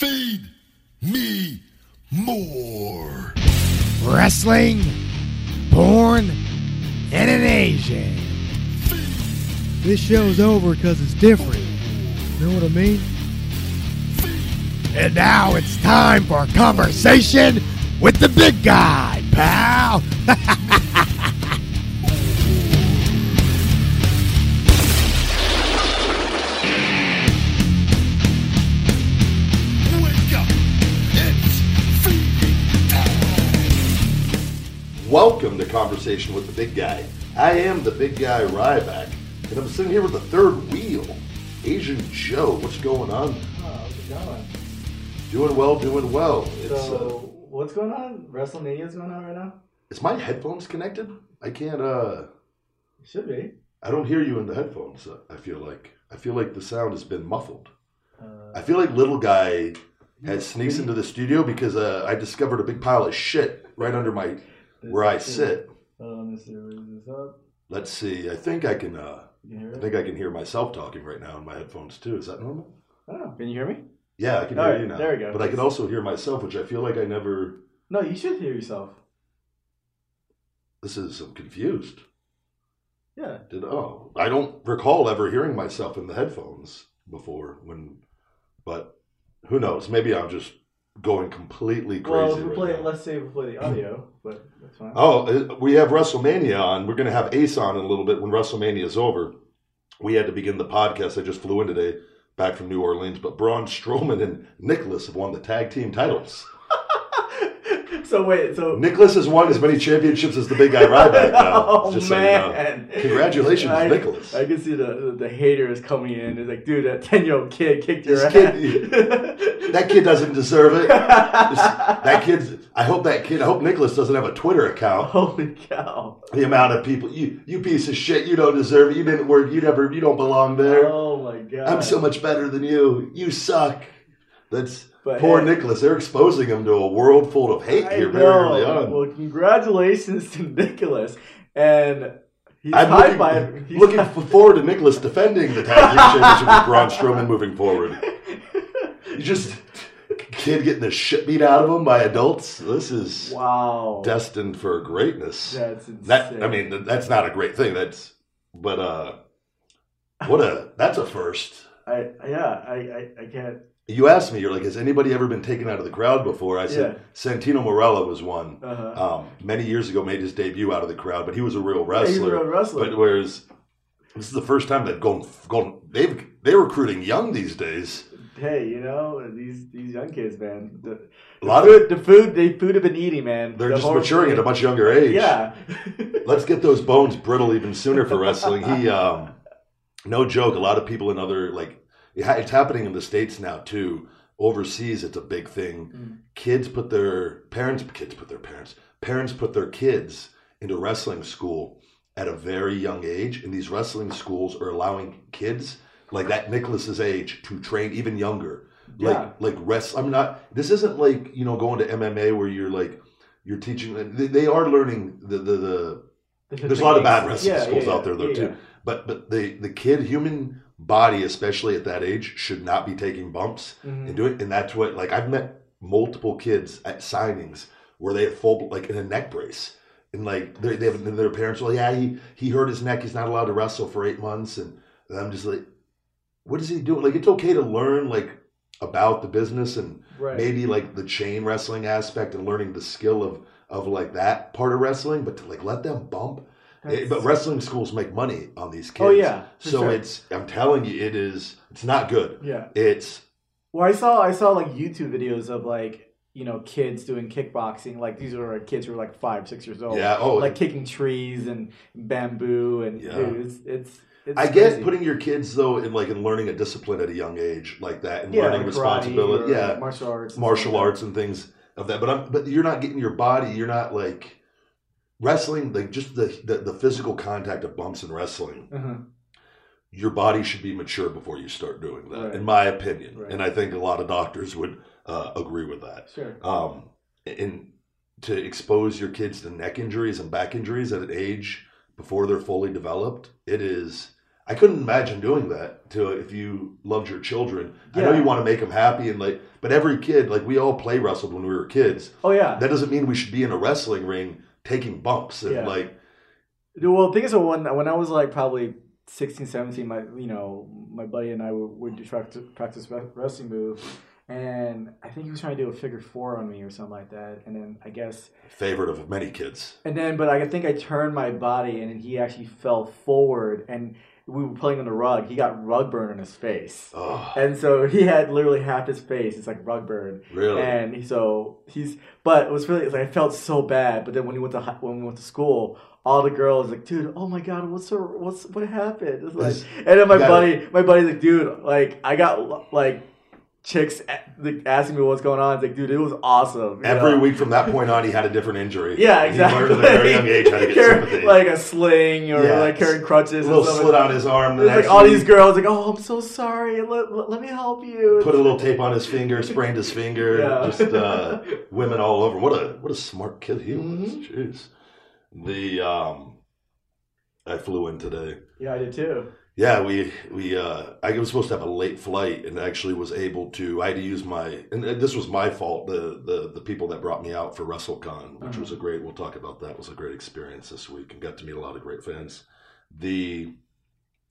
Feed me more. Wrestling, born in an Asian. This show's over because it's different. You know what I mean? And now it's time for a conversation with the big guy, pal. Welcome to Conversation with the Big Guy. I am the Big Guy Ryback, and I'm sitting here with the third wheel, Asian Joe. What's going on? how's it going? Doing well, doing well. It's so, uh, what's going on? WrestleMania's going on right now? is my headphones connected? I can't. uh It should be. I don't hear you in the headphones. uh, I feel like I feel like the sound has been muffled. Uh, I feel like little guy has sneaks into the studio because uh, I discovered a big pile of shit right under my where I sit. Uh, let me see. Where is this up? Let's see. I think I can. uh You hear I think I can hear myself talking right now in my headphones too. Is that normal? Oh, can you hear me? Yeah, I can All hear right, you now. there we go. But I can also hear myself, which I feel like I never. No, you should hear yourself. This is I'm confused. Yeah. Did oh I don't recall ever hearing myself in the headphones before when, but who knows? Maybe I'm just going completely crazy. well, if we right play, now. let's say we play the audio, but that's fine. Oh, uh, we have WrestleMania on. We're going to have Ace on in a little bit when WrestleMania is over. We had to begin the podcast. I just flew in today, back from New Orleans. But Braun Strowman and Nicholas have won the tag team titles. So wait, so Nicholas has won as many championships as the big guy Ryback now. oh just so you know. man! Congratulations, I, Nicholas. I can see the the haters coming in. It's like, dude, that ten year old kid kicked your This ass. kid- That kid doesn't deserve it. That kid's. I hope that kid. I hope Nicholas doesn't have a Twitter account. Holy cow! The amount of people you you piece of shit. You don't deserve it. You didn't work. You never. You don't belong there. Oh my god! I'm so much better than you. You suck. That's But poor hey- Nicholas. They're exposing him to a world full of hate I here very know. early on. Well, congratulations to Nicholas, and he's I'm high looking. He's looking high- forward to Nicholas defending the tag team championship with Braun Strowman moving forward. You just kid getting the shit beat out of him by adults. This is wow, destined for greatness. that's insane. That I mean, that's not a great thing. That's but uh, what a that's a first. I yeah, I I, I can't. You asked me, you're like, has anybody ever been taken out of the crowd before? I said Santino Marella was one. Uh-huh. Um, many years ago, made his debut out of the crowd, but he was a real wrestler. He's a real wrestler. But whereas this is the first time they've gone gone they've they're recruiting young these days. hey, you know these these young kids, man. The, A lot the of food, the food they food have been eating, man. they're The just maturing at a much younger age. Yeah. Let's get those bones brittle even sooner for wrestling. He um no joke, a lot of people in other like it's happening in the states now too. Overseas it's a big thing. Mm. Kids put their parents kids put their parents parents put their kids into wrestling school at a very young age and these wrestling schools are allowing kids like that Nicholas's age to train even younger. Like Yeah. like rest I'm not this isn't like, you know, going to MMA where you're like you're teaching they, they are learning the the, the there's a lot of bad wrestling Yeah, schools yeah, out there though too. But but the the kid human body, especially at that age, should not be taking bumps Mhm. and doing. And that's what like I've met multiple kids at signings where they have full like in a neck brace. And like they they have their parents, well, yeah, he he hurt his neck. He's not allowed to wrestle for eight months. And, and I'm just like, what is he doing? Like it's okay to learn like about the business and Right. maybe like the chain wrestling aspect and learning the skill of of like that part of wrestling, but to like let them bump. Eh, but wrestling schools make money on these kids. Oh, yeah, so sure. it's I'm telling you, it is. It's not good. Yeah. It's Well, I saw I saw like YouTube videos of like you know kids doing kickboxing. Like these are kids who are like five, six years old. yeah. Oh, like kicking trees and bamboo and Yeah. dude, it's it's. it's I get crazy. putting your kids though in like in learning a discipline at a young age like that and yeah, learning like responsibility. Yeah, martial arts, martial arts and things of that. But I'm but you're not getting your body. You're not like wrestling. Like just the the, the physical contact of bumps in wrestling. Uh-huh. your body should be mature before you start doing that, Right. in my opinion. Right. And I think a lot of doctors would uh, agree with that. Sure. Um, and to expose your kids to neck injuries and back injuries at an age before they're fully developed, it is. I couldn't imagine doing that to if you loved your children. I know you want to make them happy and like, but every kid, like we all play wrestled when we were kids. Oh yeah. That doesn't mean we should be in a wrestling ring taking bumps and Yeah. like, Well, the thing is, when when I was like probably 16, 17, my you know my buddy and I would, would do practice, practice re- wrestling moves, and I think he was trying to do a figure four on me or something like that, and then I guess favorite of many kids. and then but I think I turned my body and then he actually fell forward and we were playing on the rug. He got rug burn on his face. Oh, And so he had literally half his face. It's like rug burn. really? And so he's, but it was really, it's like, I felt so bad. But then when he went to when we went to school, all the girls like, dude, oh my god, what's the, what's what happened? It's like, and then my buddy, my buddy's like, dude, like I got like chicks like, asking me what's going on. It's like, dude, it was awesome. Every know? week from that point on, he had a different injury. Yeah, exactly. He learned at a very young age how to get sympathy. like a sling or Yeah, like carrying crutches. a little and slit on his arm. the like all week, these girls like, oh, I'm so sorry. Let, let, let me help you. Put a little tape on his finger, sprained his finger. Yeah. Just uh, women all over. What a what a smart kid he was. Mhm. Jeez. The um, I flew in today. yeah, I did too. Yeah, we we uh, I was supposed to have a late flight and actually was able to. I had to use my and this was my fault. The the the people that brought me out for WrestleCon, which Uh-huh. was a great. We'll talk about that. Was a great experience this week and got to meet a lot of great fans. The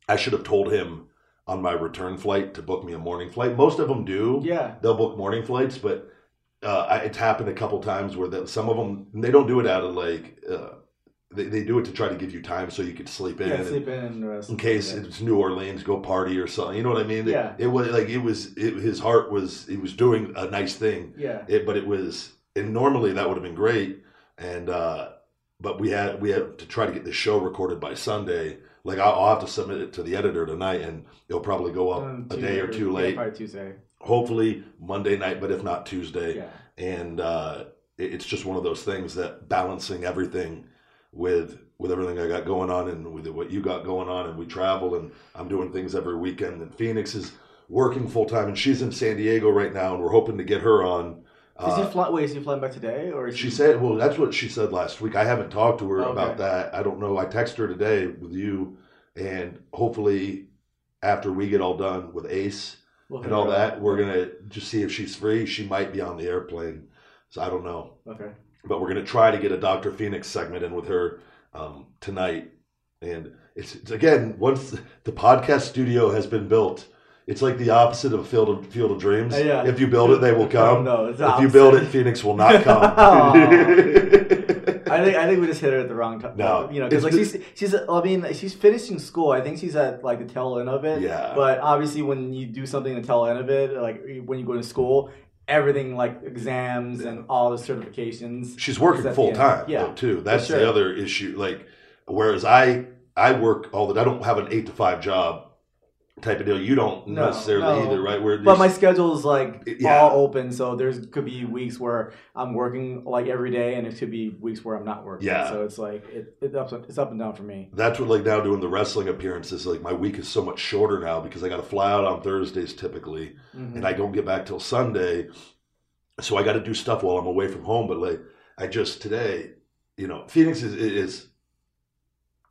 I should have told him on my return flight to book me a morning flight. Most of them do. Yeah. They'll book morning flights, but uh, I- it's happened a couple times where that some of them they don't do it out of like. Uh, they, they do it to try to give you time so you could sleep in. Yeah, sleep in and rest. in case yeah. it's New Orleans, go party or something. You know what I mean? It- Yeah. It, was like it was. It, his heart was. He was doing a nice thing. yeah. It, but it was. And normally that would have been great. And uh, but we had we had to try to get the show recorded by Sunday. Like I'll, I'll have to submit it to the editor tonight, and it'll probably go up Um, a day or two yeah, late. probably Tuesday. Hopefully Monday night, but if not Tuesday Yeah. and uh, it- it's just one of those things that balancing everything with with everything I got going on and with what you got going on, and we travel, and I'm doing things every weekend. And Phoenix is working full time, and she's in San Diego right now, and we're hoping to get her on. Is he Uh, fly, wait, is he flying back today or is she he, said, "Well, that's what she said last week. I haven't talked to her Okay. about that. I don't know. I text her today with you, and hopefully, after we get all done with Ace, We'll and all that. out. We're gonna just see if she's free. She might be on the airplane, so I don't know. Okay. But we're gonna try to get a Doctor Phoenix segment in with her um, tonight. And it's, it's again once the podcast studio has been built, it's like the opposite of Field of Field of Dreams. Uh, yeah. If you build it, they will come. No, it's if the you build it. Phoenix will not come. I think I think we just hit her at the wrong time. No. you know, because like she's she's I mean she's finishing school. I think she's at like the tail end of it. Yeah. But obviously, when you do something the tail end of it, like when you go to school, everything like exams and all the certifications. She's working is at the full time Yeah. though too. That's sure. the other issue. Like whereas I I work all the I don't have an eight to five job type of deal. You don't No, necessarily no. either, right? Where But my schedule is like Yeah. all open, so there's could be weeks where I'm working like every day, and it could be weeks where I'm not working. Yeah. So it's like it, it ups, it's up and down for me. that's what like now doing the wrestling appearances. Like my week is so much shorter now because I got to fly out on Thursdays typically, Mhm. and I don't get back till Sunday. So I got to do stuff while I'm away from home. But like I just today, you know, Phoenix is is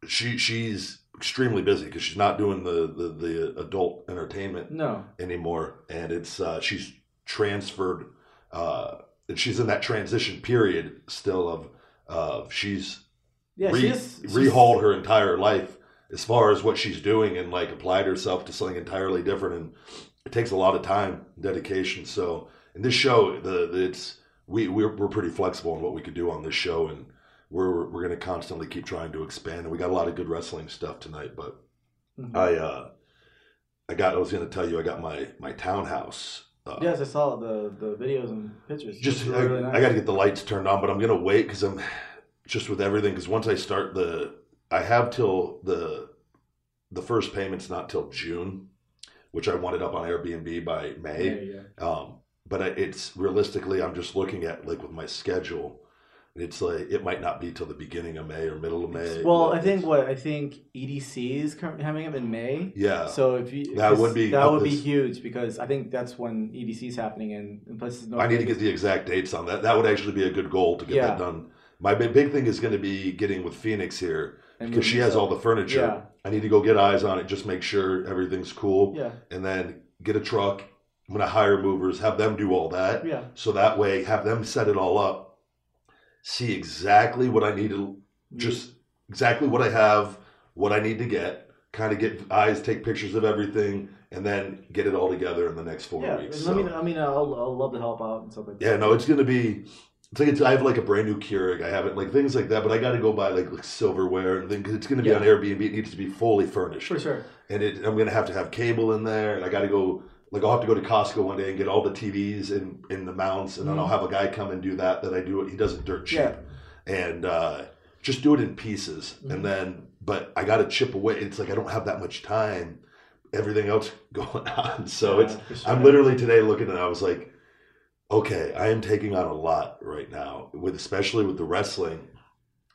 she she's extremely busy because she's not doing the, the the adult entertainment No. anymore, and it's uh, she's transferred. Uh, and she's in that transition period still of of she's Yeah, re, she is rehauled her entire life as far as what she's doing and like applied herself to something entirely different and it takes a lot of time and dedication so in this show the, the it's we we're, we're pretty flexible in what we could do on this show and we're we're going to constantly keep trying to expand and we got a lot of good wrestling stuff tonight but Mhm. i uh i got i was going to tell you i got my my townhouse uh, Yes, I saw the the videos and pictures. just I, really nice. I got to get the lights turned on, but I'm gonna wait because I'm just with everything. Because once I start the, I have till the the first payment's not till June, which I wanted up on Airbnb by May. Yeah, yeah. Um, but I- it's realistically, I'm just looking at like with my schedule. It's like it might not be till the beginning of May or middle of May. Well, I think what I think EDC is currently having them in May. Yeah, So if you That would be- that would be huge because I think that's when EDC is happening in, in places. North I need to get the exact dates on that. That would actually be a good goal to get Yeah. that done. My big, thing is going to be getting with Phoenix here And because she has all the furniture. Yeah. I need to go get eyes on it, just make sure everything's cool, Yeah. and then get a truck. I'm gonna hire movers, have them do all that, Yeah. so that way have them set it all up, see exactly what I need to, just exactly what I have, what I need to get, kind of get eyes, take pictures of everything, and then get it all together in the next four Yeah. weeks. I mean, I mean, I'll, I'll love to help out and stuff like that. yeah, no, it's gonna be. It's like it's, I have like a brand new Keurig. I have it like things like that, but I got to go buy like, like silverware and things. It's gonna be Yeah. on Airbnb. It needs to be fully furnished, For sure. and it, I'm gonna have to have cable in there, and I got to go. Like I'll have to go to Costco one day and get all the TVs and in the mounts, and then Mhm. I'll have a guy come and do that. That I do it. He does it dirt cheap, Yeah. and uh, just do it in pieces, Mhm. and then. But I got to chip away. It's like I don't have that much time. Everything else going on, so Yeah, it's sure. I'm literally today looking and I was like, okay, I am taking on a lot right now, with especially with the wrestling.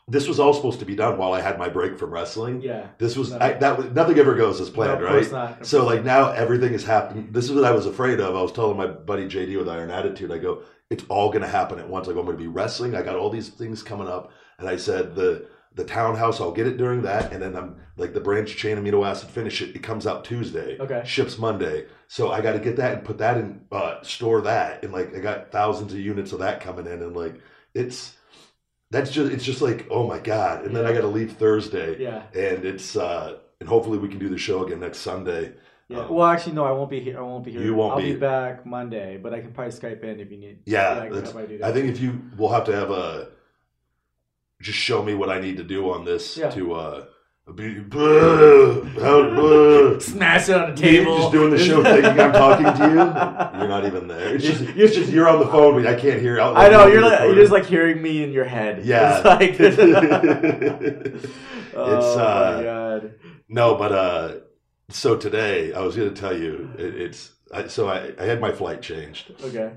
This was all supposed to be done while I had my break from wrestling. Yeah. This was No. I, that was nothing ever goes as No, planned, of course right? not. So like now everything is happening. This is what I was afraid of. I was telling my buddy JD with Iron Attitude. I go, it's all going to happen at once. Go, I'm going to be wrestling. I got all these things coming up, and I said the the townhouse. I'll get it during that, and then I'm like the branch chain amino acid finish it. It comes out Tuesday. Okay. Ships Monday. So I got to get that and put that in, uh, store that, and like I got thousands of units of that coming in, and like it's that's just it's just like oh my god. And then I got to leave Thursday, Yeah. and it's uh and hopefully we can do the show again next Sunday. Yeah. Um, well, actually, no, I won't be here. I won't be here. You won't I'll be- be back Monday, but I can probably Skype in if you need. Yeah, I do that. I think if you we'll have to have a just show me what I need to do on this Yeah. to uh be blah, how, blah. smash it on the table. just doing the show thinking I'm talking to you. You're not even there. It's just, it's just you're on the phone, but I can't hear. Out I know you're like you're just like hearing me in your head. Yeah. It's like. It's, oh uh, my god. no, but uh, so today I was going to tell you it, it's I, so I, I had my flight changed. Okay.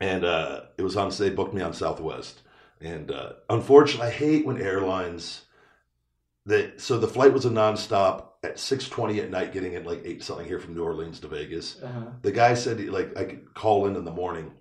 and uh, it was on they booked me on Southwest, and uh, unfortunately, I hate when airlines that so the flight was a nonstop at six twenty at night, getting at like eight something here from New Orleans to Vegas. Uh-huh. The guy said he, like I could call in in the morning,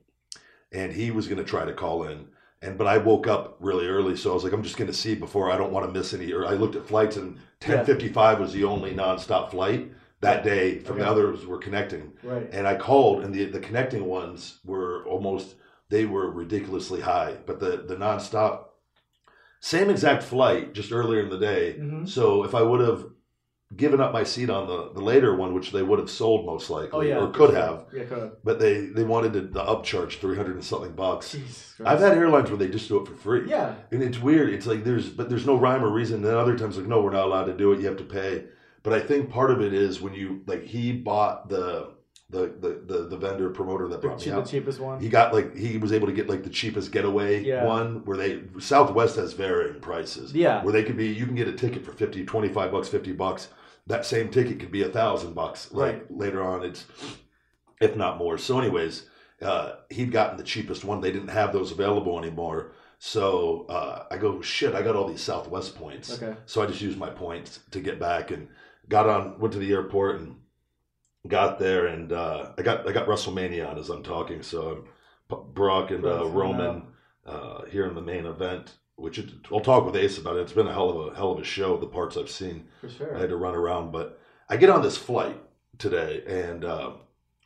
and he was going to try to call in. And but I woke up really early, so I was like, I'm just going to see before I don't want to miss any. Or I looked at flights, and ten fifty five was the only nonstop flight that day. From the others were connecting, Right. and I called, and the the connecting ones were almost they were ridiculously high, but the the nonstop, same exact flight, just earlier in the day. Mhm. So if I would have given up my seat on the the later one, which they would have sold most likely, Oh yeah. or could have, Yeah, could have. but they they wanted to, the upcharge three hundred and something bucks. I've had airlines where they just do it for free. Yeah. And it's weird. It's like there's, but there's no rhyme or reason. Then other times, like, no, we're not allowed to do it. You have to pay. But I think part of it is when you like he bought the the the the, the vendor promoter that The, brought che- me the out. cheapest one. He got like he was able to get like the cheapest getaway Yeah. one where they Southwest has varying prices. Yeah. Where they could be you can get a ticket for 50, 25 bucks, 50 bucks. That same ticket could be a thousand bucks like Right. later on it's if not more. So anyways, uh, he'd gotten the cheapest one. They didn't have those available anymore. So uh, I go, shit, I got all these Southwest points. Okay. So I just used my points to get back and got on, went to the airport and got there and uh, I got I got WrestleMania on as I'm talking. So I'm Brock and uh, Roman uh, here in the main event, which it, I'll talk with Ace about it. It's been a hell of a hell of a show. The parts I've seen. For sure. I had to run around, but I get on this flight today, and uh,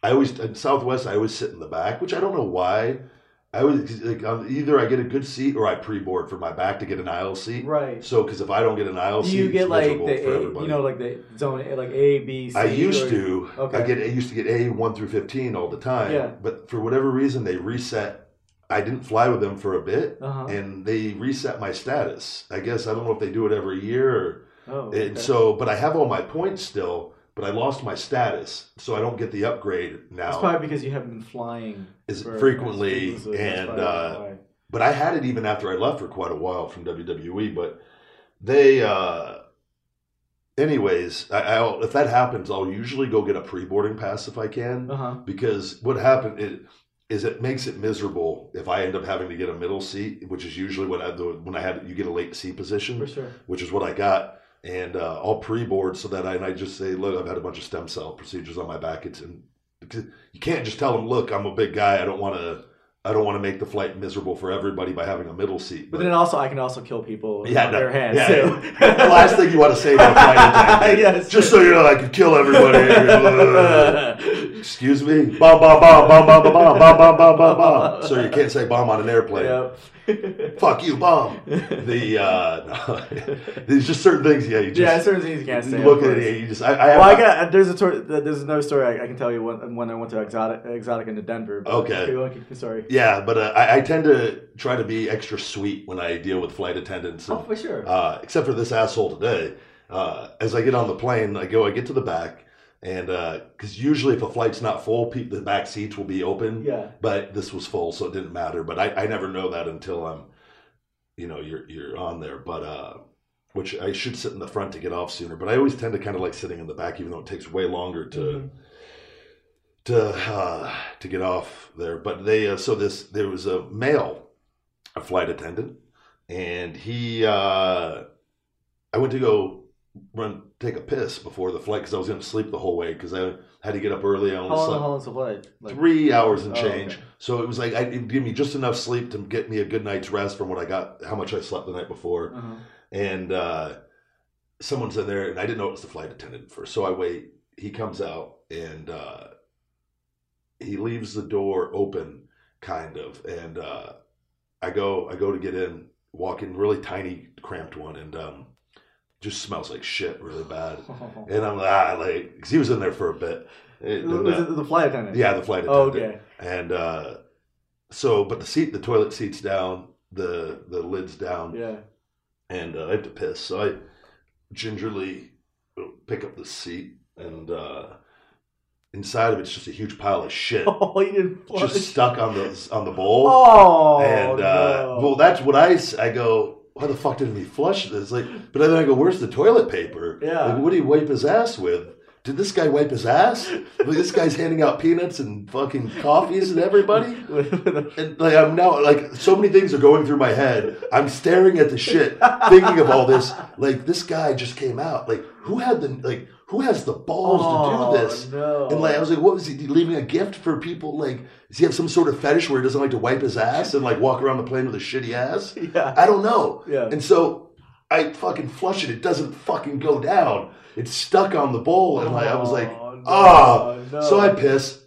I always at Southwest. I always sit in the back, which I don't know why. I always like either I get a good seat or I pre-board for my back to get an aisle seat. Right. So, because if I don't get an aisle Do seat, you get like the A, you know, like the zone, A- like A, B, C? I used or- to. Okay. I get. I used to get A one through fifteen all the time. Yeah. But for whatever reason, they reset. I didn't fly with them for a bit, Uh-huh. and they reset my status. I guess I don't know if they do it every year or Oh. and so, but I have all my points still, but I lost my status, so I don't get the upgrade It's now. probably because you haven't been flying as frequently, and uh, but I had it even after I left for quite a while from WWE. But they, uh anyways, I, I'll, if that happens, I'll usually go get a pre-boarding pass if I can, Uh-huh. because what happened it, is it makes it miserable if I end up having to get a middle seat, which is usually what I do when I had you get a late seat position For sure. which is what I got. And uh, I'll pre-board so that I, and I just say, look, I've had a bunch of stem cell procedures on my back. It's because you can't just tell them, look, I'm a big guy. I don't want to, I don't want to make the flight miserable for everybody by having a middle seat. But then also, I can also kill people with Yeah, my no, bare hands yeah, too. yeah. the last thing you want to say to a flight attendant, Yes. just so you know, I could kill everybody. Excuse me, bomb, bomb, bomb, bomb, bomb, bomb, bomb, bomb, bomb, bomb, bomb, bomb. So you can't say bomb on an airplane. Yep. Fuck you, bomb. The uh, there's just certain things. Yeah, you just yeah, certain things you can't say. look at it. You just I, I have Well, I got there's a tor- there's another story I, I can tell you when, when I went to exotic exotic into Denver. but- Okay. keep yeah, but uh, I, I tend to try to be extra sweet when I deal with flight attendants. and- Oh, for sure. uh, except for this asshole today. Uh, as I get on the plane, I go, I get to the back, and because usually if a flight's not full, pe- the back seats will be open. Yeah. But this was full, so it didn't matter. But I, I never know that until I'm, you know, you're you're on there. But uh, which I should sit in the front to get off sooner. But I always tend to kind of like sitting in the back, even though it takes way longer to. Mhm. To uh, to get off there, but they uh, so this there was a male, a flight attendant, and he uh, I went to go run take a piss before the flight because I was going to sleep the whole way because I had to get up early. I How only long, slept how long's the flight? Like, three hours and Oh, change. okay. So it was like I it'd give me just enough sleep to get me a good night's rest from what I got, how much I slept the night before, uh-huh. and uh, someone's in there, and I didn't know it was the flight attendant first. So I wait. He comes out and uh, he leaves the door open, kind of, and uh, I go I go to get in, walk in, really tiny, cramped one, and um, just smells like shit, really bad. And I'm like, ah, like, because he was in there for a bit. Was it the flight attendant? yeah, the flight attendant. Oh, attendant. okay. And uh, so, but the seat, the toilet seat's down, the the lid's down, Yeah. and uh, I have to piss. So I gingerly pick up the seat, and uh, inside of it's just a huge pile of shit, Oh, you didn't flush. just stuck on the on the bowl. Oh, and uh, no. well, that's what I I go. Why the fuck didn't he flush this? Like, but then I go, "Where's the toilet paper? Yeah. Like, what did he wipe his ass with? Did this guy wipe his ass? Like, this guy's handing out peanuts and fucking coffees and everybody." And like I'm now like so many things are going through my head. I'm staring at the shit, thinking of all this. Like this guy just came out. Like who had the like who has the balls oh, to do this? No. And like I was like, what was he leaving a gift for people? Like, does he have some sort of fetish where he doesn't like to wipe his ass and like walk around the plane with a shitty ass? yeah. I don't know. Yeah. And so I fucking flush it. It doesn't fucking go down. It's stuck on the bowl, and like I was like, Oh, no, ah. no. So I piss,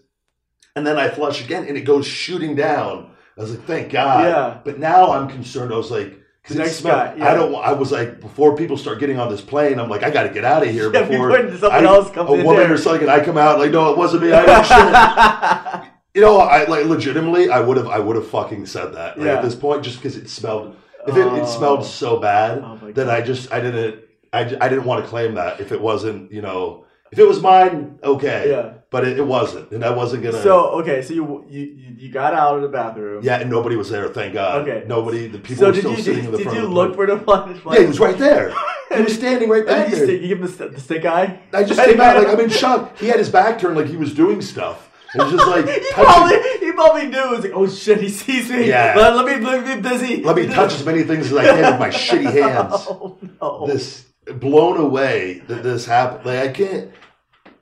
and then I flush again, and it goes shooting down. I was like, thank God. Yeah. But now I'm concerned. I was like. The it next smelled- guy, yeah. I don't. I was like, before people start getting on this plane, I'm like, I got to get out of here Yeah, before someone I- else comes a in woman there. or something. And I come out like, no, it wasn't me. I. You know, I like legitimately, I would have, I would have fucking said that like, Yeah. at this point, just because it smelled. If it, it Oh. smelled so bad Oh that I just, I didn't, I, I didn't want to claim that if it wasn't, you know, if it was mine, okay, Yeah. but it, it wasn't, and I wasn't gonna. So okay, so you you you got out of the bathroom. yeah, and nobody was there. Thank God. Okay. nobody. The people So were did still you sitting did, in the did front. Did you look for the flight? Yeah, he was right there. He was standing right back you, there. stick, you give him the, st- the stick eye. I just came out like I'm in shock. He had his back turned like he was doing stuff. It was just like He probably, he probably knew. It was like, oh shit, he sees me. Yeah. Let, let me let me be busy. Let me touch as many things as I can with my shitty hands. Oh no. This blown away that this happened. Like I can't.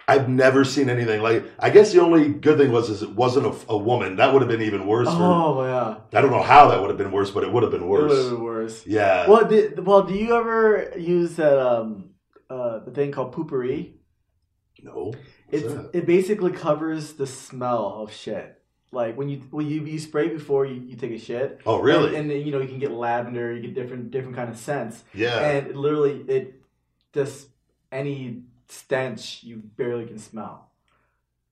I've never seen anything like. I guess the only good thing was is it wasn't a, a woman. That would have been even worse. For, oh yeah. I don't know how that would have been worse, but it would have been worse. It would have been worse. Yeah. Well, did, well, do you ever use that um uh the thing called Poo-Pourri? No. It's that? it basically covers the smell of shit. Like when you when you, you spray before you, you take a shit. Oh really? And, and you know you can get lavender, you get different different kind of scents, yeah. and it literally it just any stench you barely can smell.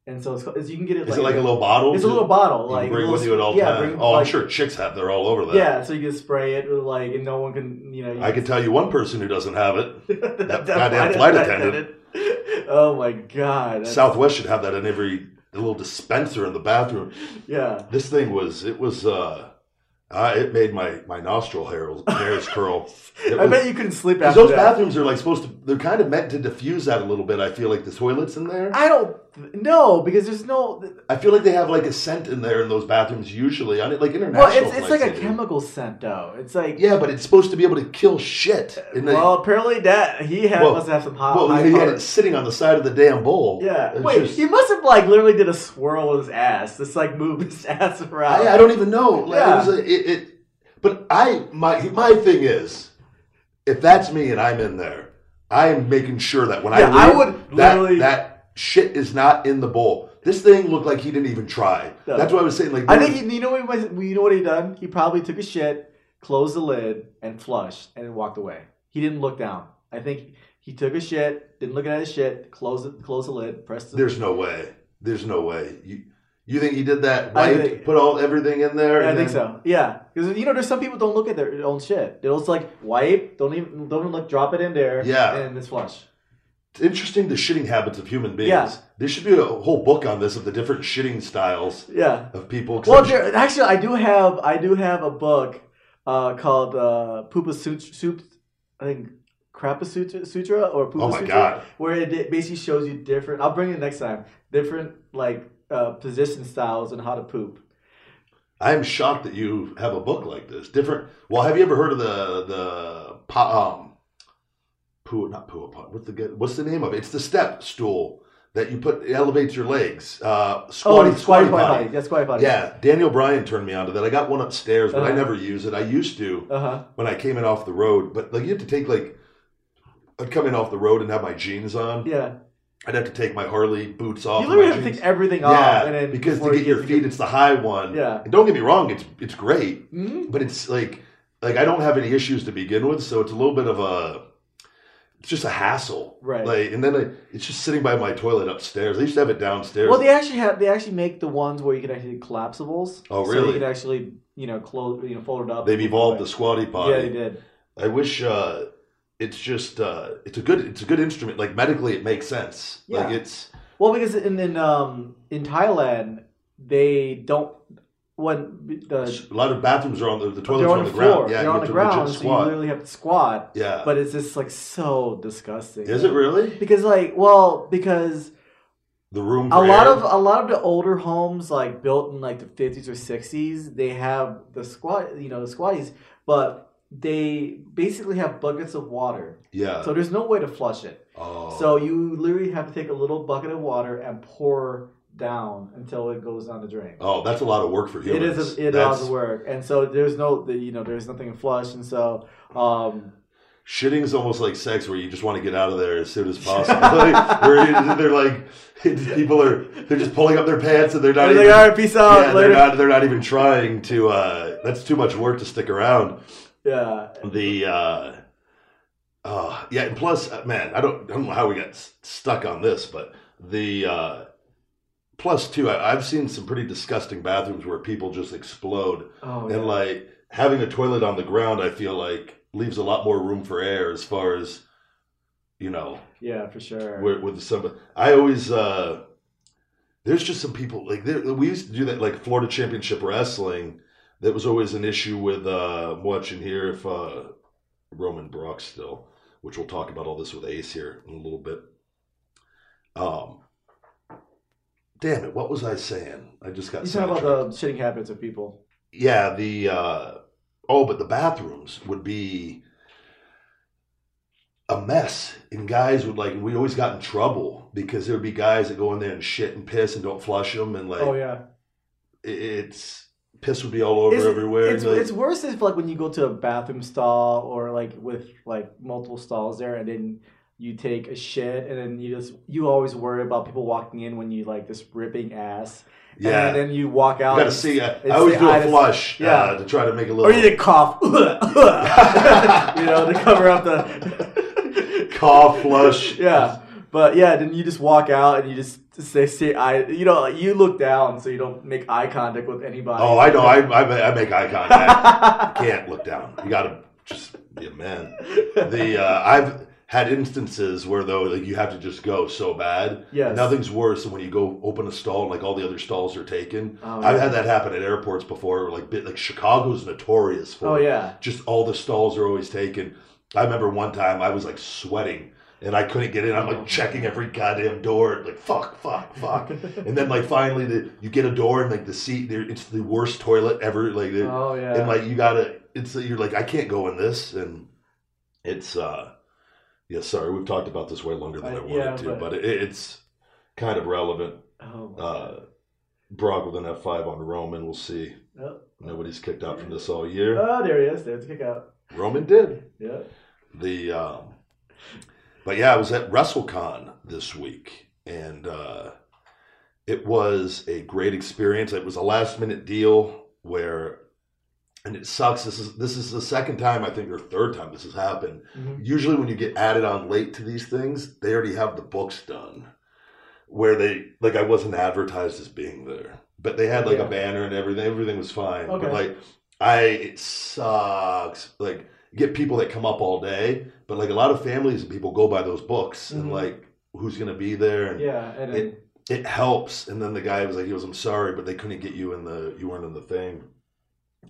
And so it's, it's you can get it. Is it like a little bottle? It's a little bottle, You like bring a with little you at all yeah, times. bring, oh, I'm sure chicks have. They're all over that. Yeah, so you can spray it like, and no one can, you know. You I can tell you one person who doesn't have it. that goddamn flight attendant. Oh my god. Southwest should have that in every little dispenser in the bathroom. Yeah. This thing was. It was. uh Uh, it made my, my nostril hairs, hairs curl. It I was- bet you couldn't sleep after those that. bathrooms are like supposed to. They're kind of meant to diffuse that a little bit. I feel like the toilets in there. I don't no because there's no. I feel like they have like a scent in there in those bathrooms usually. On it, like international. Well, it's it's like a do. chemical scent though. It's like Yeah, but it's supposed to be able to kill shit. And they- well, apparently that he had Well- must have some hot. well, he had it sitting on the side of the damn bowl. Yeah. Wait, just- he must have like literally did a swirl with his ass. Just like moved his ass around. I, I don't even know. Like, Yeah. it was a, it, it, but I my my thing is, if that's me and I'm in there, I am making sure that when Yeah, I I would that literally- that shit is not in the bowl. This thing looked like he didn't even try. No. That's what I was saying. Like I think he, you know what he was, you know what he done. He probably took a shit, closed the lid, and flushed, and then walked away. He didn't look down. I think he took a shit, didn't look at his shit, closed it, closed the lid, pressed the. there's no way. There's no way. You you think he did that? I Wiped, think- put all everything in there. Yeah, I think then- so. Yeah, because you know, there's some people don't look at their own shit. They'll just like wipe, don't even don't even look, drop it in there. Yeah. and it's flush. It's interesting the shitting habits of human beings. Yeah. There should be a whole book on this of the different shitting styles Yeah. of people. Well, there, actually, I do have I do have a book uh, called uh, Poopa Sutra, Soup, I think Krapa Sutra, Sutra or Poopa Oh my Sutra, God. where it basically shows you different. I'll bring it next time. Different like uh, position styles and how to poop. I am shocked that you have a book like this. Different. Well, have you ever heard of the the um, poo not poo What's the what's the name of it? It's the step stool that you put it elevates your legs. Uh, squatty, oh, squatty, squatty potty. That's squatty potty. Yeah, Daniel Bryan turned me onto that. I got one upstairs, but I Uh-huh. never use it. I used to Uh huh. when I came in off the road, but like you have to take like. I'd come in off the road and have my jeans on. Yeah. I'd have to take my Harley boots off. You literally have to take everything Yeah, off, and then because to get your feet, it's the high one. Yeah. And don't get me wrong, it's it's great, Mhm. but it's like like I don't have any issues to begin with, so it's a little bit of a it's just a hassle, Right. Like, and then I, it's just sitting by my toilet upstairs. They used to have it downstairs. Well, they actually have they actually make the ones where you can actually collapsibles. Oh, So really? you can actually you know close you know fold it up. They've evolved the squatty potty. Yeah, they did. I wish uh, it's just uh, it's a good it's a good instrument. Like medically, it makes sense. Like Yeah. it's Well, because in in um in Thailand they don't when the a lot of bathrooms are on the, the toilets on on the the ground. Yeah, they're on the ground, so you literally have to squat. yeah, But it's just like so disgusting. is it really Because like, well, because the room? a lot air? of a lot of the older homes like built in like the 50s or 60s they have the squat you know the squatties but they basically have buckets of water yeah. so there's no way to flush it oh. so you literally have to take a little bucket of water and pour down until it goes down the drain Oh, that's a lot of work for it humans. is a, it That's- does work and so there's no the, you know there's nothing to flush and so um Shitting's almost like sex, where you just want to get out of there as soon as possible. Like, where they're like, people are they're just pulling up their pants and they're not was even. like, all right peace out yeah, later they're not. They're not even trying to. Uh, that's too much work to stick around. yeah The. Uh, uh, yeah, and plus, uh, man, I don't, I don't know how we got stuck on this, but the uh, plus too, I, I've seen some pretty disgusting bathrooms where people just explode. oh yeah. And like having a toilet on the ground, I feel like leaves a lot more room for air as far as you know yeah for sure with, with some. I always uh there's just some people like there, we used to do that like Florida Championship Wrestling. That was always an issue with uh watching here if uh Roman Brock still, which we'll talk about all this with Ace here in a little bit. Um. Damn it! What was I saying? I just got. you talk about the shitting habits of people yeah the uh oh but the bathrooms would be a mess and guys would like we always got in trouble because there would be guys that go in there and shit and piss and don't flush them and like oh yeah it's piss would be all over It's, everywhere it's, Like, it's worse if like when you go to a bathroom stall or like with like multiple stalls there and then you take a shit and then you just you always worry about people walking in when you like this ripping ass. Yeah. and then you walk out you gotta and see uh, it's i always do a flush yeah. uh, to try to make a little or you did cough. You know to cover up the cough flush. Yeah. But yeah then you just walk out and you just say say I you know you look down so you don't make eye contact with anybody. Oh i know. I, I, I make eye contact. Can't look down. You gotta just be a man. The uh, I've had instances where though like you have to just go so bad. Yes. Nothing's worse than when you go open a stall and like all the other stalls are taken. Oh, I've yeah. had that happen at airports before. Like bit like Chicago's notorious for. Oh yeah. Just all the stalls are always taken. I remember one time I was like sweating and I couldn't get in. I'm like checking every goddamn door, like fuck, fuck, fuck. and then like finally the you get a door and like the seat there, it's the worst toilet ever. Like Oh yeah. and like you gotta it's you're like i can't go in this and it's uh yeah sorry we've talked about this way longer than i, I- wanted yeah, to but- but, it, it's kind of relevant oh. uh brock with an f5 on roman we'll see oh. nobody's kicked out from this all year Oh, there he is. There's a kick out. roman did Yeah. the um but yeah i was at wrestlecon this week and uh it was a great experience it was a last minute deal where and it sucks this is this is the second time i think or third time this has happened Mhm. usually when you get added on late to these things they already have the books done where they like i wasn't advertised as being there but they had like Yeah. a banner and everything everything was fine Okay. but like i it sucks like get people that come up all day but like a lot of families and people go by those books and Mhm. like who's gonna be there and Yeah, and then, it it helps and then the guy was like he was i'm sorry but they couldn't get you in the you weren't in the thing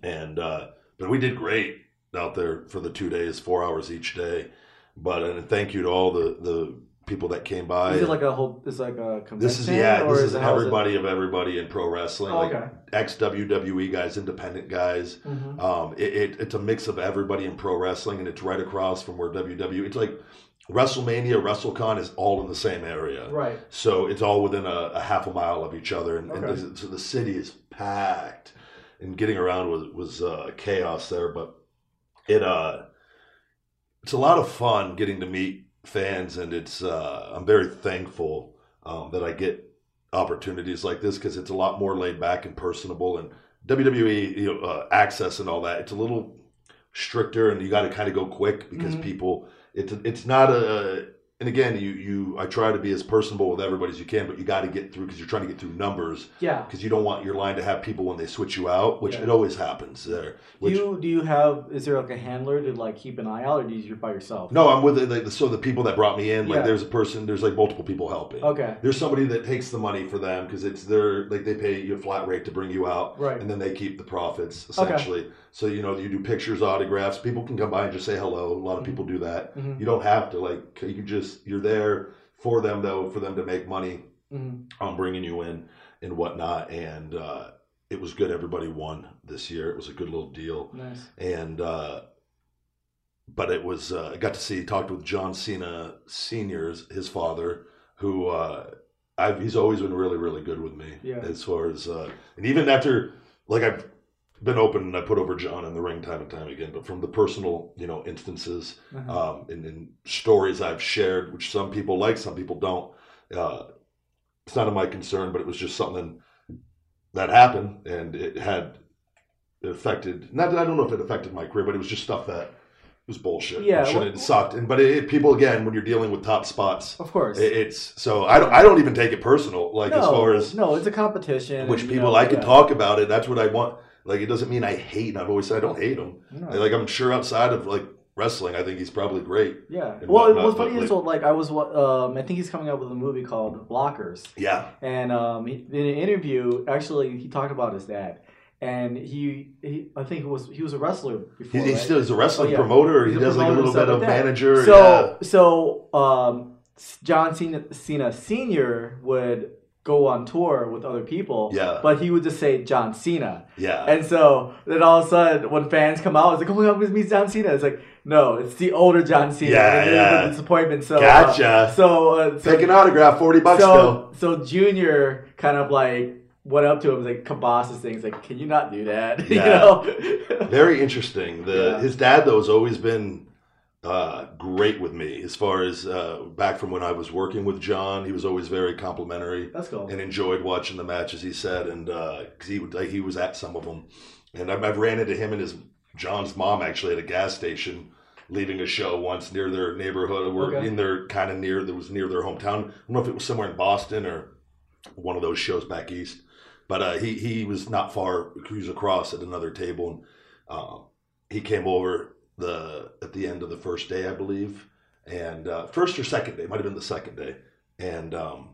and uh but we did great out there for the two days four hours each day but and thank you to all the the people that came by is it like a whole? Is like a convention? this is yeah this is it- everybody of everybody in pro wrestling Oh, like okay. ex wwe guys independent guys Mhm. um, it, it, it's a mix of everybody in pro wrestling, and it's right across from where WWE. It's like WrestleMania, WrestleCon is all in the same area, Right. so it's all within a, a half a mile of each other, and, and Okay. the- so the city is packed. And getting around was was uh, chaos there, but it uh, it's a lot of fun getting to meet fans, and it's uh, I'm very thankful um, that I get opportunities like this because it's a lot more laid back and personable and WWE you know uh, access and all that it's a little stricter and you got to kind of go quick because Mhm. people it's it's not a and again you you I try to be as personable with everybody as you can but you got to get through because you're trying to get through numbers Yeah. because you don't want your line to have people when they switch you out which Yeah. it always happens there Do you do you have? Is there like a handler to like keep an eye out, or do you by yourself? no I'm with it like, so the people that brought me in like Yeah. there's a person there's like multiple people helping Okay. there's somebody that takes the money for them because it's their like they pay you a flat rate to bring you out Right. and then they keep the profits essentially. Okay. So you know you do pictures autographs people can come by and just say hello a lot of Mhm. people do that Mhm. you don't have to like you just you're there for them though for them to make money Mhm. on bringing you in and whatnot and uh it was good everybody won this year it was a good little deal Nice. and uh but it was uh, I got to see talked with John Cena Senior's his father who uh I've he's always been really really good with me Yeah. as far as uh and even after like I've been open and I put over John in the ring time and time again but from the personal you know instances Uh-huh. um and, and stories I've shared which some people like some people don't uh it's not of my concern but it was just something that happened and it had it affected not that I don't know if it affected my career but it was just stuff that was bullshit Yeah, it, shouldn't- what- it sucked and but it, it- people again when you're dealing with top spots Of course. it, it's so I don't I don't even take it personal like no, as far as no, it's a competition. which and, you people know, I can talk about it that's what I want like it doesn't mean I hate and I've always said I don't hate him No. like I'm sure outside of like wrestling I think he's probably great Yeah. Well, whatnot, what's funny is, like- well, like I was, um, I think he's coming out with a movie called Blockers, yeah and um, he, in an interview, actually, he talked about his dad, and he, he I think he was he was a wrestler before. He, he right? still is a wrestling Oh, yeah. promoter. He He's a does like a little bit of like manager. So so um, John Cena, Cena Senior would go on tour with other people. Yeah. But he would just say John Cena. yeah, And so then all of a sudden, when fans come out, it's like, "Oh my God, it's me, John Cena." It's like, no, it's the older John Cena. Yeah, yeah. disappointment. So, Gotcha. Uh, so, uh, so, take an autograph, forty bucks so, so Junior kind of like went up to him, like kabosses things, like, "Can you not do that?" you Yeah. know? Very interesting. The Yeah. his dad though has always been uh, great with me as far as uh, back from when I was working with John. He was always very complimentary. That's cool. and enjoyed watching the matches. He said, and because he would, like, he was at some of them, and I've, I've ran into him and his John's mom actually at a gas station, leaving a show once near their neighborhood, or Okay. in their kind of near that was near their hometown. I don't know if it was somewhere in Boston or one of those shows back east, but uh, he he was not far. He was across at another table, and um, he came over the at the end of the first day, I believe. and uh, first or second day, might have been the second day, and um,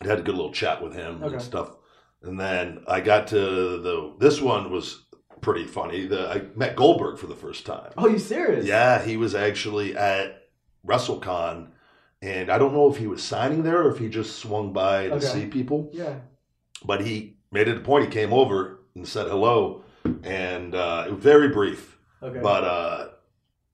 I had a good little chat with him Okay. and stuff. And then I got to the this one was pretty funny. The I met Goldberg for the first time. Oh, you serious? Yeah, he was actually at WrestleCon, and I don't know if he was signing there or if he just swung by to Okay. see people. Yeah. But he made it a point. He came over and said hello, and uh, it was very brief. Okay. But uh,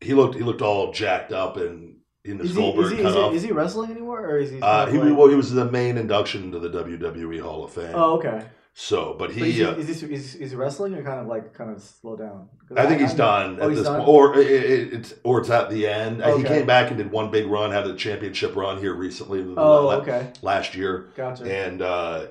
he looked he looked all jacked up and in his is he, Goldberg is, he, cut is, he, is he wrestling anymore, or is he? uh, he, well, he was the main induction into the WWE Hall of Fame. Oh, okay. So, but But is, he, he, uh, is, is, is he wrestling or kind of like kind of slow down? 'Cause I think he's I- done Oh, at he's this done? point, or it, it, it's or it's at the end. Uh, He came back and did one big run, had a championship run here recently, Oh, la- okay. last year, Gotcha. and uh,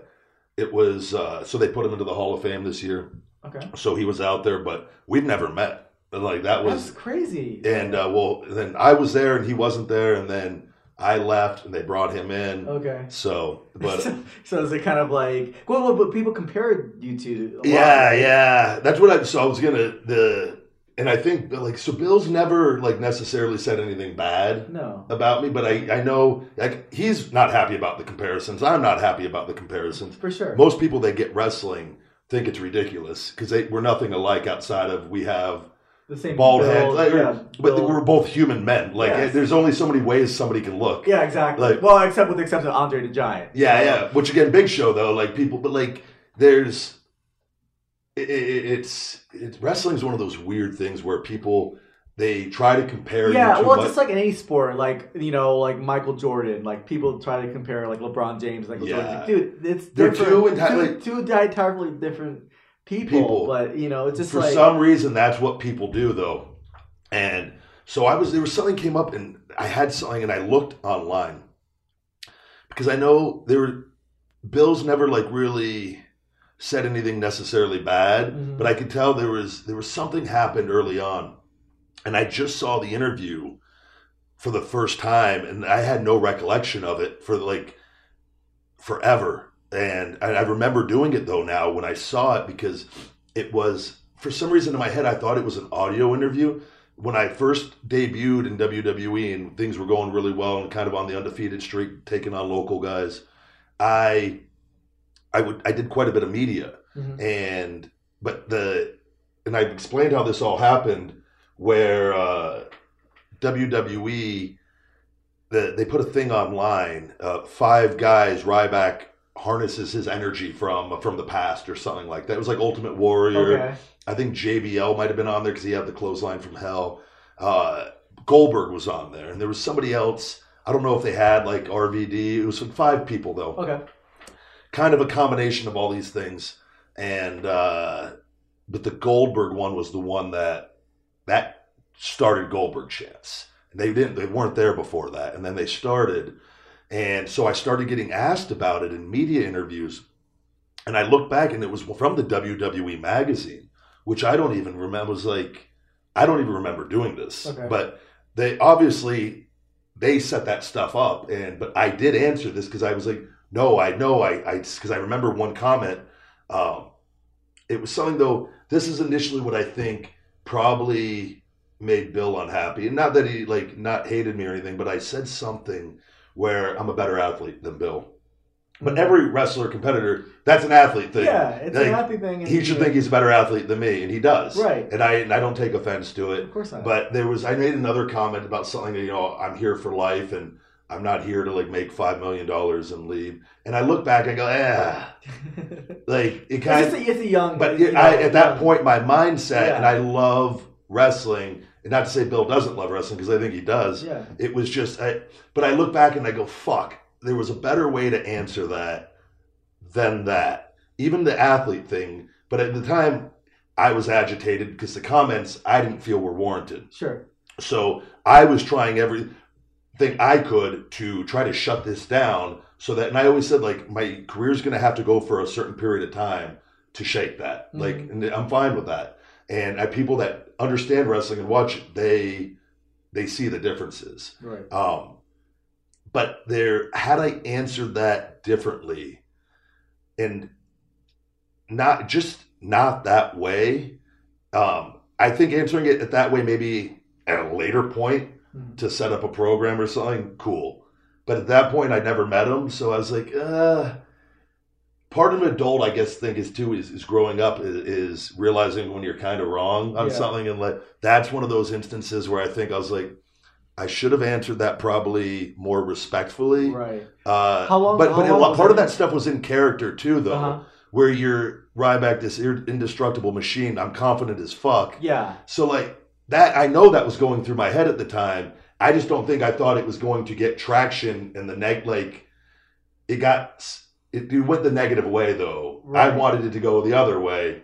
it was uh, so they put him into the Hall of Fame this year. okay. So he was out there, but we'd never met. And, Like that was That's crazy. And uh, well, then I was there and he wasn't there, and then I left and they brought him in. okay. So, but so is it kind of like well, well but people compared you to a yeah, yeah, that's what I. So I was gonna the, and I think like so Bill's never like necessarily said anything bad No. about me, but I I know like he's not happy about the comparisons. I'm not happy about the comparisons. For sure. Most people that get wrestling think it's ridiculous because they we're nothing alike outside of we have the same bald build, heads, like, yeah, but build. we're both human men. Like Yes. there's only so many ways somebody can look. Yeah, exactly. Like- well, except with the exception of Andre the Giant. Yeah, yeah. Which again, big show though. Like people, but like there's, it, it, it's it's wrestling is one of those weird things where people they try to compare. Yeah, to well, what, just like in any sport, like you know, like Michael Jordan, like people try to compare like LeBron James, like Yeah. Jordan. Dude, it's They're different. two entirely- two, two entirely different people, People. But you know, it's just for like some reason that's what people do though, and so I was there was something came up and I had something and I looked online because I know there were Bill's never like really said anything necessarily bad, Mhm. but I could tell there was there was something happened early on, and I just saw the interview for the first time, and I had no recollection of it for like forever. And I I remember doing it though now when I saw it because it was for some reason in my head I thought it was an audio interview. When I first debuted in WWE and things were going really well and kind of on the undefeated streak, taking on local guys, I I would I did quite a bit of media Mhm. and but the and I explained how this all happened where uh, WWE the, they put a thing online uh, five guys Ryback harnesses his energy from from the past or something like that it was like Ultimate Warrior okay, I think JBL might have been on there because he had the clothesline from hell. Uh, Goldberg was on there, and there was somebody else. I don't know if they had like RVD. It was five people though, okay, kind of a combination of all these things. And uh, but the Goldberg one was the one that that started Goldberg chants. They didn't. They weren't there before that, and then they started. And so I started getting asked about it in media interviews. And I looked back, and it was from the WWE magazine, which I don't even remember. Was like, I don't even remember doing this. Okay. But they obviously they set that stuff up, and but I did answer this because I was like, no, I know, I, I, because I remember one comment. Um, it was something though. This is initially what I think probably made Bill unhappy, and not that he like not hated me or anything, but I said something where I'm a better athlete than Bill. But every wrestler competitor, that's an athlete thing. yeah, it's Like, a happy thing. He should think he's a better athlete than me, and he does. Right. And I and I don't take offense to it. Of course not. But there was I made another comment about something you know, I'm here for life and I'm not here to like make five million dollars and leave. And I look back, I go, ah, like it it's, kind just of. a, it's a young, But you it, know, I, at that point, my mindset, and I love wrestling. And not to say Bill doesn't love wrestling because I think he does. yeah, It was just, I, but I look back and I go, fuck, there was a better way to answer that than that. Even the athlete thing. But at the time, I was agitated because the comments I didn't feel were warranted. sure, So I was trying everything I could to try to shut this down so that, and I always said, like, my career's going to have to go for a certain period of time to shake that. Like, mm-hmm. and I'm fine with that. And I, people that understand wrestling and watch it, they, they see the differences. right, Um, but there, had I answered that differently, and not just not that way, um, I think answering it that way maybe at a later point Mhm. to set up a program or something, cool. But at that point, I'd never met him, so I was like, uh. Part of an adult, I guess, think is too is, is growing up is, is realizing when you're kind of wrong on Yeah. something, and like that's one of those instances where I think I was like, I should have answered that probably more respectfully. Right. Uh, How long- But how but long was part of that? stuff was in character too, though, Uh-huh. where you're Ryback, this indestructible machine. I'm confident as fuck. Yeah. So like that, I know that was going through my head at the time. I just don't think I thought it was going to get traction in the neck. Like it got, it, it went the negative way though. I wanted it to go the other way,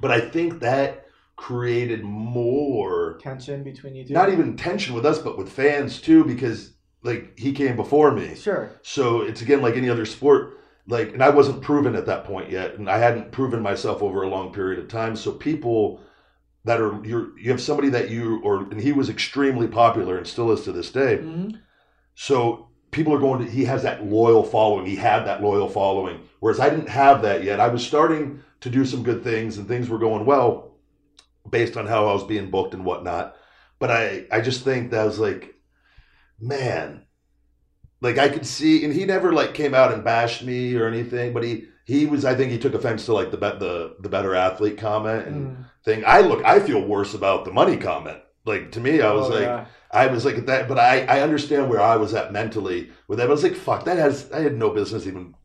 but I think that created more Tension between you two. not even tension with us, but with fans too, because like he came before me. Sure. So it's again like any other sport. Like, and I wasn't proven at that point yet, and I hadn't proven myself over a long period of time. So people that are you're you have somebody that you or and he was extremely popular and still is to this day. hmm So people are going to he has that loyal following. He had that loyal following, whereas I didn't have that yet. I was starting to do some good things and things were going well based on how I was being booked and whatnot. But I I just think that was like, man, like I could see, and he never like came out and bashed me or anything. But he he was I think he took offense to like the the the better athlete comment and Mm. thing. I look I feel worse about the money comment. Like to me, I was Oh, like. yeah. I was like at that, but I, I understand where I was at mentally with that. I was like, fuck, that has, I had no business even,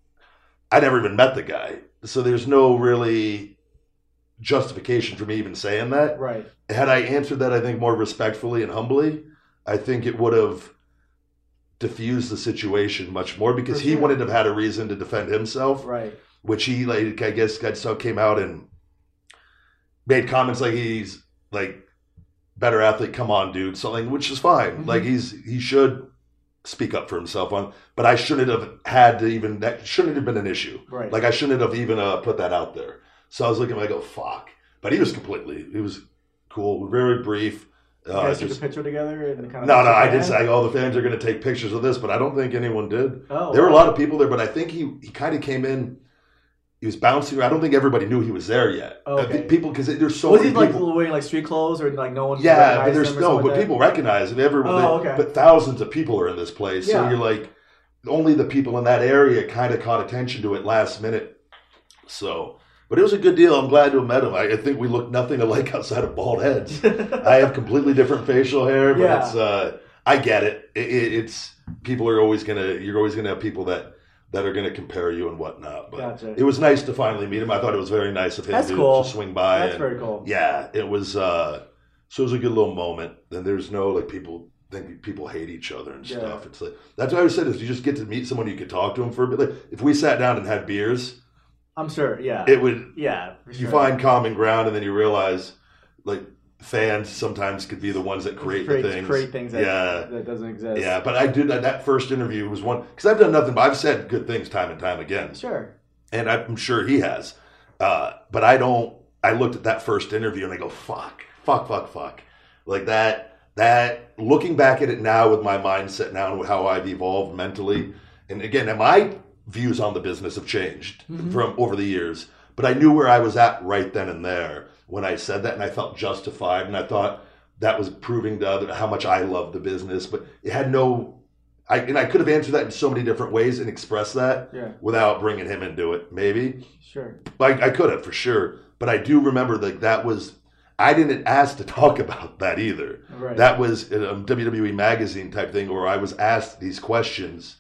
I never even met the guy. So there's no really justification for me even saying that. Right. Had I answered that, I think more respectfully and humbly, I think it would have diffused the situation much more because For he sure. wouldn't have had a reason to defend himself Right. which he like I guess got so came out and made comments like he's like better athlete, come on, dude, something which is fine. Mhm. Like he's he should speak up for himself on, but I shouldn't have had to even that shouldn't have been an issue. Right. Like I shouldn't have even uh, put that out there. So I was looking, I go fuck, but he was completely he was cool, very brief. you Uh, guys took just, a picture together and kind of. no, no, I did say, oh, the fans are going to take pictures of this, but I don't think anyone did. Oh, There were a lot of people there, but I think he he kind of came in. He was bouncing. around. I don't think everybody knew he was there yet. Oh, okay. think people because there's so was many he like people. wearing like street clothes or like no one? yeah, but there's no, but like people recognize him. Everyone, Oh, okay. but thousands of people are in this place, so you're like, only the people in that area kind of caught attention to it last minute. So, but it was a good deal. I'm glad to have met him. I, I think we look nothing alike outside of bald heads. I have completely different facial hair, but Yeah. it's uh, I get it. It, it. It's people are always gonna you're always gonna have people that that are gonna compare you and whatnot. But Gotcha. it was nice to finally meet him. I thought it was very nice of him to, cool. to swing by. That's and, very cool. yeah, it was. uh So it was a good little moment. Then there's no like people think people hate each other and Yeah. stuff. It's like that's what I always said is you just get to meet someone you could talk to them for a bit. Like if we sat down and had beers, I'm sure. Yeah. it would yeah. You sure. find common ground and then you realize like fans sometimes could be the ones that create create, the things create things that, yeah that doesn't exist. yeah but i did that, that first interview was one because i've done nothing but i've said good things time and time again Sure. and i'm sure he has uh, but i don't i looked at that first interview and i go fuck fuck fuck fuck like that that looking back at it now with my mindset now and how i've evolved mentally and again my views on the business have changed Mhm. from over the years but i knew where i was at right then and there when i said that and i felt justified and i thought that was proving to other how much i love the business but it had no I, and i could have answered that in so many different ways and expressed that Yeah. without bringing him into it maybe Sure. I, I could have for sure, but I do remember that that was I didn't ask to talk about that either. Right. That was a WWE magazine type thing where I was asked these questions,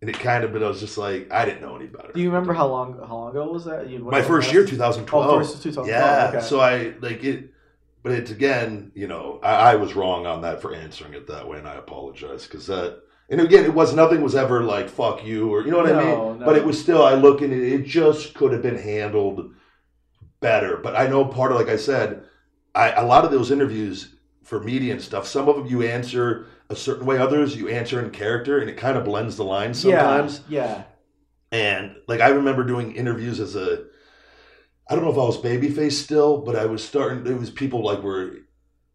and it kind of, but I was just like I didn't know any better. Do you remember how long how long ago was that? You, My first year, 2012. Oh, first 2012. Yeah, okay. so I like it, but it's again, you know, I, I was wrong on that for answering it that way, and I apologize because that. And again, it was nothing was ever like "fuck you" or you know what I mean. no. But it was still. I look at it; it just could have been handled better. But I know part of, like I said, I a lot of those interviews for media and stuff. Some of them you answer a certain way, others you answer in character, and it kind of blends the lines sometimes. Yeah. yeah. And like I remember doing interviews as a I don't know if I was babyface still, but I was starting it was people like were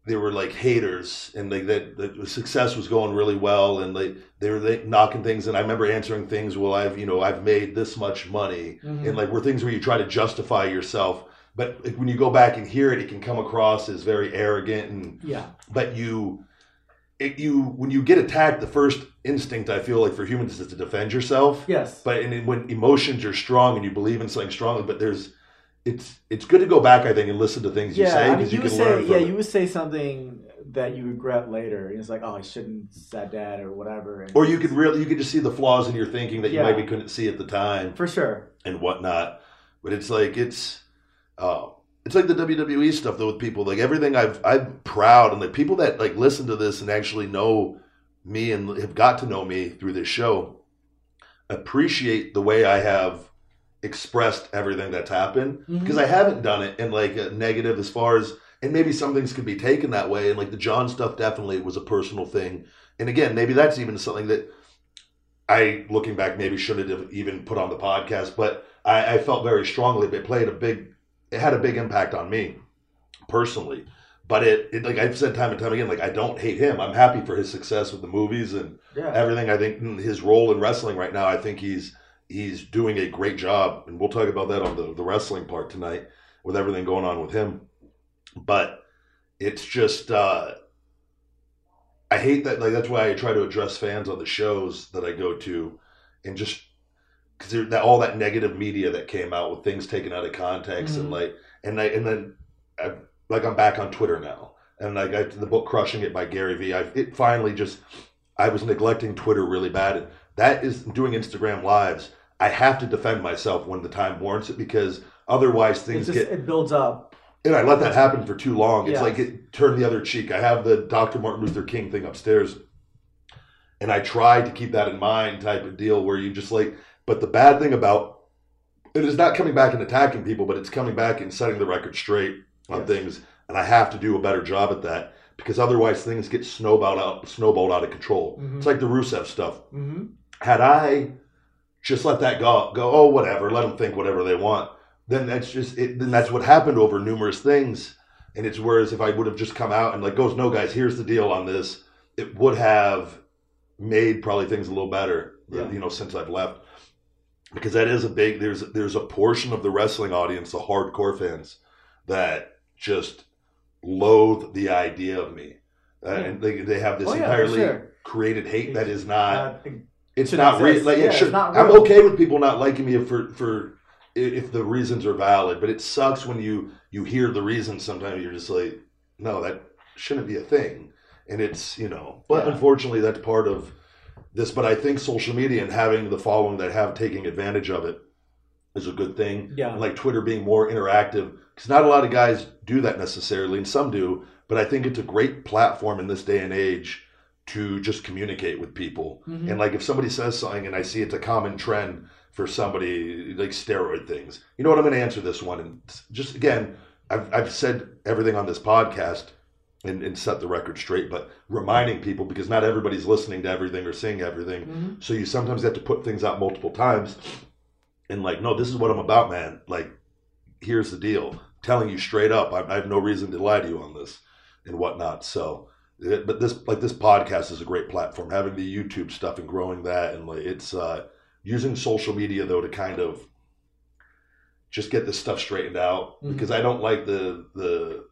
they were like haters and like that the success was going really well and like they were like, knocking things and I remember answering things well I've you know I've made this much money. Mhm. and like were things where you try to justify yourself but like when you go back and hear it it can come across as very arrogant and yeah. but you it, you when you get attacked, the first instinct I feel like for humans is to defend yourself. Yes. But and when emotions are strong and you believe in something strongly, but there's it's it's good to go back, I think, and listen to things you yeah, say I mean, because you, you, can say, learn yeah, it. you would say something that you regret later. And it's like, oh, I shouldn't have said that or whatever. And or you could really you could just see the flaws in your thinking that you Yeah. maybe couldn't see at the time for sure. and whatnot. But it's like it's uh, it's like the WWE stuff though with people. Like everything I've I'm proud and like people that like listen to this and actually know me and have got to know me through this show appreciate the way I have expressed everything that's happened Mhm. because I haven't done it in like a negative as far as and maybe some things could be taken that way and like the John stuff definitely was a personal thing and again maybe that's even something that I looking back maybe shouldn't have even put on the podcast but I, I felt very strongly it played a big it had a big impact on me personally but it, it like I've said time and time again like I don't hate him I'm happy for his success with the movies and Yeah. everything. I think mm, his role in wrestling right now, I think he's he's doing a great job, and we'll talk about that on the the wrestling part tonight with everything going on with him. But it's just uh, I hate that. Like that's why I try to address fans on the shows that I go to, and just because that all that negative media that came out with things taken out of context and Mhm. like and I and then I, like I'm back on Twitter now. And like I, the book "Crushing It" by Gary Vee, I it finally just I was neglecting Twitter really bad. And That is doing Instagram lives. I have to defend myself when the time warrants it because otherwise things just get. it builds up. And I let that happen for too long. It's Yeah. like it turned the other cheek. I have the Dr. Martin Luther King thing upstairs, and I tried to keep that in mind, type of deal where you just like. But the bad thing about it is not coming back and attacking people, but it's coming back and setting the record straight on Yes. things. And I have to do a better job at that because otherwise things get snowballed out, snowballed out of control. Mhm. It's like the Rusev stuff. hmm Had I just let that go, go, oh whatever, let them think whatever they want. Then that's just it. Then that's what happened over numerous things. And it's whereas if I would have just come out and like goes, no guys, here's the deal on this, it would have made probably things a little better. Yeah. You know, since I've left, because that is a big. There's there's a portion of the wrestling audience, the hardcore fans, that just loathe the idea of me, uh, Yeah. and they they have this Oh, yeah, entirely sure. created hate that is not. Uh, It's not real. Like, Yeah, it it's should, not I'm okay with people not liking me for for if the reasons are valid, but it sucks when you you hear the reasons. Sometimes you're just like, no, that shouldn't be a thing, and it's you know. But unfortunately, that's part of this. But I think social media and having the following that have taking advantage of it is a good thing. Yeah. And like Twitter being more interactive because not a lot of guys do that necessarily, and some do. But I think it's a great platform in this day and age to just communicate with people. Mhm. And like if somebody says something and I see it's a common trend for somebody like steroid things, you know what? I'm going to answer this one. And just again, I've, I've said everything on this podcast and, and set the record straight, but reminding people because not everybody's listening to everything or seeing everything. Mhm. So you sometimes have to put things out multiple times and like, no, this is what I'm about, man. Like, here's the deal. telling you straight up, I, I have no reason to lie to you on this and whatnot. So, it- but this like this podcast is a great platform. Having the YouTube stuff and growing that, and like it's uh, using social media though to kind of just get this stuff straightened out Mhm. because I don't like the the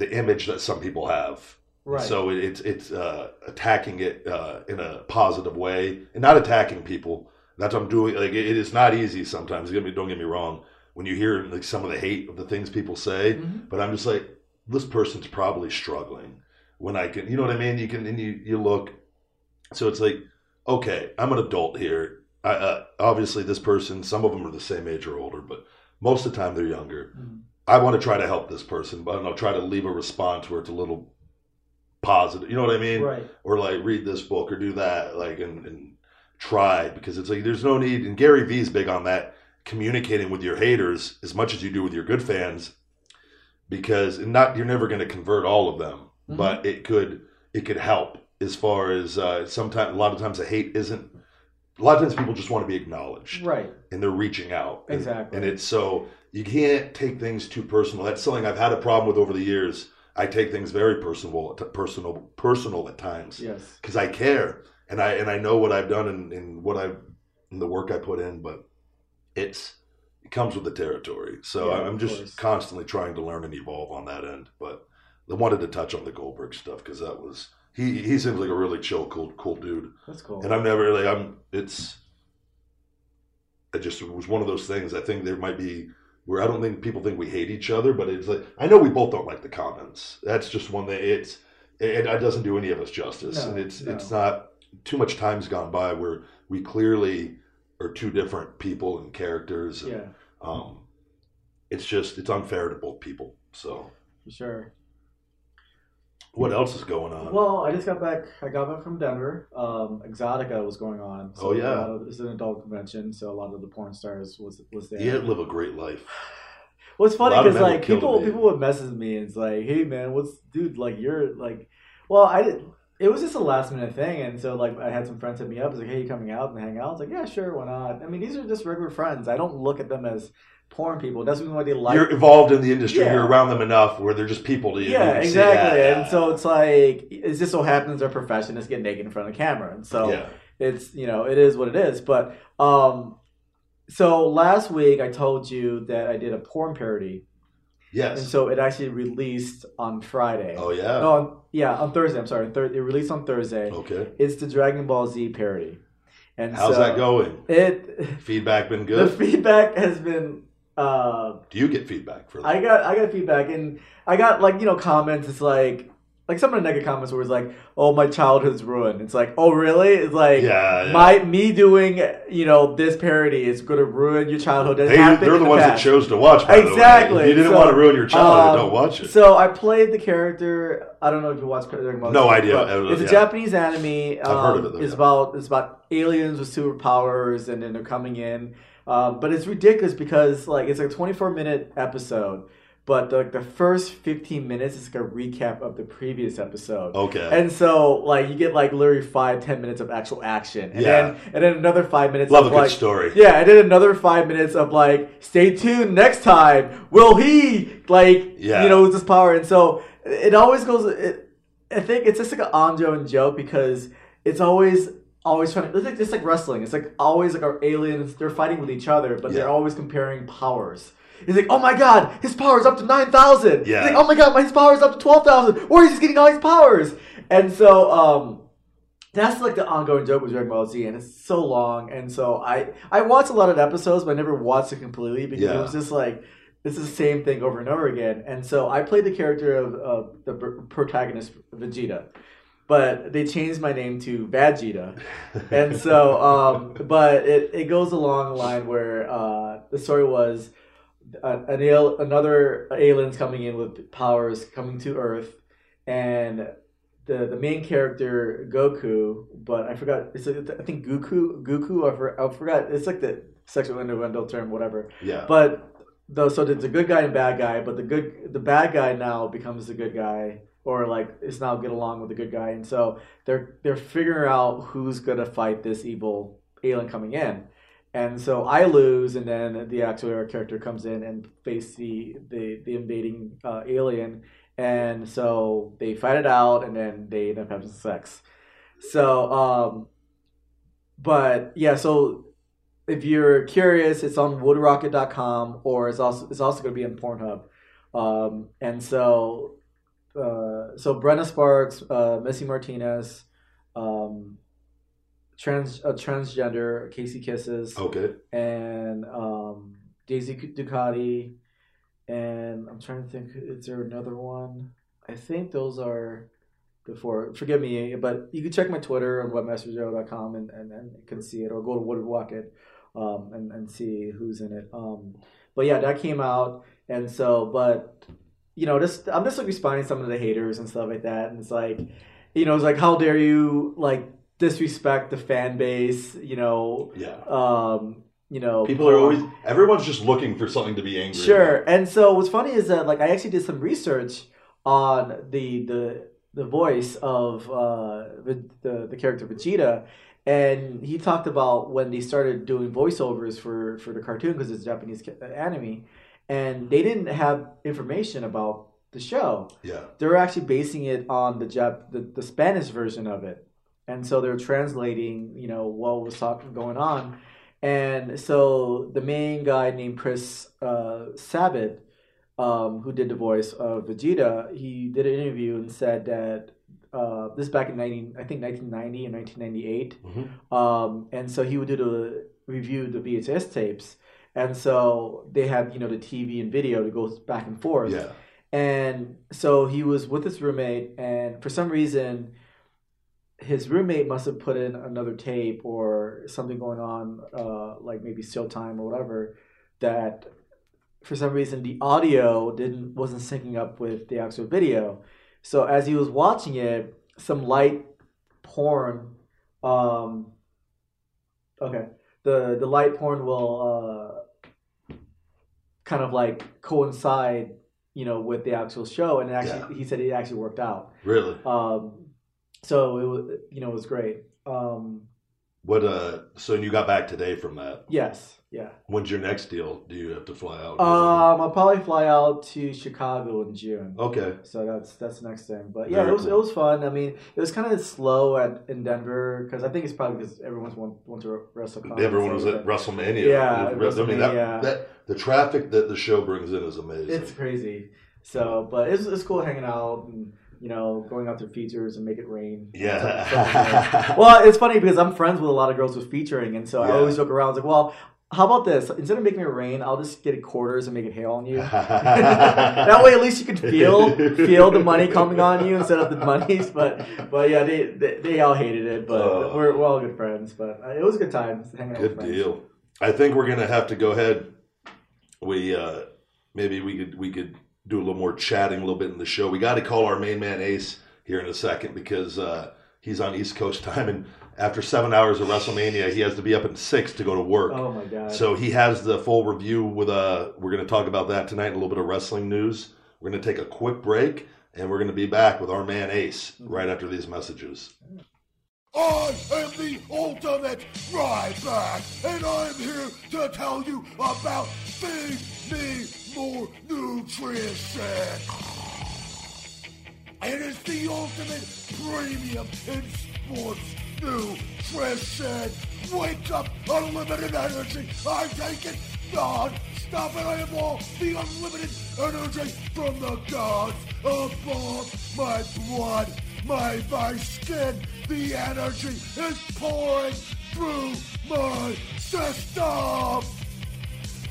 the image that some people have. Right. So it, it's it's uh, attacking it uh, in a positive way and not attacking people. That's what I'm doing. Like it, it is not easy sometimes. Don't get me- Don't get me wrong. When you hear like some of the hate of the things people say, Mhm. but I'm just like, this person's probably struggling. When I can, you know what I mean? You can and you you look. So it's like, okay, I'm an adult here. I, uh, obviously, this person. Some of them are the same age or older, but most of the time they're younger. Mhm. I want to try to help this person, but I'll try to leave a response where it's a little positive. You know what I mean? Right. Or like read this book or do that, like and, and try because it's like there's no need. And Gary Vee's big on that, communicating with your haters as much as you do with your good fans, because and not you're never going to convert all of them, Mhm. but it could it could help as far as uh, sometimes a lot of times the hate isn't. A lot of times people just want to be acknowledged Right. and they're reaching out. And- Exactly. And, it's so you can't take things too personal. That's something I've had a problem with over the years. I take things very personal, personal, personal at times Yes. because I care and I and I know what I've done and, and what I and the work I put in. But it's it comes with the territory. So Yeah, I'm just course. constantly trying to learn and evolve on that end. But I wanted to touch on the Goldberg stuff because that was he he seems like a really chill, cool, cool dude. That's cool. And I'm never like I'm. It's. It just was one of those things. I think there might be where I don't think people think we hate each other, but it's like I know we both don't like the comments. That's just one that It's it, it doesn't do any of us justice, No, and it's no. it's not too much time's gone by where we clearly are two different people and characters. And, yeah, Um, it's just it's unfair to both people. So for sure. What else is going on? Well, I just got back. I got back from Denver. Um, Exotica was going on. Oh, yeah. of- it's an adult convention, so a lot of the porn stars was was there. he had to live a great life. Well, it's funny A lot of because like people people would message me and it's like, "Hey man, what's dude like you're like?" Well, I did. It was just a last minute thing, and so like I had some friends hit me up. It's like, "Hey, you coming out and hang out?" I was like, "Yeah, sure, why not?" I mean, these are just regular friends. I don't look at them as porn people. That's why they like. you're involved in the industry. Yeah. You're around them enough where they're just people to you. You yeah, see exactly. And so it's like it just so happens their profession is get naked in front of the camera, and so yeah, it's you know it is what it is. But um, so last week I told you that I did a porn parody, Yes. and so it actually released on Friday. oh yeah. No, on, yeah, on Thursday. I'm sorry. Thir- it released on Thursday. Okay. It's the Dragon Ball Z parody. And How's so that going? It Feedback been good. the feedback has been. Uh, Do you get feedback for that? I got I got feedback and I got like you know comments. It's like like some of the negative comments where it's like, "Oh, my childhood's ruined." It's like, "Oh, really?" It's like yeah, yeah. my me doing you know this parody is going to ruin your childhood. That they, they're the the ones that chose to watch. Exactly. The way. If you didn't So, want to ruin your childhood, Um, don't watch it. So I played the character. I don't know if you watched Dragon Ball. No idea. Uh, It's a. Japanese anime. Um, I've heard of it, though, It's yeah. about it's about aliens with superpowers, and then they're coming in. Um, but it's ridiculous because like it's like a 24 minute episode, but the, like the first 15 minutes is like a recap of the previous episode. okay. And so, like, you get like literally five, ten minutes of actual action, and Yeah. then and then another five minutes Love a of good like, story. yeah, and then another five minutes of like, stay tuned next time. Will he like, Yeah. you know, lose his power? And so it always goes. It, I think it's just like an ongoing joke because it's always always trying to. It's like just like wrestling. It's like always like our aliens. They're fighting with each other, but they're always comparing powers. He's like, oh my god, his power's up to nine thousand. Yeah. He's like, oh my god, my his power's up to twelve thousand. Where is he getting all these powers? And so, um, that's like the ongoing joke with Dragon Ball Z, and it's so long. And so I I watched a lot of episodes, but I never watched it completely because Yeah. it was just like it's the same thing over and over again. And so I played the character of, of the protagonist Vegeta, but they changed my name to Vegeta. And so, um, but it, it goes along the line where uh, the story was uh, an al- another aliens coming in with powers coming to Earth, and the the main character Goku, but I forgot. It's like, I think Goku Goku. I, for, I forgot. It's like the sexual innuendo term, whatever. yeah. But though, so there's a good guy and bad guy, but the good the bad guy now becomes the good guy, or like is now get along with the good guy, and so they're they're figuring out who's gonna fight this evil alien coming in. And so I lose, and then the actual character comes in and face the the, the invading uh, alien, and so they fight it out, and then they end up having sex. So, um, but yeah, so if you're curious, it's on woodrocket.com or it's also it's also going to be on Pornhub. Um, and so uh, so Brenna Sparks, uh, Missy Martinez, um, trans a transgender Casey Kisses, okay. and um, Daisy Ducati, and I'm trying to think. Is there another one? I think those are before. Forgive me, but you can check my Twitter on webmasterjoe.com and, and, and you can see it, or go to WoodRocket um, and, and see who's in it. Um, but yeah, that came out, and so, but you know, just I'm just like responding to some of the haters and stuff like that, and it's like, you know, it's like, how dare you like disrespect the fan base, you know, Yeah. um, you know, People are always. Everyone's just looking for something to be angry. Sure. about. And so what's funny is that like I actually did some research on the the the voice of uh, the, the the character Vegeta, and he talked about when they started doing voiceovers for for the cartoon because it's a Japanese anime, and they didn't have information about the show. Yeah. They were actually basing it on the Jap the, the Spanish version of it, and so they're translating you know what was talking going on. And so the main guy named Chris uh, Sabat, um, who did the voice of Vegeta, he did an interview and said that uh, this is back in 19, I think 1990 and 1998. Mhm. Um, and so he would do the review the VHS tapes. And so they had, you know, the TV and video to go back and forth. Yeah. And so he was with his roommate, and for some reason, his roommate must have put in another tape or something going on, uh, like maybe Showtime or whatever, that for some reason the audio didn't wasn't syncing up with the actual video. So as he was watching it, some light porn, um, okay, the the light porn will uh, kind of like coincide, you know, with the actual show, and actually he said it actually worked out. Really? Um, so it was, you know, it was great. Um, What? Uh. So you got back today from that. yes, yeah. When's your next deal? Do you have to fly out? Um, I'll probably fly out to Chicago in June. okay. So that's that's the next thing. But yeah, Very it was cool. it was fun. I mean, it was kind of slow at in Denver because I think it's probably because everyone's want, want to wrestle. Everyone was at WrestleMania. Yeah, was- I mean, that, that the traffic that the show brings in is amazing. It's crazy. So, but it's it's cool hanging out and you know going out to features and make it rain. yeah. well, it's funny because I'm friends with a lot of girls with featuring, and so I always joke around. Like, well, how about this? Instead of making it rain, I'll just get quarters and make it hail on you. that way, at least you can feel feel the money coming on you instead of the monies. But but yeah, they they, they all hated it. But Oh. we're, we're all good friends. But uh, it was a good time hanging out Good deal. I think we're gonna have to go ahead. We uh maybe we could we could do a little more chatting a little bit in the show. We got to call our main man Ace here in a second because uh, he's on East Coast time, and after seven hours of WrestleMania, he has to be up at six to go to work. Oh my god! So he has the full review with uh we're going to talk about that tonight a little bit of wrestling news. We're going to take a quick break and we're going to be back with our man Ace right after these messages. I am the ultimate Ryback, and I'm here to tell you about Feed Me More Nutrition. And It is the ultimate premium in sports nutrition. Wake up, unlimited energy. I take it non-stop, and I have all the unlimited energy from the gods above my blood, my, my skin. The energy is pouring through my system.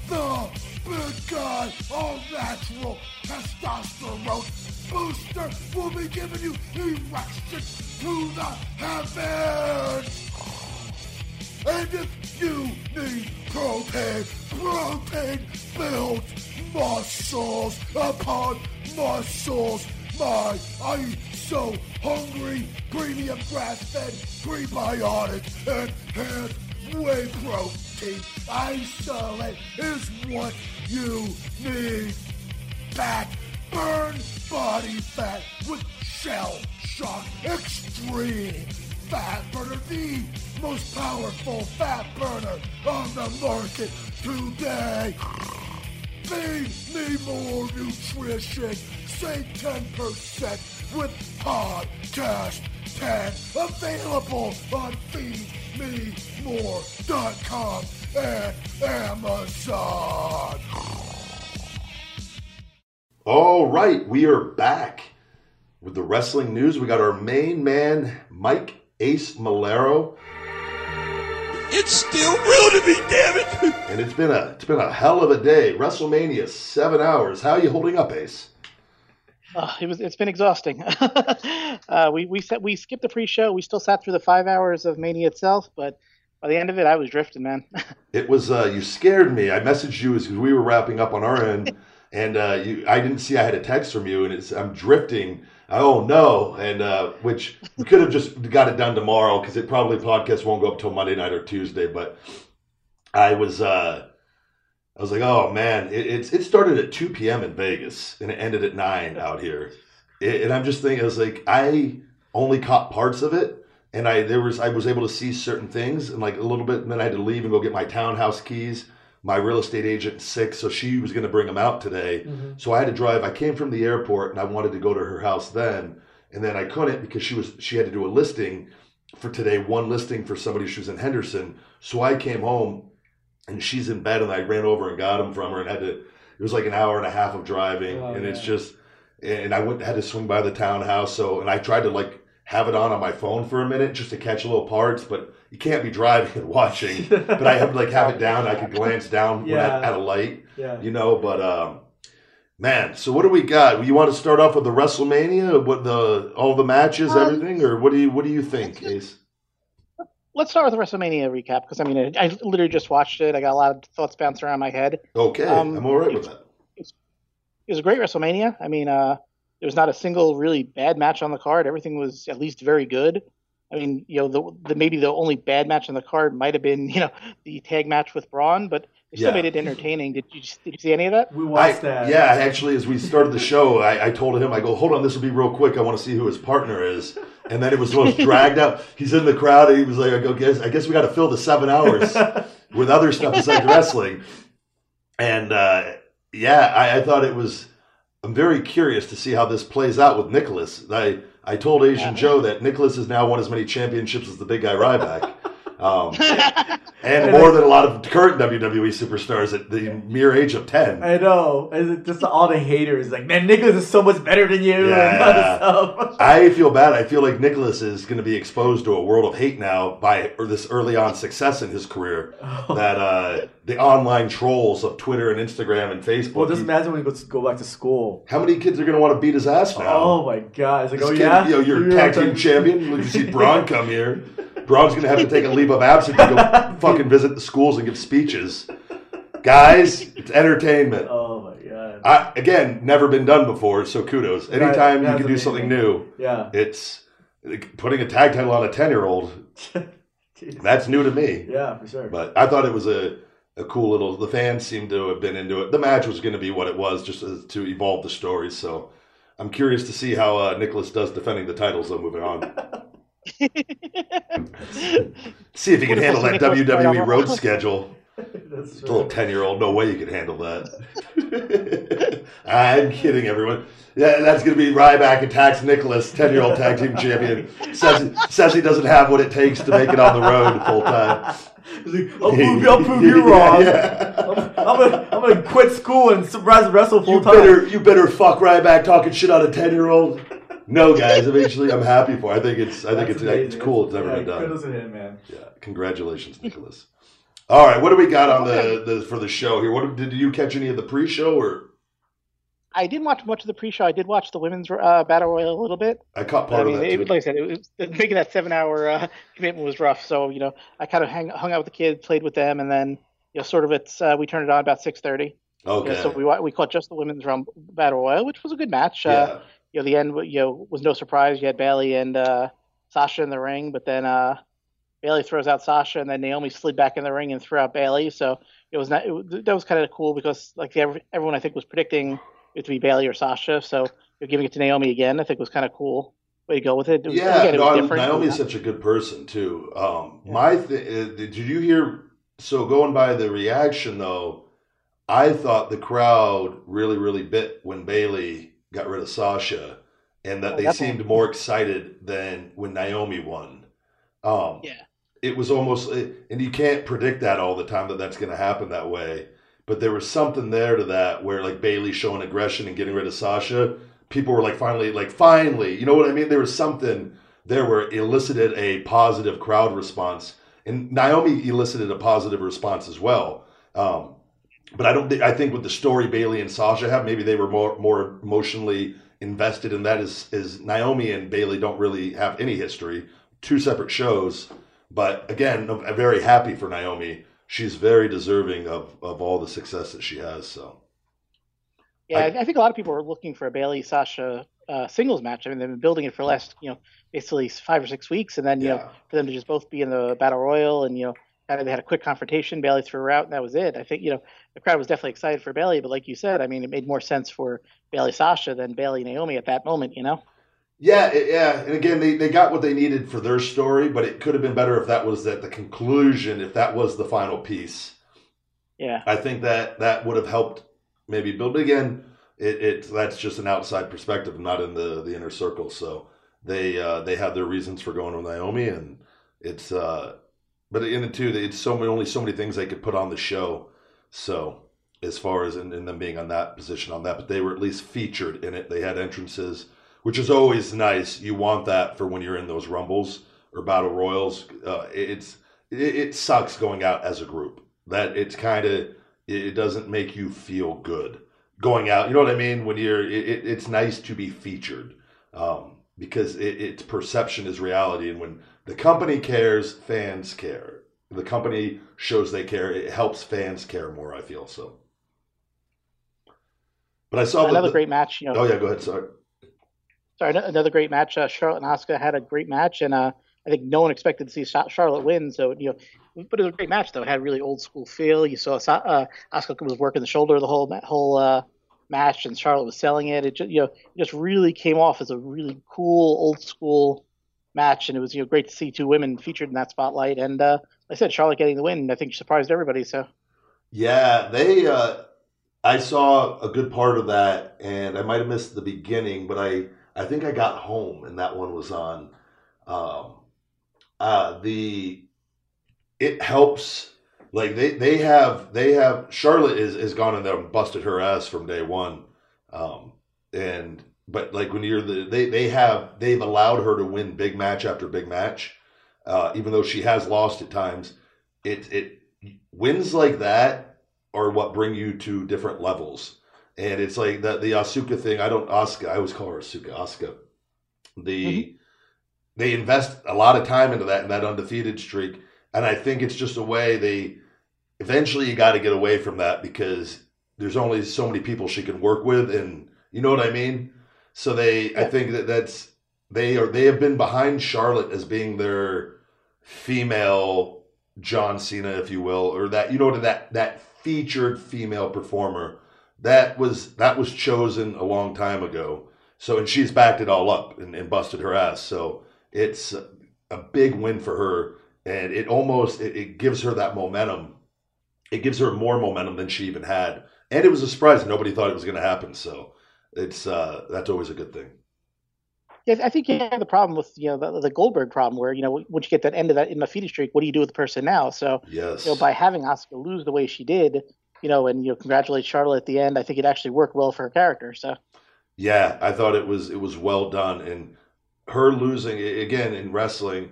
The big guy, all natural testosterone booster will be giving you erection to the heavens. And if you need protein, protein builds muscles upon muscles. My, I so hungry. Premium grass-fed prebiotic enhanced whey protein isolate is what you need. Fat burn body fat with shell shock extreme fat burner, the most powerful fat burner on the market today. Feed me more nutrition. Save 10% with podcast 10 available on feedmemore.com and Amazon. All right, we are back with the wrestling news. We got our main man, Mike Ace Malero, It's still real to me, damn it! and it's been a it's been a hell of a day. WrestleMania, seven hours. How are you holding up, Ace? Uh, it was. It's been exhausting. uh, we we set, we skipped the pre-show. We still sat through the five hours of Mania itself, but by the end of it, I was drifting, man. It was uh, you scared me. I messaged you as we were wrapping up on our end, and uh, you I didn't see I had a text from you, and it's I'm drifting. Oh no! And uh, which we could have just got it done tomorrow because it probably podcast won't go up till Monday night or Tuesday. But I was uh, I was like, oh man, it, it's it started at two p.m. in Vegas and it ended at nine out here, It- and I'm just thinking, I was like, I only caught parts of it, and I there was I was able to see certain things and like a little bit, and then I had to leave and go get my townhouse keys. My real estate agent sick, so she was going to bring them out today. Mm-hmm. So I had to drive. I came from the airport and I wanted to go to her house then, and then I couldn't because she was she had to do a listing for today, one listing for somebody she was in Henderson. So I came home and she's in bed and I ran over and got him from her and had to it was like an hour and a half of driving Oh, and it's just and I went had to swing by the townhouse so and I tried to like have it on on my phone for a minute just to catch a little parts, but you can't be driving and watching. but I have like have it down. I could glance down when I, at a light, Yeah. you know. But um, man, so what do we got? You want to start off with the WrestleMania, what the all the matches, Um, everything, or what do you what do you think, Ace? Let's start with the WrestleMania recap because I mean, I, I literally just watched it. I got a lot of thoughts bouncing around my head. Okay, Um, I'm all right with that. It was a great WrestleMania. I mean, uh, there was not a single really bad match on the card. Everything was at least very good. I mean, you know, the, the maybe the only bad match on the card might have been, you know, the tag match with Braun, but they still Yeah. made it entertaining. Did you did you see any of that? We I, watched that. yeah, actually, as we started the show, I, I told him, I go, hold on, this will be real quick. I want to see who his partner is. And then it was the most dragged out. He's in the crowd, and he was like, I go, guess, I guess we got to fill the seven hours with other stuff besides wrestling. And uh, yeah, I, I thought it was. I'm very curious to see how this plays out with Nicholas. I I told Asian Yeah. Joe that Nicholas has now won as many championships as the big guy Ryback. Um, and more than a lot of current WWE superstars at the mere age of 10. I know. And just all the haters like, man, Nicholas is so much better than you. And all this Yeah. I feel bad. I feel like Nicholas is going to be exposed to a world of hate now by or this early on success in his career. That uh, the online trolls of Twitter and Instagram and Facebook. well, just imagine when he goes go back to school. how many kids are going to want to beat his ass now? Oh my god! It's like, This oh kid, yeah, you know, you're You're tag team champion. You see Braun come here. Braun's going to have to take a leave of absence to go fucking visit the schools and give speeches. Guys, it's entertainment. Oh my god! I, again, never been done before, so kudos. Right, Anytime you can do amazing. something new, yeah. it's like, putting a tag title on a 10 year old. That's new to me. yeah, for sure. But I thought it was a, a cool little. The fans seemed to have been into it. The match was going to be what it was, just to evolve the story. So I'm curious to see how uh, Nicholas does defending the titles. Though moving on, see if you can handle that WWE road schedule. That's little ten year old. No way you can handle that. I'm kidding, everyone. Yeah, that's going to be Ryback attacks Nicholas, ten year old tag team champion. Says says he doesn't have what it takes to make it on the road full time. Like, I'll prove, I'll prove you wrong. I'm, I'm gonna, I'm gonna quit school and surprise wrestle full You time. better, you better fuck Ryback talking shit on a ten year old. No, guys. Eventually, I'm happy for. it. I think it's. I think That's it's. It's cool. It's never yeah, been done. Kudos to him, man. Yeah. Congratulations, Nicholas. All right. What do we got on the, the for the show here? What did you catch any of the pre-show or I didn't watch much of the pre-show. I did watch the women's uh, battle royal a little bit. I caught But, part I mean, of that. it, too. like I said, it was, making that seven-hour uh, commitment was rough. So you know, I kind of hang, hung out with the kids, played with them, and then you know, sort of it's uh, we turned it on about six thirty. okay. so we we caught just the women's rumble battle royal, which was a good match. Uh, yeah. You know, the end you know was no surprise. You had Bayley and uh, Sasha in the ring, but then uh, Bayley throws out Sasha, and then Naomi slid back in the ring and threw out Bayley. So it was not it, that was kind of cool because like every, everyone I think was predicting it to be Bayley or Sasha. So you're giving it to Naomi again. I think was kind of cool way to go with it. it was, Yeah, again, no, different. Naomi is such a good person too. Um, Yeah. My th- uh, did you hear? So going by the reaction though, I thought the crowd really, really bit when Bayley got rid of Sasha, and that Oh, they definitely. seemed more excited than when Naomi won. Um, Yeah. it was almost, and you can't predict that all the time that that's going to happen that way. But there was something there to that where like Bayley showing aggression and getting rid of Sasha, people were like finally, like finally, you know what I mean? There was something there where it elicited a positive crowd response, and Naomi elicited a positive response as well. Um, but I don't think I think with the story Bayley and Sasha have, maybe they were more more emotionally invested in that. Is is Naomi and Bayley don't really have any history, two separate shows. But again, I'm very happy for Naomi. She's very deserving of of all the success that she has. So Yeah, I, I think a lot of people are looking for a Bayley Sasha uh, singles match. I mean, they've been building it for the last, you know, basically five or six weeks, and then you know, for them to just both be in the battle royal, and you know, they had a quick confrontation. Bayley threw her out, and that was it. I think you know the crowd was definitely excited for Bayley, but like you said, I mean, it made more sense for Bayley Sasha than Bayley Naomi at that moment. You know? yeah, it- yeah. And again, they they got what they needed for their story, but it could have been better if that was at the conclusion, if that was the final piece. Yeah. I think that that would have helped maybe build again. It, it that's just an outside perspective, not in the the inner circle. So they uh, they had their reasons for going with Naomi, and it's uh, but in it too, it's so many only so many things they could put on the show. So as far as in, in them being on that position on that, but they were at least featured in it. They had entrances, which is always nice. You want that for when you're in those rumbles or battle royals. Uh, it's it, it sucks going out as a group. That it's kind of it doesn't make you feel good going out. You know what I mean? When you're, it, it's nice to be featured um, because it, its perception is reality, and when the company cares, fans care. The company shows they care. It helps fans care more. I feel so. But I saw another the, great match. You know, Oh yeah, go ahead. Sorry. sorry, another great match. Uh, Charlotte and Asuka had a great match, and uh, I think no one expected to see Charlotte win. So you know, but it was a great match though. It had a really old school feel. You saw Sa- uh, Asuka was working the shoulder the whole whole uh, match, and Charlotte was selling it. It just, you know it just really came off as a really cool old school match, and it was you know great to see two women featured in that spotlight. And uh, like I said Charlotte getting the win, I think surprised everybody. So Yeah, they. Uh, I saw a good part of that, and I might have missed the beginning, but I I think I got home and that one was on. Um, uh, the it helps. Like they they have they have Charlotte is is gone in there and busted her ass from day one, um, and but like when you're the they they have they've allowed her to win big match after big match, uh, even though she has lost at times. It it wins like that are what bring you to different levels. And it's like that the Asuka thing. I don't Asuka. I always call her Asuka. Asuka. The they invest a lot of time into that and that undefeated streak, and I think it's just a way they eventually you got to get away from that because there's only so many people she can work with, and you know what I mean. So they, I think that that's they are they have been behind Charlotte as being their female John Cena, if you will, or that you know that that featured female performer that was that was chosen a long time ago. So and she's backed it all up and, and busted her ass. So it's a big win for her, and it almost it, it gives her that momentum. It gives her more momentum than she even had, and it was a surprise. Nobody thought it was going to happen. So it's uh, that's always a good thing. Yeah, I think you have the problem with you know the, the Goldberg problem, where you know once you get that end of that undefeated streak, what do you do with the person now? So Yes. you know by having Asuka lose the way she did, you know, and you know congratulate Charlotte at the end, I think it actually worked well for her character. So Yeah, I thought it was it was well done, and her losing again in wrestling,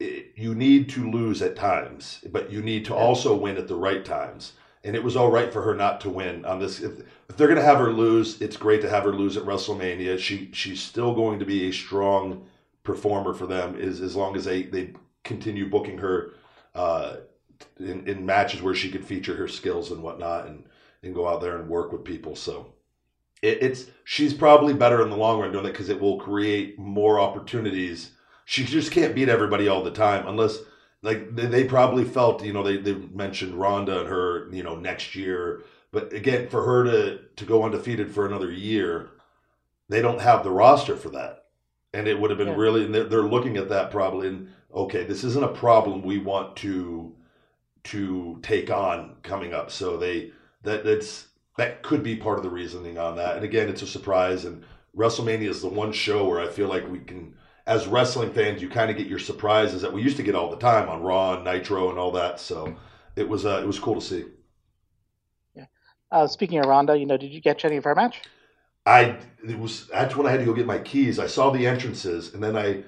it, you need to lose at times, but you need to also win at the right times. And it was all right for her not to win on this. If, if they're going to have her lose, it's great to have her lose at WrestleMania. She she's still going to be a strong performer for them, is as long as they they continue booking her uh, in, in matches where she can feature her skills and whatnot, and and go out there and work with people. So it, it's she's probably better in the long run doing that because it will create more opportunities. She just can't beat everybody all the time unless like they, they probably felt you know they, they mentioned Ronda and her you know next year, but again for her to to go undefeated for another year, they don't have the roster for that, and it would have been Yeah. really and they're, they're looking at that probably and okay this isn't a problem we want to to take on coming up so they that that's that could be part of the reasoning on that. And again, it's a surprise. And WrestleMania is the one show where I feel like we can, as wrestling fans, you kind of get your surprises that we used to get all the time on Raw and Nitro and all that. So it was uh, it was cool to see. uh, speaking of Ronda, you know, did you catch any of her match? I it was that's when I had to go get my keys. I saw the entrances and then I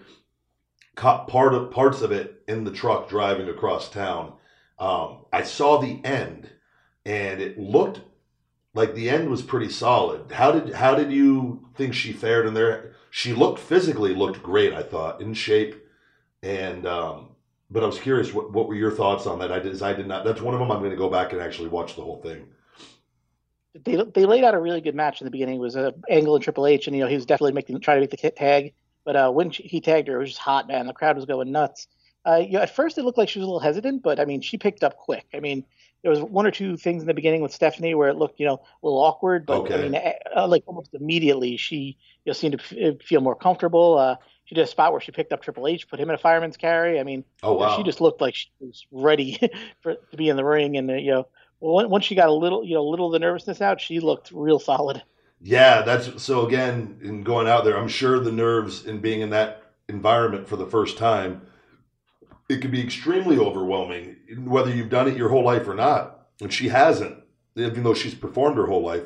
caught part of parts of it in the truck driving across town. Um, I saw the end and it looked like the end was pretty solid. How did how did you think she fared in there? She looked physically looked great. I thought in shape, and um, but I was curious what what were your thoughts on that? I did I did not. That's one of them. I'm going to go back and actually watch the whole thing. They they laid out a really good match in the beginning. It was a Angle and Triple H, and you know he was definitely making trying to make the tag. But uh, when she, he tagged her, it was just hot, man. The crowd was going nuts. Uh, you know, at first it looked like she was a little hesitant, but I mean, she picked up quick. I mean, there was one or two things in the beginning with Stephanie where it looked, you know, a little awkward, but Okay. I mean, uh, like almost immediately she you know seemed to f- feel more comfortable. Uh, she did a spot where she picked up Triple H, put him in a fireman's carry. I mean, Oh wow! she just looked like she was ready for to be in the ring, and uh, you know, on- once she got a little, you know, a little of the nervousness out, she looked real solid. Yeah, that's so again in going out there, I'm sure the nerves in being in that environment for the first time, it can be extremely overwhelming, whether you've done it your whole life or not. And she hasn't, even though she's performed her whole life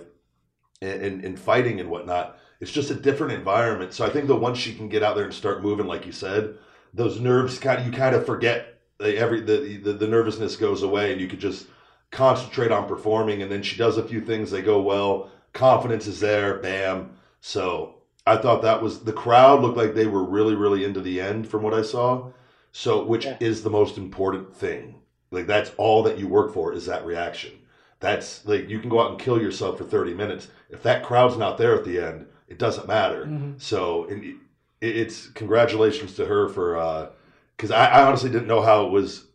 in, in, in fighting and whatnot. it's just a different environment. So I think the once she can get out there and start moving, like you said, those nerves kind of you kind of forget every the, the the nervousness goes away, and you could just concentrate on performing. And then she does a few things, they go well. Confidence is there, bam. So I thought that was the crowd looked like they were really, really into the end from what I saw. So, which Yeah. is the most important thing. Like that's all that you work for is that reaction. That's like you can go out and kill yourself for 30 minutes. If that crowd's not there at the end, it doesn't matter. Mm-hmm. So, and it, it's congratulations to her for uh, because I, I honestly didn't know how it was.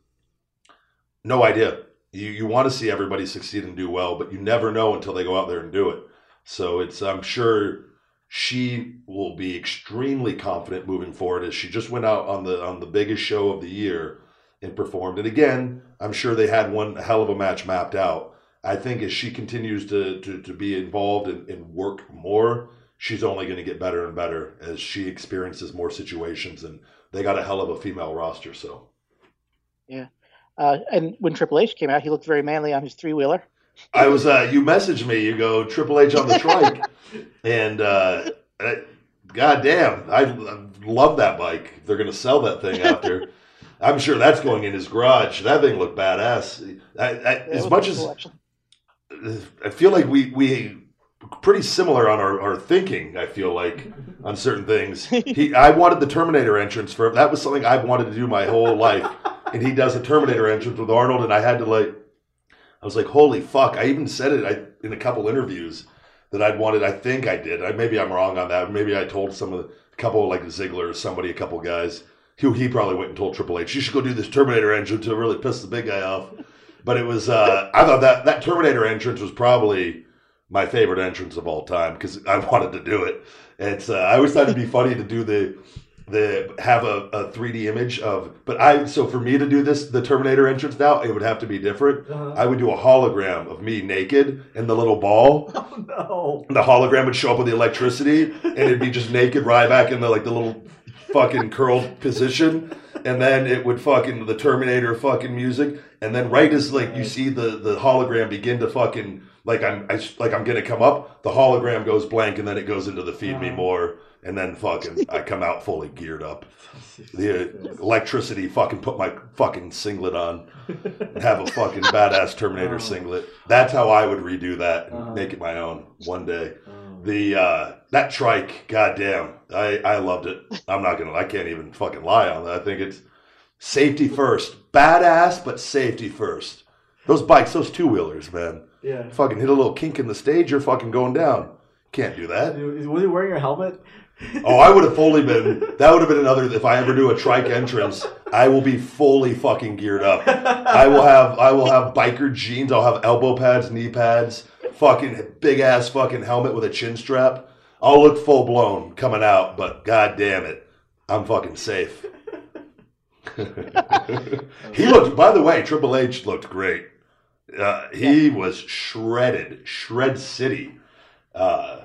No idea. You you want to see everybody succeed and do well, but you never know until they go out there and do it. So it's I'm sure she will be extremely confident moving forward as she just went out on the on the biggest show of the year and performed. And again, I'm sure they had one hell of a match mapped out. I think as she continues to to, to be involved and, and work more, she's only going to get better and better as she experiences more situations. And they got a hell of a female roster. So yeah. Uh, and when Triple H came out, he looked very manly on his three wheeler. I was uh, you messaged me. You go Triple H on the trike, and uh, I, God damn, I, I love that bike. They're gonna sell that thing after. I'm sure that's going in his garage. That thing looked badass. I, I, as much as I feel like we we pretty similar on our, our thinking. I feel like on certain things. He I wanted the Terminator entrance for that was something I've wanted to do my whole life, and he does a Terminator entrance with Arnold, and I had to like. I was like, holy fuck! I even said it I, in a couple interviews that I'd wanted. I think I did. I, maybe I'm wrong on that. Maybe I told some of the a couple like Ziggler or somebody, a couple guys who he probably went and told Triple H, you should go do this Terminator entrance to really piss the big guy off. But it was, uh, I thought that that Terminator entrance was probably my favorite entrance of all time because I wanted to do it. It's, uh, I always thought it'd be funny to do the, the have a, a 3D image of, but I, so for me to do this, the Terminator entrance now, it would have to be different. Uh-huh. I would do a hologram of me naked and the little ball. Oh no. And the hologram would show up with the electricity, and it'd be just naked Ryback in the like the little fucking curled position, and then it would fucking the Terminator fucking music, and then right as like you see the the hologram begin to fucking like I'm I, like I'm gonna come up, the hologram goes blank, and then it goes into the feed me uh-huh. more, and then fucking I come out fully geared up. The electricity fucking put my fucking singlet on and have a fucking badass Terminator singlet. That's how I would redo that and make it my own one day. The uh that trike, goddamn, I I loved it. I'm not gonna, I can't even fucking lie on that. I think it's safety first, badass, but safety first. Those bikes, those two wheelers, man, Yeah. fucking hit a little kink in the stage, you're fucking going down. Can't do that. Was he wearing a helmet? Oh, I would have fully been. That would have been another. If I ever do a trike entrance, I will be fully fucking geared up. I will have. I will have biker jeans. I'll have elbow pads, knee pads, fucking big ass fucking helmet with a chin strap. I'll look full blown coming out, but god damn it, I'm fucking safe. he looked. By the way, Triple H looked great. Uh, he was shredded, shred city. Uh,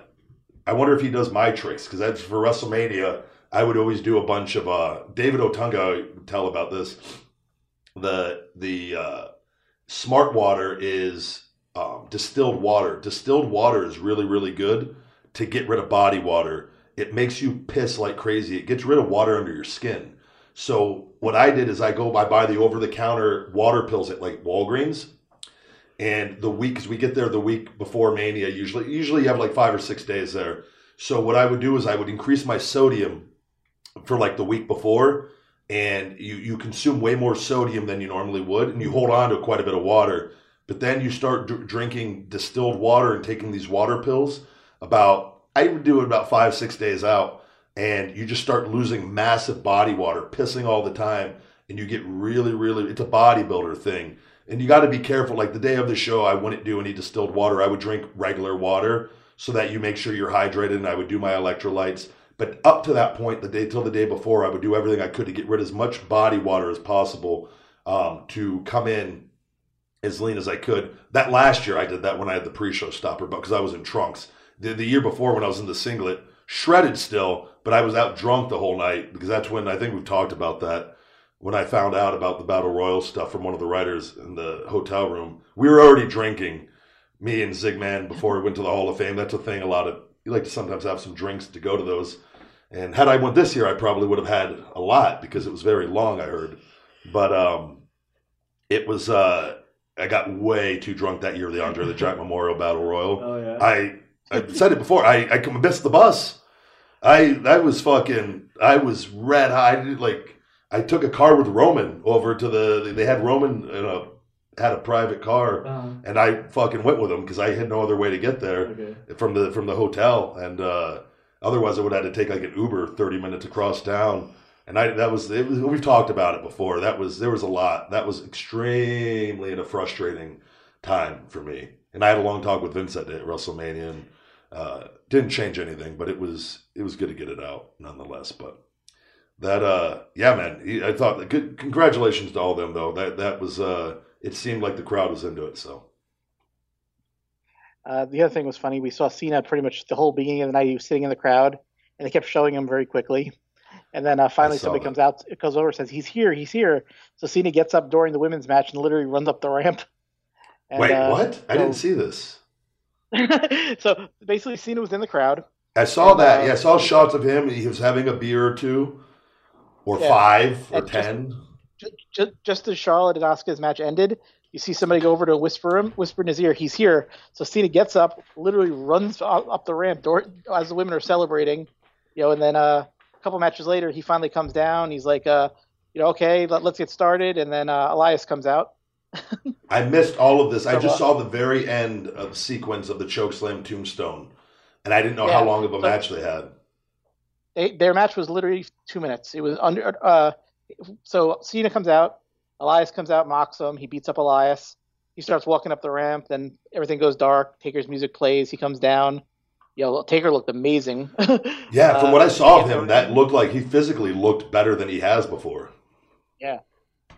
I wonder if he does my tricks because that's for WrestleMania. I would always do a bunch of uh, David Otunga would tell about this. The the uh, smart water is um, distilled water. Distilled water is really really good to get rid of body water. It makes you piss like crazy. It gets rid of water under your skin. So what I did is I go I buy the over the counter water pills at like Walgreens. And the week, because we get there the week before Mania, usually, usually you have like five or six days there. So what I would do is I would increase my sodium for like the week before, and you you consume way more sodium than you normally would, and you hold on to quite a bit of water. But then you start dr- drinking distilled water and taking these water pills. About I would do it about five six days out, and you just start losing massive body water, pissing all the time, and you get really really. It's a bodybuilder thing and you got to be careful. Like the day of the show, I wouldn't do any distilled water. I would drink regular water so that you make sure you're hydrated. And I would do my electrolytes. But up to that point, the day till the day before, I would do everything I could to get rid of as much body water as possible um, to come in as lean as I could. That last year, I did that when I had the pre-show stopper, but because I was in trunks. The, the year before, when I was in the singlet, shredded still, but I was out drunk the whole night because that's when I think we've talked about that when I found out about the Battle Royal stuff from one of the writers in the hotel room, we were already drinking, me and Zigman, before we went to the Hall of Fame. That's a thing a lot of you like to sometimes have some drinks to go to those. And had I went this year, I probably would have had a lot because it was very long. I heard, but um, it was. Uh, I got way too drunk that year. The Andre the Giant Memorial Battle Royal. Oh yeah. I I said it before. I I missed the bus. I I was fucking. I was red hot. I did like. I took a car with Roman over to the. They had Roman in a had a private car, Uh, and I fucking went with him because I had no other way to get there okay. from the from the hotel, and uh, otherwise I would have had to take like an Uber thirty minutes across town. And I that was, it was we've talked about it before. That was there was a lot. That was extremely a frustrating time for me. And I had a long talk with Vince that day at WrestleMania, and uh, didn't change anything, but it was it was good to get it out nonetheless. But that uh yeah man, he- I thought good congratulations to all of them though. That that was uh it seemed like the crowd was into it. So Uh, the other thing was funny. We saw Cena pretty much the whole beginning of the night. He was sitting in the crowd, and they kept showing him very quickly. And then uh, finally, somebody that. comes out, goes over, says, "He's here, he's here." So Cena gets up during the women's match and literally runs up the ramp. And, wait, uh, what? I so- didn't see this. so basically, Cena was in the crowd. I saw that. uh, Yeah, I saw shots of him. He was having a beer or two, or Yeah. five, or And ten. Just, just as Charlotte and Asuka's match ended, you see somebody go over to whisper him, whisper in his ear, "He's here." So Cena gets up, literally runs up the ramp door, as the women are celebrating, you know. And then uh, a couple matches later, he finally comes down. He's like, uh, "You know, okay, let, us get started." And then uh, Elias comes out. I missed all of this. I just saw the very end of the sequence of the chokeslam tombstone, and I didn't know how long of a so- match they had. They, their match was literally two minutes. It was under. Uh, so Cena comes out, Elias comes out, mocks him. He beats up Elias. He starts walking up the ramp. Then everything goes dark. Taker's music plays. He comes down. Know, Taker looked amazing. Yeah, from Uh, what I saw of yeah, him, that looked like he physically looked better than he has before.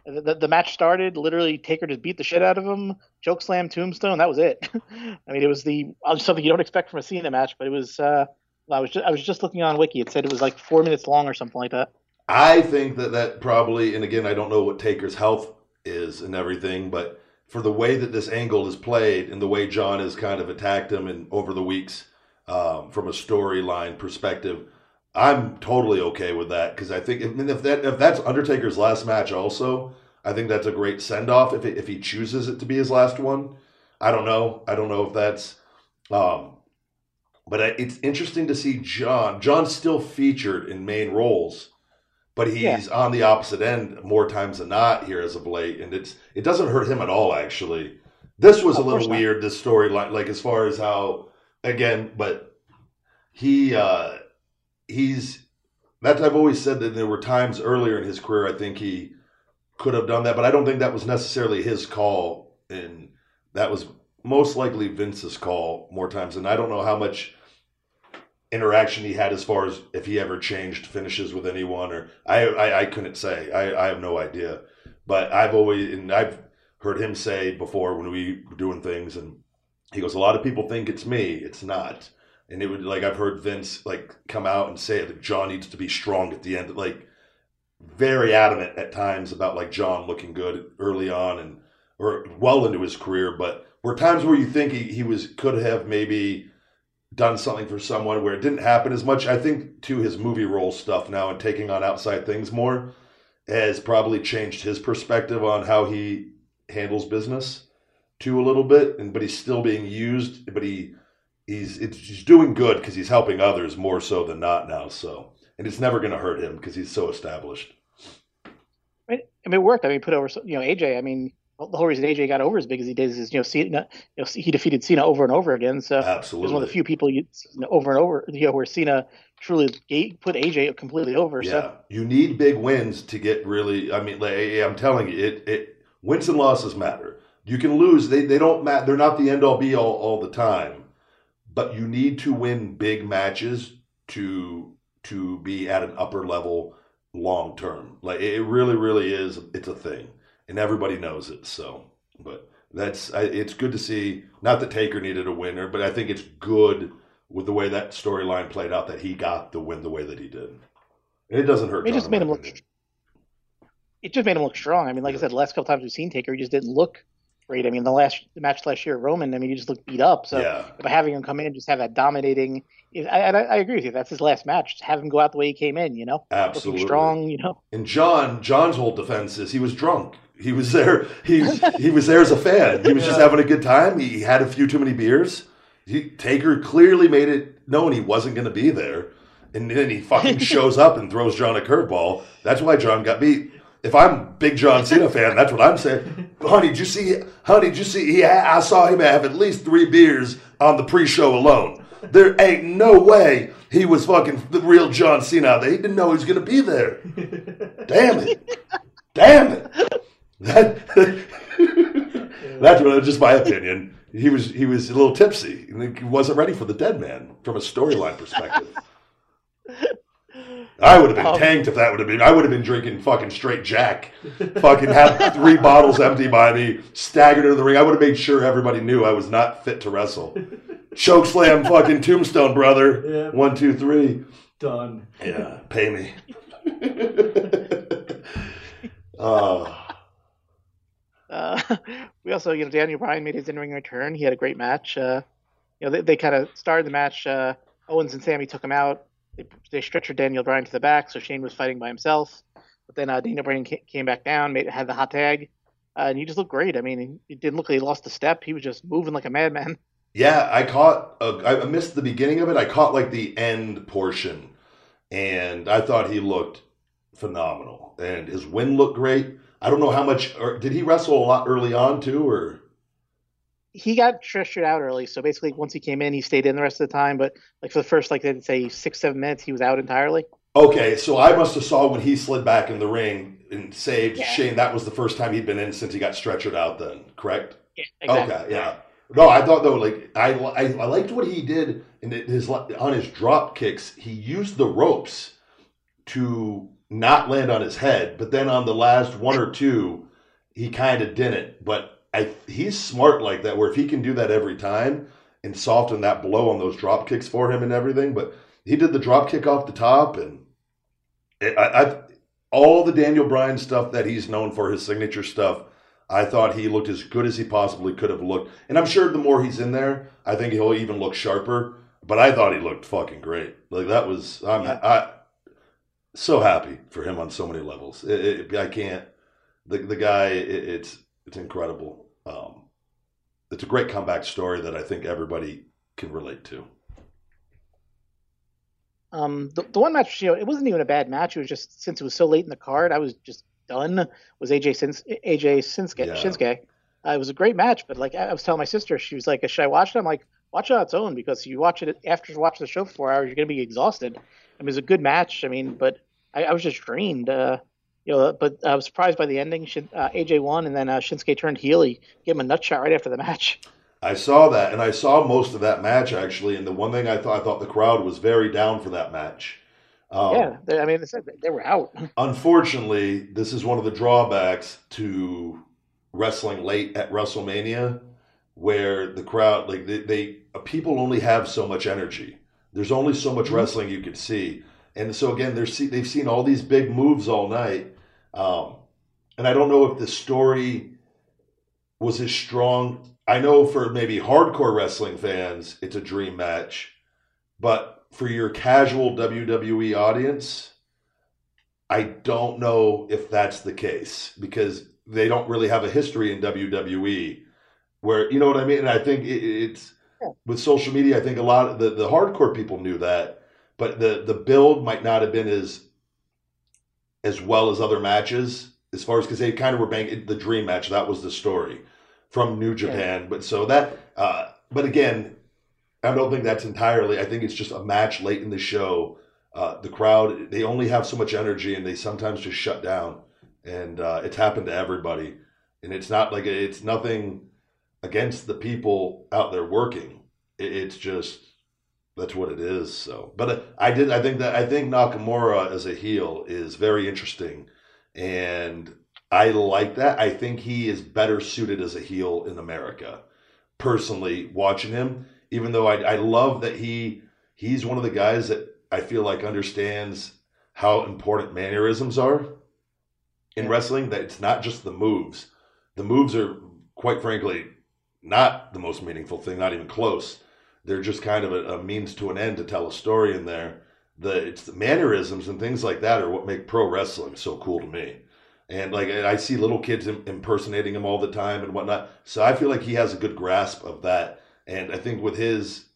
The, the, the match started. Literally, Taker just beat the shit out of him. Choke slam, tombstone. That was it. I mean, it was the uh, something you don't expect from a Cena match, but it was. Uh, I was just, I was just looking on Wiki. It said it was like four minutes long or something like that. I think that that probably, and again, I don't know what Taker's health is and everything, but for the way that this angle is played and the way John has kind of attacked him and over the weeks um, from a storyline perspective, I'm totally okay with that because I think I mean, if that if that's Undertaker's last match, also, I think that's a great send off if it, if he chooses it to be his last one. I don't know. I don't know if that's. Um, but it's interesting to see John. John's still featured in main roles, but he's Yeah. on the opposite end more times than not here as of late, and it's it doesn't hurt him at all actually. This was a of course little not. weird. This storyline, like as far as how again, but he uh he's that I've always said that there were times earlier in his career I think he could have done that, but I don't think that was necessarily his call, and that was most likely Vince's call more times. And I don't know how much interaction he had as far as if he ever changed finishes with anyone, or I I, I couldn't say. I, I have no idea. But I've always and I've heard him say before when we were doing things, and he goes, "A lot of people think it's me. It's not." And it would like I've heard Vince like come out and say that John needs to be strong at the end, like very adamant at times about like John looking good early on and or well into his career, but were times where you think he, he was could have maybe done something for someone where it didn't happen as much. I think to his movie role stuff now and taking on outside things more has probably changed his perspective on how he handles business to a little bit and but he's still being used but he he's it's, he's doing good because he's helping others more so than not now so and it's never going to hurt him because he's so established I mean, it worked. I mean, put over, you know, AJ. I mean, the whole reason AJ got over as big as he did is, you know, Cena, you know, he defeated Cena over and over again. So he absolutely was one of the few people you over and over, you know, where Cena truly put AJ completely over. Yeah, So you need big wins to get really. I mean, like, I'm telling you, it it wins and losses matter. You can lose; they they don't matter. They're not the end all be all all the time, but you need to win big matches to to be at an upper level long term. Like it really, really is. It's a thing, and everybody knows it. So, but that's I, it's good to see. Not that Taker needed a winner, but I think it's good with the way that storyline played out that he got the win the way that he did. And it doesn't hurt. it John, just made him look. It just made him look strong. I mean, like I said, the last couple times we've seen Taker, he just didn't look great. I mean, the last the match last year, Roman. I mean, he just looked beat up. So yeah, by having him come in and just have that dominating, I, I, I agree with you. That's his last match. Just have him go out the way he came in. You know, Absolutely. strong. You know, And John, John's whole defense is he was drunk. He was there. He he was there as a fan. He was just having a good time. He had a few too many beers. He, Taker clearly made it known he wasn't going to be there, and then he fucking shows up and throws John a curveball. That's why John got beat. If I'm big John Cena fan, that's what I'm saying. Honey, did you see? Honey, did you see? He, I saw him have at least three beers on the pre-show alone. There ain't no way he was fucking the real John Cena. He didn't know he was going to be there. Damn it! Damn it! That, that's just my opinion. He was he was a little tipsy. He wasn't ready for the dead man from a storyline perspective. I would have been Um, tanked if that would have been. I would have been drinking fucking straight Jack. Fucking had three bottles empty by me, staggered into the ring. I would have made sure everybody knew I was not fit to wrestle. Choke slam, fucking tombstone, brother. Yeah. One, two, three. Done. Yeah, pay me. Uh, we also, you know, Daniel Bryan made his in-ring return. He had a great match. Uh, you know, they, they kind of started the match. Uh, Owens and Sammy took him out. They, they stretchered Daniel Bryan to the back, so Shane was fighting by himself. But then uh, Daniel Bryan came back down, made had the hot tag, uh, and he just looked great. I mean, he didn't look like he lost a step. He was just moving like a madman. Yeah, I caught. Uh, I missed the beginning of it. I caught like the end portion, and I thought he looked phenomenal. And his win looked great. I don't know how much. Or did he wrestle a lot early on too, or He got stretchered out early, so basically once he came in, he stayed in the rest of the time. But like for the first, like they'd say six, seven minutes, he was out entirely. okay? So I must have saw when he slid back in the ring and saved Yeah. Shane. That was the first time he'd been in since he got stretchered out. Then correct? Yeah, exactly. Okay, yeah. No, I thought though, like I, I, I liked what he did in his on his drop kicks. He used the ropes to not land on his head, but then on the last one or two, he kind of didn't. But I, he's smart like that, where if he can do that every time and soften that blow on those drop kicks for him and everything, but he did the drop kick off the top, and it, I, I, all the Daniel Bryan stuff that he's known for, his signature stuff. I thought he looked as good as he possibly could have looked. And I'm sure the more he's in there, I think he'll even look sharper. But I thought he looked fucking great. Like that was I'm I so happy for him on so many levels. It, it, I can't the the guy it, it's it's incredible. Um it's a great comeback story that I think everybody can relate to. Um, the, the one match, you know, it wasn't even a bad match. It was just since it was so late in the card, I was just done. Was AJ Sins AJ Shinsuke? Yeah. Shinsuke. Uh, it was a great match, but like I I was telling my sister, she was like, "Should I watch it?" I'm like, "Watch it on its own because you watch it after you watch the show for four hours, you're gonna be exhausted." I mean, it was a good match. I mean, but I, I was just drained. Uh, you know, but I was surprised by the ending. Shin, uh, AJ won, and then uh, Shinsuke turned heel. He gave him a nut shot right after the match. I saw that, and I saw most of that match actually. And the one thing I thought, I thought the crowd was very down for that match. Um, yeah, they, I mean, they, said they were out. unfortunately, this is one of the drawbacks to wrestling late at WrestleMania, where the crowd, like they, they people only have so much energy. There's only so much wrestling you can see, and so again, they're see, they've seen all these big moves all night, um, and I don't know if the story was as strong. I know for maybe hardcore wrestling fans, it's a dream match, but for your casual WWE audience, I don't know if that's the case because they don't really have a history in WWE where you know what I mean. And I think it, it's with social media. I think a lot of the, the hardcore people knew that, but the the build might not have been as as well as other matches as far as because they kind of were banging the dream match. That was the story from New Japan. But so that, uh, but again, I don't think that's entirely. I think it's just a match late in the show. Uh, the crowd they only have so much energy and they sometimes just shut down and uh, it's happened to everybody and it's not like it's nothing against the people out there working it, it's just that's what it is so. But uh, i did i think that i think nakamura as a heel is very interesting and i like that. I think he is better suited as a heel in america personally watching him. Even though i, I love that he he's one of the guys that i feel like understands how important mannerisms are in Yeah. wrestling that it's not just the moves. The moves are quite frankly not the most meaningful thing not even close they're just kind of a, a means to an end to tell a story in there. The it's the mannerisms and things like that are what make pro wrestling so cool to me. And like I see little kids im- impersonating him all the time and whatnot. So I feel like he has a good grasp of that. And I think with his,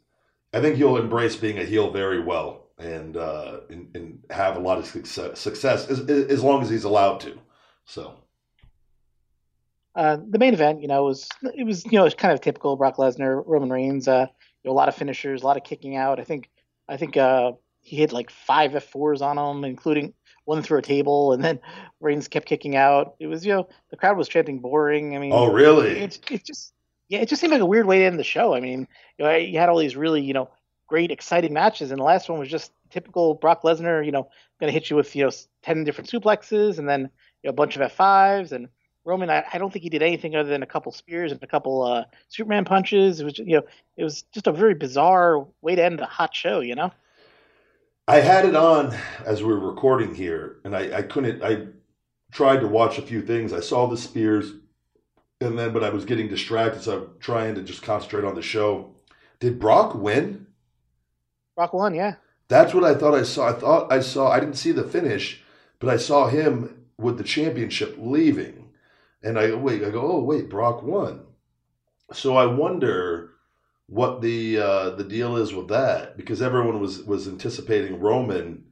I think he'll embrace being a heel very well and uh, and, and have a lot of success, success as, as long as he's allowed to. So Uh, the main event, you know, was it was you know kind of typical Brock Lesnar, Roman Reigns. Uh, know, a lot of finishers, a lot of kicking out. I think I think uh, he hit like five F fours on him, including one through a table, and then Reigns kept kicking out. It was you know the crowd was chanting boring. I mean, oh really? it, it just yeah, it just seemed like a weird way to end the show. I mean, you know, you had all these really you know great exciting matches, and the last one was just typical Brock Lesnar. You know, going to hit you with you know ten different suplexes, and then you know, a bunch of F fives, and Roman. I, I don't think he did anything other than a couple spears and a couple uh, Superman punches. It was you know it was just a very bizarre way to end a hot show. You know. I had it on as we were recording here, and I, I couldn't. I tried to watch a few things. I saw the spears, and then but I was getting distracted, so I'm trying to just concentrate on the show. Did Brock win? Brock won, yeah. That's what I thought I saw. I thought I saw. I didn't see the finish, but I saw him with the championship leaving, and I wait. I go, oh wait, Brock won. So I wonder what the uh, the deal is with that because everyone was was anticipating Roman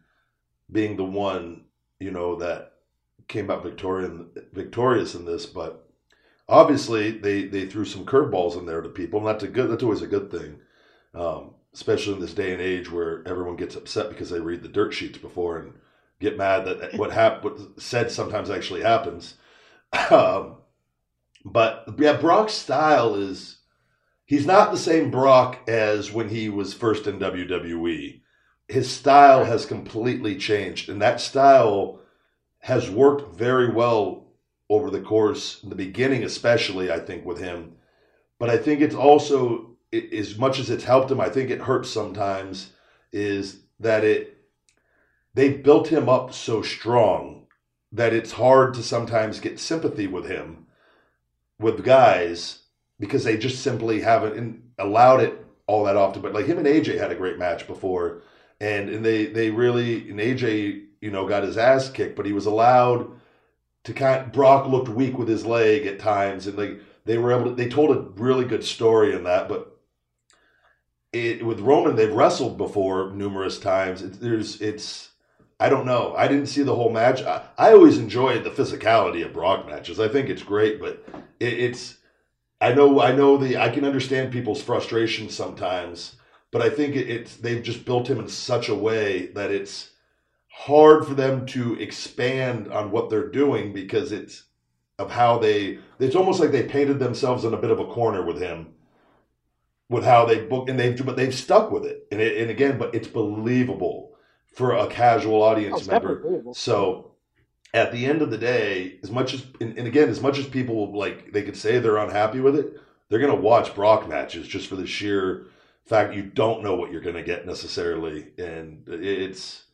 being the one you know that came out victorian victorious in this, but obviously they they threw some curveballs in there to people, and that's good that's always a good thing, um, especially in this day and age where everyone gets upset because they read the dirt sheets before and get mad that what hap- what said sometimes actually happens. Um, but yeah, Brock's style is he's not the same Brock as when he was first in WWE. His style has completely changed, and that style has worked very well over the course, in the beginning, especially, I think, with him. But I think it's also, it, as much as it's helped him, I think it hurts sometimes, is that it, they've built him up so strong that it's hard to sometimes get sympathy with him, with guys, because they just simply haven't allowed it all that often. But like him and AJ had a great match before, and and they they really and AJ you know got his ass kicked, but he was allowed to kind. Brock looked weak with his leg at times, and like they were able to. They told a really good story in that, but. It, with Roman, they've wrestled before numerous times. It, there's, it's, I don't know. I didn't see the whole match. I, I always enjoyed the physicality of Brock matches. I think it's great, but it, it's, I know, I know the, I can understand people's frustration sometimes, but I think it, it's they've just built him in such a way that it's hard for them to expand on what they're doing because it's of how they. It's almost like they painted themselves in a bit of a corner with him, with how they book and they've but they've stuck with it and it, and again, but it's believable for a casual Oh, audience it's member. So at the end of the day, as much as and, and again, as much as people like they could say they're unhappy with it, they're gonna watch Brock matches just for the sheer fact you don't know what you're gonna get necessarily, and it's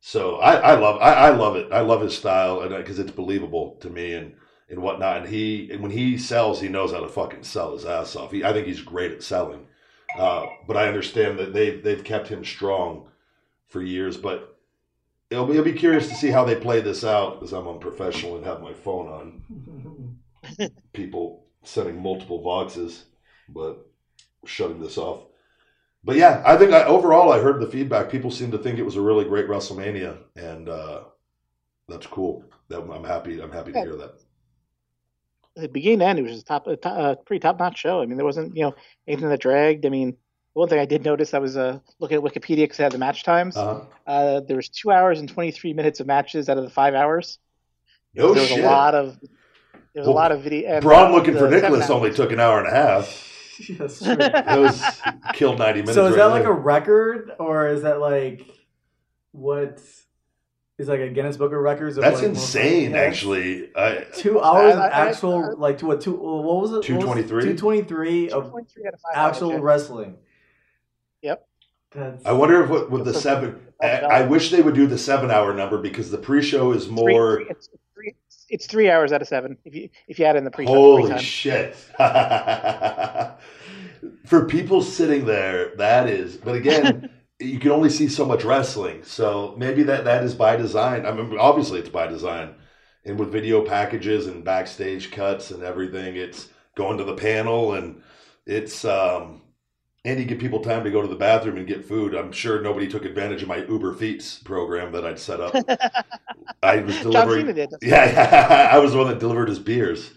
so I, I love I, I love it. I love his style and because it's believable to me and and whatnot. And he and when he sells, he knows how to fucking sell his ass off. He, I think he's great at selling. Uh, but I understand that they've they've kept him strong for years. But it'll be, it'll be curious to see how they play this out because I'm unprofessional and have my phone on. People sending multiple boxes, but shutting this off. But yeah, I think I, overall I heard the feedback. People seem to think it was a really great WrestleMania, and uh, that's cool. That I'm happy. I'm happy to hear that. the beginning to end, it was just top, a top uh, pretty top notch show. I mean, there wasn't you know anything that dragged. I mean, one thing I did notice, I was uh, looking at Wikipedia because I had the match times. Uh-huh. Uh, there was two hours and twenty three minutes of matches out of the five hours. No there was shit. a lot of there was Well, a lot of video. and, Braun looking for Nicholas only hours- took an hour and a half. That's true. It was killed ninety minutes. so is right that like there. a record, or is that like what is like a Guinness Book of Records? Of That's like insane, actually. I, Two hours of I- I- actual, I- like to what two? What was it? 223? Two twenty three of 2.3 out hours, actual yeah. wrestling. Yep. That's, I wonder if with, with the seven. I, I wish they would do the seven-hour number because the pre-show is Three- more. three- it's, three, it's three hours out of seven if you if you add in the pre-show. Holy shit! for people sitting there, that is. But again, you can only see so much wrestling, so maybe that that is by design. I mean, obviously it's by design, and with video packages and backstage cuts and everything, it's going to the panel and it's um and you give people time to go to the bathroom and get food. I'm sure nobody took advantage of my Uber Feats program that I'd set up. I was delivering. Did. Yeah, yeah, I was the one that delivered his beers.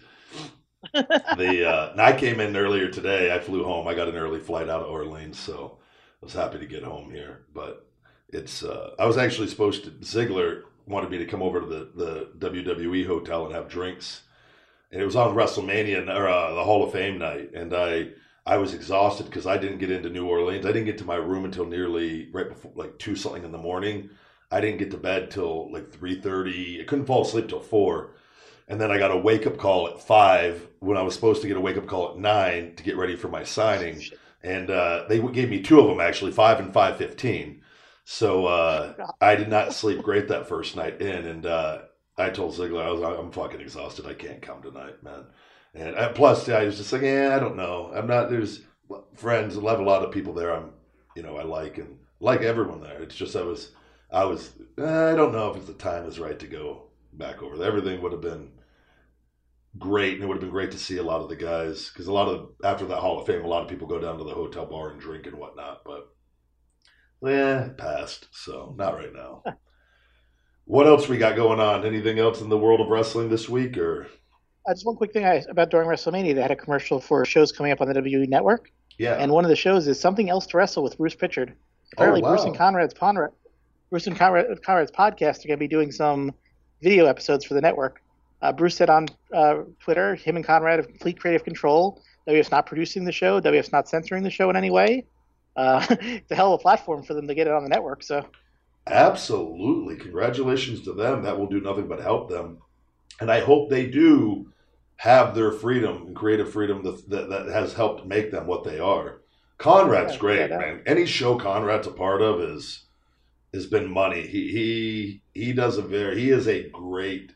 the uh, and I came in earlier today. I flew home. I got an early flight out of Orleans, so I was happy to get home here. But it's uh, I was actually supposed to. Ziggler wanted me to come over to the the WWE hotel and have drinks, and it was on WrestleMania or uh, the Hall of Fame night, and I. I was exhausted because I didn't get into New Orleans. I didn't get to my room until nearly right before like two something in the morning. I didn't get to bed till like three thirty. I couldn't fall asleep till four, and then I got a wake up call at five when I was supposed to get a wake up call at nine to get ready for my signing. And uh, they gave me two of them actually, five and five fifteen. So uh, I did not sleep great that first night in, and uh, I told Ziggler I was I'm fucking exhausted. I can't come tonight, man. And uh, plus, I was just like, yeah, I don't know. I'm not. There's friends. I have a lot of people there. I'm, you know, I like and like everyone there. It's just I was, I was. I don't know if it's the time is right to go back over there. Everything would have been great, and it would have been great to see a lot of the guys because a lot of after that Hall of Fame, a lot of people go down to the hotel bar and drink and whatnot. But yeah, passed. So not right now. what else we got going on? Anything else in the world of wrestling this week or? Uh, just one quick thing I, about during WrestleMania. They had a commercial for shows coming up on the WWE Network, Yeah. and one of the shows is something else to wrestle with Bruce Pritchard. Apparently, Oh, Bruce and Conrad's Conrad, Bruce and Conrad, Conrad's podcast are going to be doing some video episodes for the network. Uh, Bruce said on uh, Twitter, him and Conrad have complete creative control. WWF's not producing the show. WWF's not censoring the show in any way. Uh, it's a hell of a platform for them to get it on the network. So Absolutely. Congratulations to them. That will do nothing but help them. And I hope they do have their freedom and creative freedom that, that, that has helped make them what they are. Conrad's Yeah, great, yeah, man. Any show Conrad's a part of is has been money. He he he does a very he is a great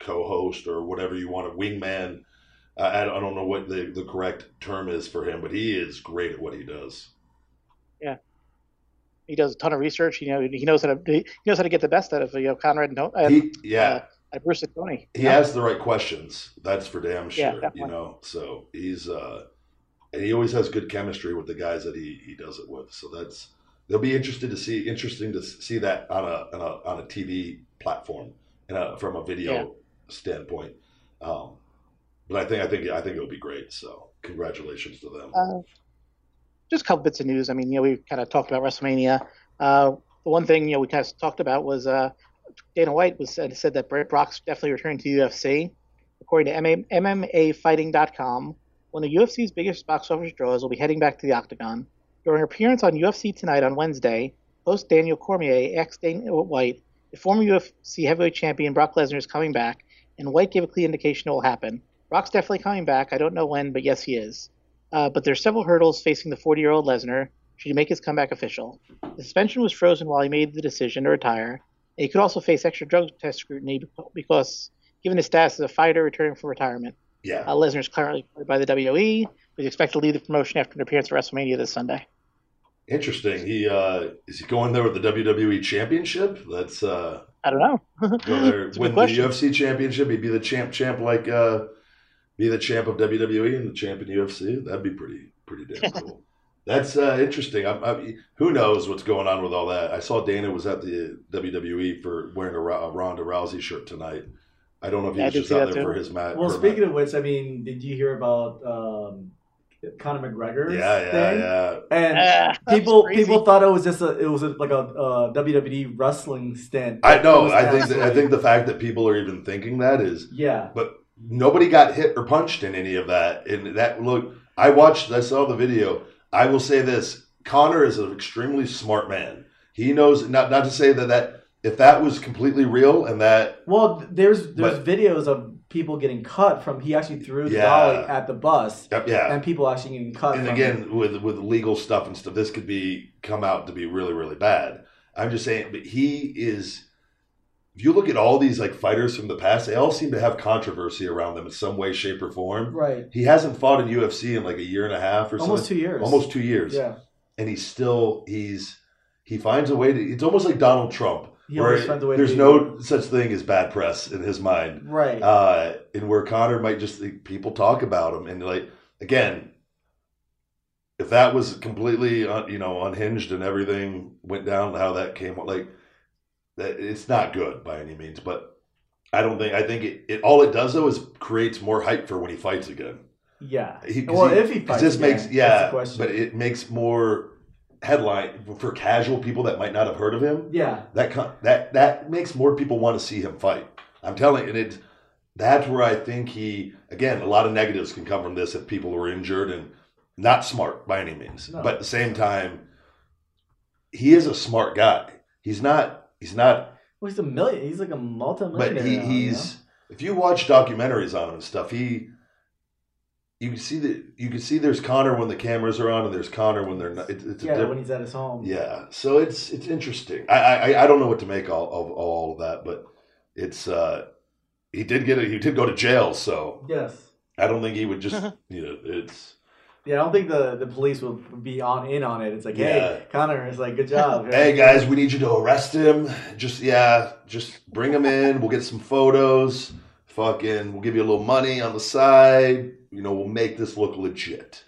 co-host or whatever you want, a wingman. I, I don't I don't know what the, the correct term is for him, but he is great at what he does. Yeah, he does a ton of research. You know, he knows how to he knows how to get the best out of you know Conrad and, and He, yeah, uh, and Bruce Tony. he has the right questions. That's for damn sure. Yeah, you know, so he's uh, and he always has good chemistry with the guys that he he does it with. So that's they'll be interested to see interesting to see that on a on a, on a TV platform and uh from a video Yeah. standpoint. Um, but I think I think I think it'll be great. So congratulations to them. Uh, just a couple bits of news. I mean, you know, we kind of talked about WrestleMania. Uh, the one thing you know we kind of talked about was uh, Dana White was said, said that Brett Brock's definitely returning to UFC. According to MMA, MMAfighting.com, one of UFC's biggest box office draws will be heading back to the Octagon. During her appearance on UFC Tonight on Wednesday, host Daniel Cormier asked Dana White if former UFC heavyweight champion Brock Lesnar is coming back, and White gave a clear indication it will happen. Brock's definitely coming back. I don't know when, but yes, he is. Uh, but there's several hurdles facing the 40 year old Lesnar should he make his comeback official. The suspension was frozen while he made the decision to retire. He could also face extra drug test scrutiny because, given his status as a fighter returning from retirement, yeah, uh, Lesnar is currently employed by the WWE, but he's expected to leave the promotion after an appearance at WrestleMania this Sunday. interesting. He uh, is he going there with the WWE Championship? That's uh, I don't know. go there It's a good win the. UFC championship. He'd be the champ, champ like uh, be the champ of WWE and the champ in UFC. That'd be pretty, pretty damn cool. That's uh, interesting. I'm, I'm, who knows what's going on with all that? I saw Dana was at the WWE for wearing a, a Ronda Rousey shirt tonight. I don't know if he Yeah, I was just out there too. for his match. Well, speaking of which, I mean, did you hear about um, Conor McGregor's yeah, yeah, thing? yeah. And Ah, people people thought it was just a it was a, like a uh, WWE wrestling stint. I know. I think that, I think the fact that people are even thinking that is yeah. but nobody got hit or punched in any of that. And that look, I watched, I saw the video. I will say this: Conor is an extremely smart man. He knows not not to say that that if that was completely real and that Well, there's there's But- videos of people getting cut from he actually threw the Yeah. dolly at the bus yep, yeah. and people actually getting cut. And again, with with legal stuff and stuff, this could be come out to be really really bad. I'm just saying, but he is if you look at all these like fighters from the past, they all seem to have controversy around them in some way, shape, or form. Right. He hasn't fought in UFC in like a year and a half or Almost something. two years. Almost two years. Yeah. And he's still he's he finds a way to. It's almost like Donald Trump. He where always finds a way to there's no such thing as bad press in his mind. Right. Uh, and where Conor might just people talk about him and like again, if that was completely you know unhinged and everything went down how that came like it's not good by any means. But I don't think I think it, it all it does though is creates more hype for when he fights again. yeah. He, well, he- if he fights, this again, makes yeah, but it makes more headline for casual people that might not have heard of him. yeah. That that that makes more people want to see him fight. I'm telling you, and it that's where I think he again a lot of negatives can come from this if people are injured and not smart by any means. No. But at the same time, he is a smart guy. He's not. He's not. Well, he's a million. He's like a multi-millionaire. But he, now, he's. If you watch documentaries on him and stuff, he. You can see that. You can see there's Conor when the cameras are on, and there's Conor when they're not. It, it's you a yeah, when he's at his home. Yeah, so it's it's interesting. I I, I don't know what to make all of all of that, but it's uh he did get it. He did go to jail, so Yes. I don't think he would just you know it's Yeah, I don't think the, the police will be on in on it. It's like, Yeah. hey, Conor, it's like, good job. hey guys, we need you to arrest him. Just yeah, just bring him in. We'll get some photos. Fucking, we'll give you a little money on the side. You know, we'll make this look legit.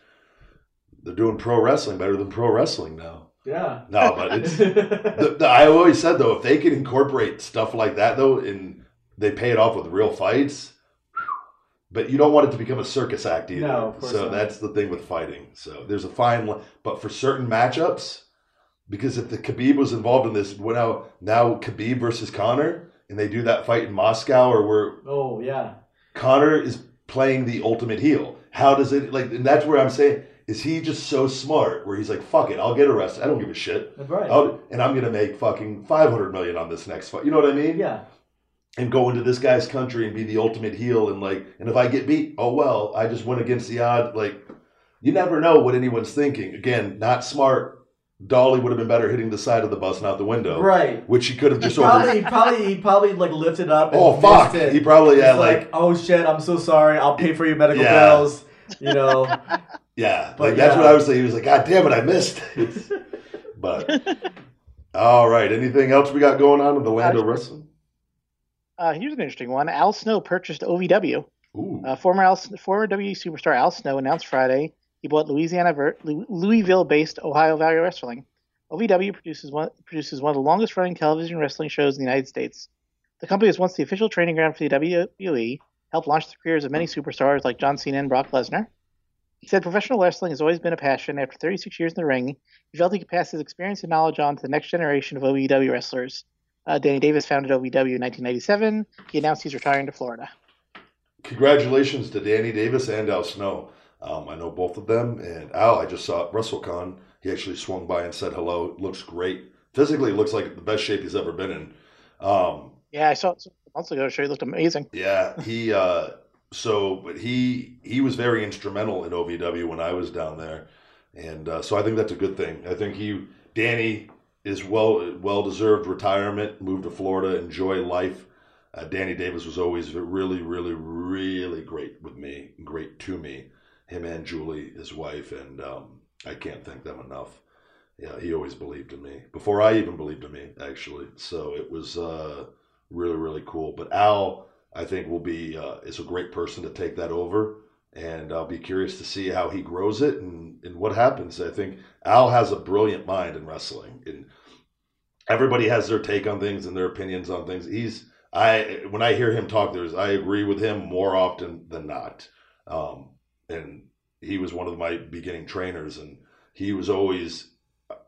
They're doing pro wrestling better than pro wrestling now. Yeah. No, but it's the, the, I always said though, if they can incorporate stuff like that though, and they pay it off with real fights, but you don't want it to become a circus act either. No, of course so not. that's the thing with fighting. So there's a fine line, but for certain matchups, because if the Khabib was involved in this, when now now Khabib versus Conor, and they do that fight in Moscow, or where oh, yeah. Conor is playing the ultimate heel. How does it like? And that's where I'm saying, is he just so smart? Where he's like, "Fuck it, I'll get arrested. I don't give a shit." That's right. I'll, and I'm gonna make fucking five hundred million on this next fight. You know what I mean? Yeah. And go into this guy's country and be the ultimate heel, and like, and if I get beat, oh well, I just went against the odd. Like, you never know what anyone's thinking. Again, not smart. Dolly would have been better hitting the side of the bus, not the window. Right. Which he could have just Probably, over. he probably, he probably like lifted up. And Oh fuck! it. He probably He's had like, like, oh shit, I'm so sorry. I'll pay for your medical Yeah. bills. You know. yeah, But like that's what I was saying. He was like, God damn it, I missed. It's- but all right, anything else we got going on in the land of wrestling? Uh, here's an interesting one. Al Snow purchased OVW. Uh, former Al, former WWE superstar Al Snow announced Friday he bought Louisiana Louisville-based Ohio Valley Wrestling. OVW produces one produces one of the longest-running television wrestling shows in the United States. The company was once the official training ground for the WWE, helped launch the careers of many superstars like John Cena and Brock Lesnar. He said professional wrestling has always been a passion. After 36 years in the ring, he felt he could pass his experience and knowledge on to the next generation of OVW wrestlers. Uh, Danny Davis founded OVW in 1997. He announced he's retiring to Florida. congratulations to Danny Davis and Al Snow. Um, I know both of them, and Al, I just saw at WrestleCon. He actually swung by and said hello. Looks great. Physically, looks like the best shape he's ever been in. Um, Yeah, I saw it months ago. Sure, he looked amazing. Yeah, he uh so but he he was very instrumental in OVW when I was down there. And uh, so I think that's a good thing. I think he Danny is well well deserved retirement, moved to Florida, enjoy life. Uh, Danny Davis was always really, really, really great with me, great to me. Him and Julie, his wife, and um, I can't thank them enough. Yeah, he always believed in me before I even believed in me, actually. So it was uh, really, really cool. But Al, I think will be uh, is a great person to take that over, and I'll be curious to see how he grows it and, and what happens. I think Al has a brilliant mind in wrestling, and everybody has their take on things and their opinions on things. He's I when I hear him talk, there's I agree with him more often than not. Um, and he was one of my beginning trainers, and he was always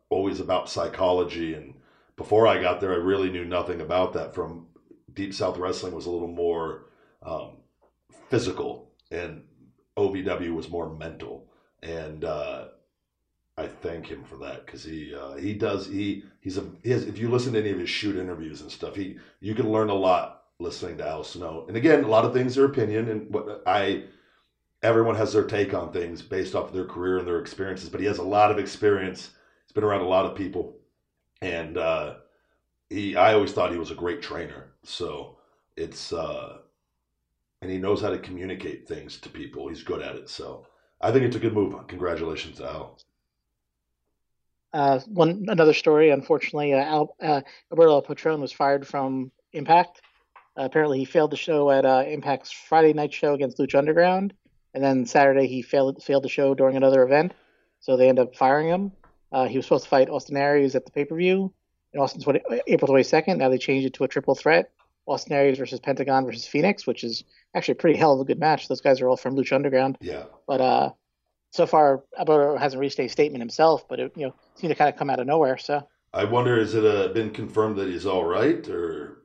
always about psychology. And before I got there, I really knew nothing about that. From Deep South Wrestling was a little more um, physical, and OVW was more mental. And uh, I thank him for that because he uh, he does he he's a he has, if you listen to any of his shoot interviews and stuff, he you can learn a lot listening to Al Snow. And again, a lot of things are opinion, and what I everyone has their take on things based off of their career and their experiences. But he has a lot of experience. He's been around a lot of people, and uh, he I always thought he was a great trainer. So it's uh and he knows how to communicate things to people. He's good at it. So I think it's a good move. Congratulations Al. Uh, one another story. Unfortunately, uh, Al, uh, Alberto Patron was fired from Impact. Uh, apparently, he failed the show at uh, Impact's Friday night show against Lucha Underground, and then Saturday he failed failed the show during another event. So they end up firing him. Uh, he was supposed to fight Austin Aries at the pay per view in Austin 20, April twenty second. Now they changed it to a triple threat: Austin Aries versus Pentagon versus Fenix, which is actually a pretty hell of a good match. Those guys are all from Lucha Underground. Yeah. But uh, so far, Alberto hasn't released a statement himself, but it you know seemed to kind of come out of nowhere. So I wonder, has it uh, been confirmed that he's all right, or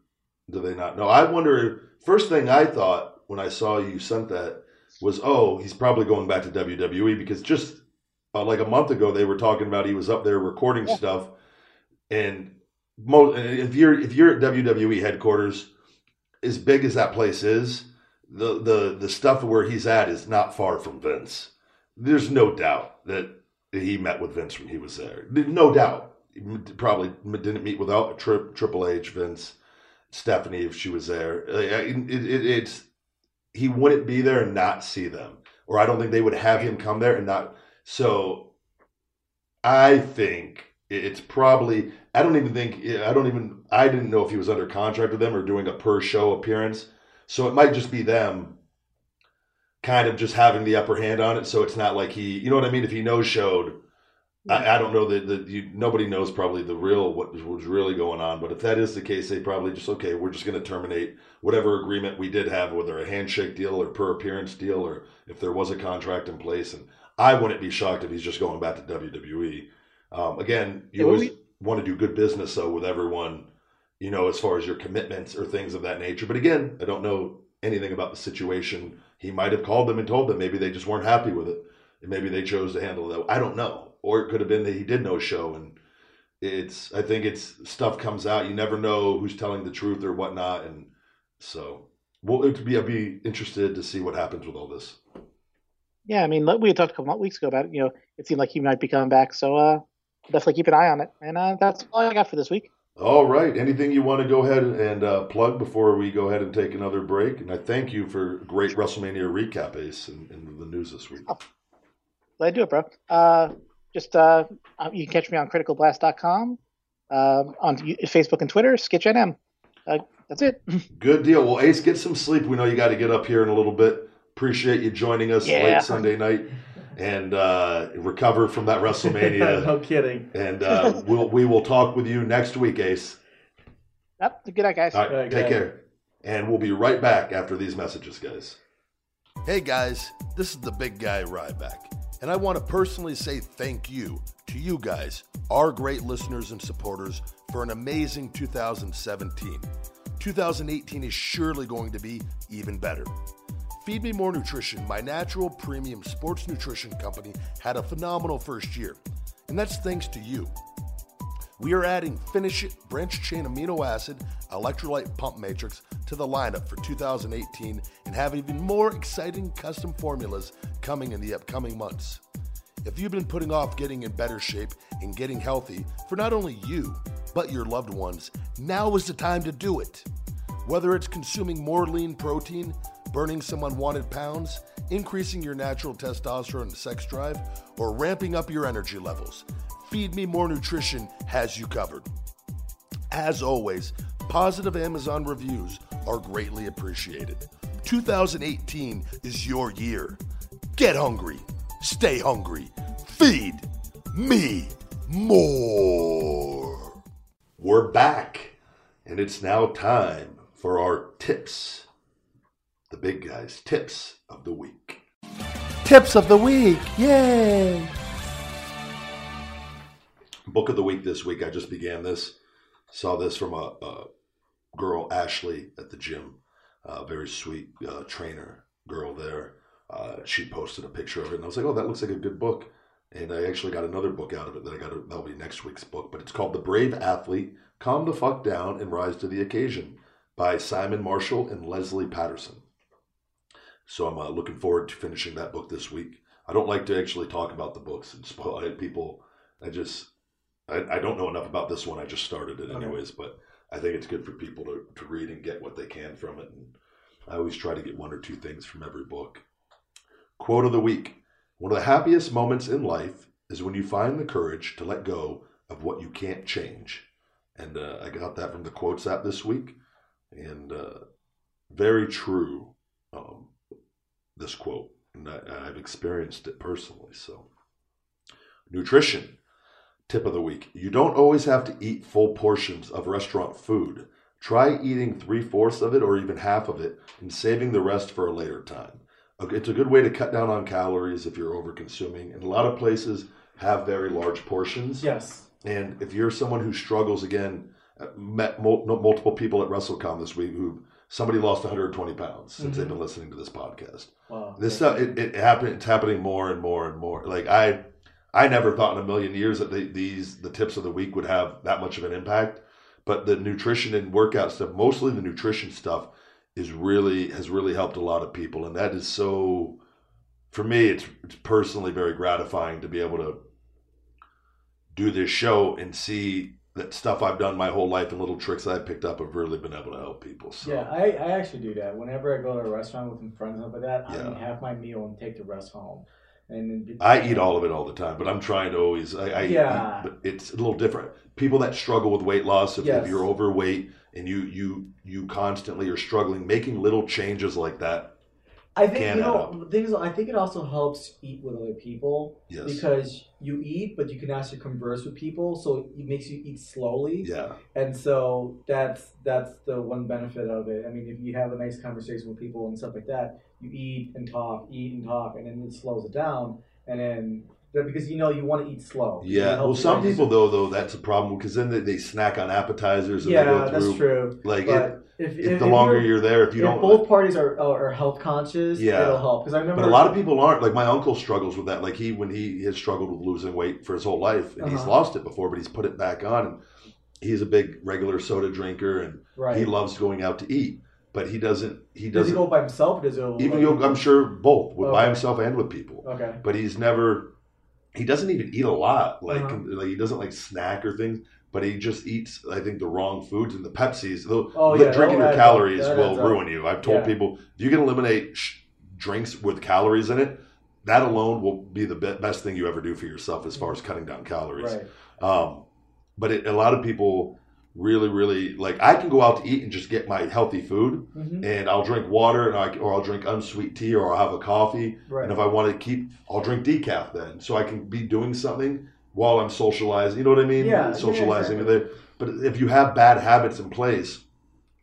do they not know? I wonder. First thing I thought when I saw you sent that was, oh, he's probably going back to WWE because just uh, like a month ago they were talking about he was up there recording Yeah. stuff, and mo- if you're if you're at WWE headquarters, as big as that place is, the the the stuff where he's at is not far from Vince. There's no doubt that he met with Vince when he was there. No doubt. He probably didn't meet without tri- Triple H, Vince, Stephanie if she was there. It, it, it's he wouldn't be there and not see them, or I don't think they would have him come there and not. So I think it's probably. I don't even think. I don't even. I didn't know if he was under contract with them or doing a per show appearance. So it might just be them kind of just having the upper hand on it. So it's not like he, you know what I mean? If he no showed, I, I don't know that the, you, nobody knows probably the real what was really going on. But if that is the case, they probably just okay, we're just going to terminate whatever agreement we did have, whether a handshake deal or per appearance deal, or if there was a contract in place. And I wouldn't be shocked if he's just going back to WWE. Um, again, you Yeah, always want to do good business though with everyone, you know, as far as your commitments or things of that nature. But again, I don't know anything about the situation. He might have called them and told them maybe they just weren't happy with it. And maybe they chose to handle it that I don't know. Or it could have been that he did no show and it's I think it's stuff comes out. You never know who's telling the truth or whatnot. And so well it'd be I'd be interested to see what happens with all this. yeah, I mean we had talked a couple weeks ago about it. You know, it seemed like he might be coming back. So uh, definitely keep an eye on it. And uh, that's all I got for this week. All right. Anything you want to go ahead and uh, plug before we go ahead and take another break? And I thank you for great WrestleMania recap, Ace, and, and the news this week. Glad to do it, bro. Uh, just uh, uh, you can catch me on criticalblast.com, uh, on Facebook and Twitter, Skitch NM. Uh, that's it. Good deal. Well, Ace, get some sleep. We know you got to get up here in a little bit. Appreciate you joining us Yeah. late Sunday night and uh, recover from that WrestleMania. no kidding. and uh, we'll we will talk with you next week, Ace. Yep, good night, guys. All right, Yeah, take good. care. And we'll be right back after these messages, guys. Hey guys, this is the big guy Ryback, and I want to personally say thank you to you guys, our great listeners and supporters, for an amazing 2017. 2018 is surely going to be even better. Feed Me More Nutrition, my natural premium sports nutrition company, had a phenomenal first year, and that's thanks to you. We are adding Finish It Branch Chain Amino Acid Electrolyte Pump Matrix to the lineup for 2018 and have even more exciting custom formulas coming in the upcoming months. If you've been putting off getting in better shape and getting healthy for not only you, but your loved ones, now is the time to do it. Whether it's consuming more lean protein, burning some unwanted pounds, increasing your natural testosterone and sex drive, or ramping up your energy levels, Feed Me More Nutrition has you covered. As always, positive Amazon reviews are greatly appreciated. 2018 is your year. Get hungry, stay hungry, feed me more. We're back, and it's now time for our tips. The big guys' tips of the week. Tips of the week, yay! Book of the week this week. I just began this. Saw this from a, a girl, Ashley, at the gym. A very sweet uh, trainer girl there. Uh, she posted a picture of it, and I was like, "Oh, that looks like a good book." And I actually got another book out of it that I got. To, that'll be next week's book, but it's called "The Brave Athlete: Calm the Fuck Down and Rise to the Occasion" by Simon Marshall and Lesley Paterson. So I'm uh, looking forward to finishing that book this week. I don't like to actually talk about the books and spoil people. I just I, I don't know enough about this one. I just started it Okay. anyways, but I think it's good for people to, to read and get what they can from it. And I always try to get one or two things from every book. Quote of the week One of the happiest moments in life is when you find the courage to let go of what you can't change. And uh, I got that from the Quotes app this week. And uh, very true, um, this quote. And I, I've experienced it personally. So, nutrition. Tip of the week. You don't always have to eat full portions of restaurant food. Try eating three fourths of it or even half of it and saving the rest for a later time. Okay, It's a good way to cut down on calories if you're over consuming. And a lot of places have very large portions. Yes. And if you're someone who struggles, again, met multiple people at WrestleCon this week who somebody lost 120 pounds since they've mm-hmm. been listening to this podcast. Wow. This stuff it, it happened. It's happening more and more and more. Like I, I never thought in a million years that they, these the tips of the week would have that much of an impact. But the nutrition and workout stuff, mostly the nutrition stuff, is really has really helped a lot of people, and that is so. For me, it's, it's personally very gratifying to be able to do this show and see that stuff I've done my whole life and little tricks I picked up have really been able to help people. So Yeah, I, I actually do that. Whenever I go to a restaurant with some friends and stuff like that, I eat half my meal and take the rest home. And then I eat all of it all the time, but I'm trying to always. I, I Yeah. eat, but it's a little different. People that struggle with weight loss, if, Yes. if you're overweight and you you you constantly are struggling, making little changes like that. I think you know the thing is I think it also helps eat with other people Yes. because you eat, but you can actually converse with people, so it makes you eat slowly. Yeah, And so that's that's the one benefit of it. I mean, if you have a nice conversation with people and stuff like that, you eat and talk, eat and talk, and then it slows it down. And then because you know you want to eat slow. Yeah. Well, some people though, though that's a problem because then they, they snack on appetizers and Yeah, they go through. that's true. Like it, if, if if, the longer you're, there, if you if don't. both parties are are health conscious, Yeah. it'll help. Because I remember But a lot of people aren't. Like my uncle struggles with that. Like he, when he has struggled with losing weight for his whole life, and he's Uh-huh. lost it before, but he's put it back on. And he's a big regular soda drinker, and right. he loves going out to eat. But he doesn't. He does he doesn't. go by himself? Or does he even like, go, I'm sure both with by himself and with people. Okay. But he's never. He doesn't even eat a lot. Like Uh-huh. like he doesn't like snack or things. But he just eats, I think, the wrong foods and the Pepsis. The, Oh, the yeah, drinking your add up. calories will up. ruin you. I've told Yeah. people if you can eliminate sh- drinks with calories in it, that alone will be the be- best thing you ever do for yourself as far as cutting down calories. Right. Um, but it, a lot of people really, really like. I can go out to eat and just get my healthy food, hmm and I'll drink water, and I, or I'll drink unsweet tea, or I'll have a coffee. Right. And if I want to keep, I'll drink decaf then, so I can be doing something while I'm socializing. You know what I mean? Yeah, yeah, socializing exactly. But if you have bad habits in place,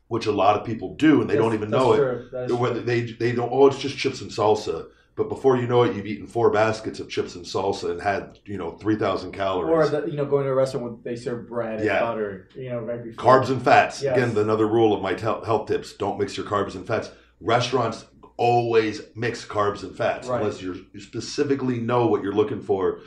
which a lot of people do, and they Yes, don't even that's know it, true. Is whether true. they they don't. Oh, it's just chips and salsa. But before you know it, you've eaten four baskets of chips and salsa and had you know three thousand Or calories. the, you know, going to a restaurant where they serve bread Yeah. and butter, you know, right before. carbs and fats. Yes. Again, another rule of my health tips: don't mix your carbs and fats. Restaurants always mix carbs and fats Right. unless you're, you specifically know what you're looking for.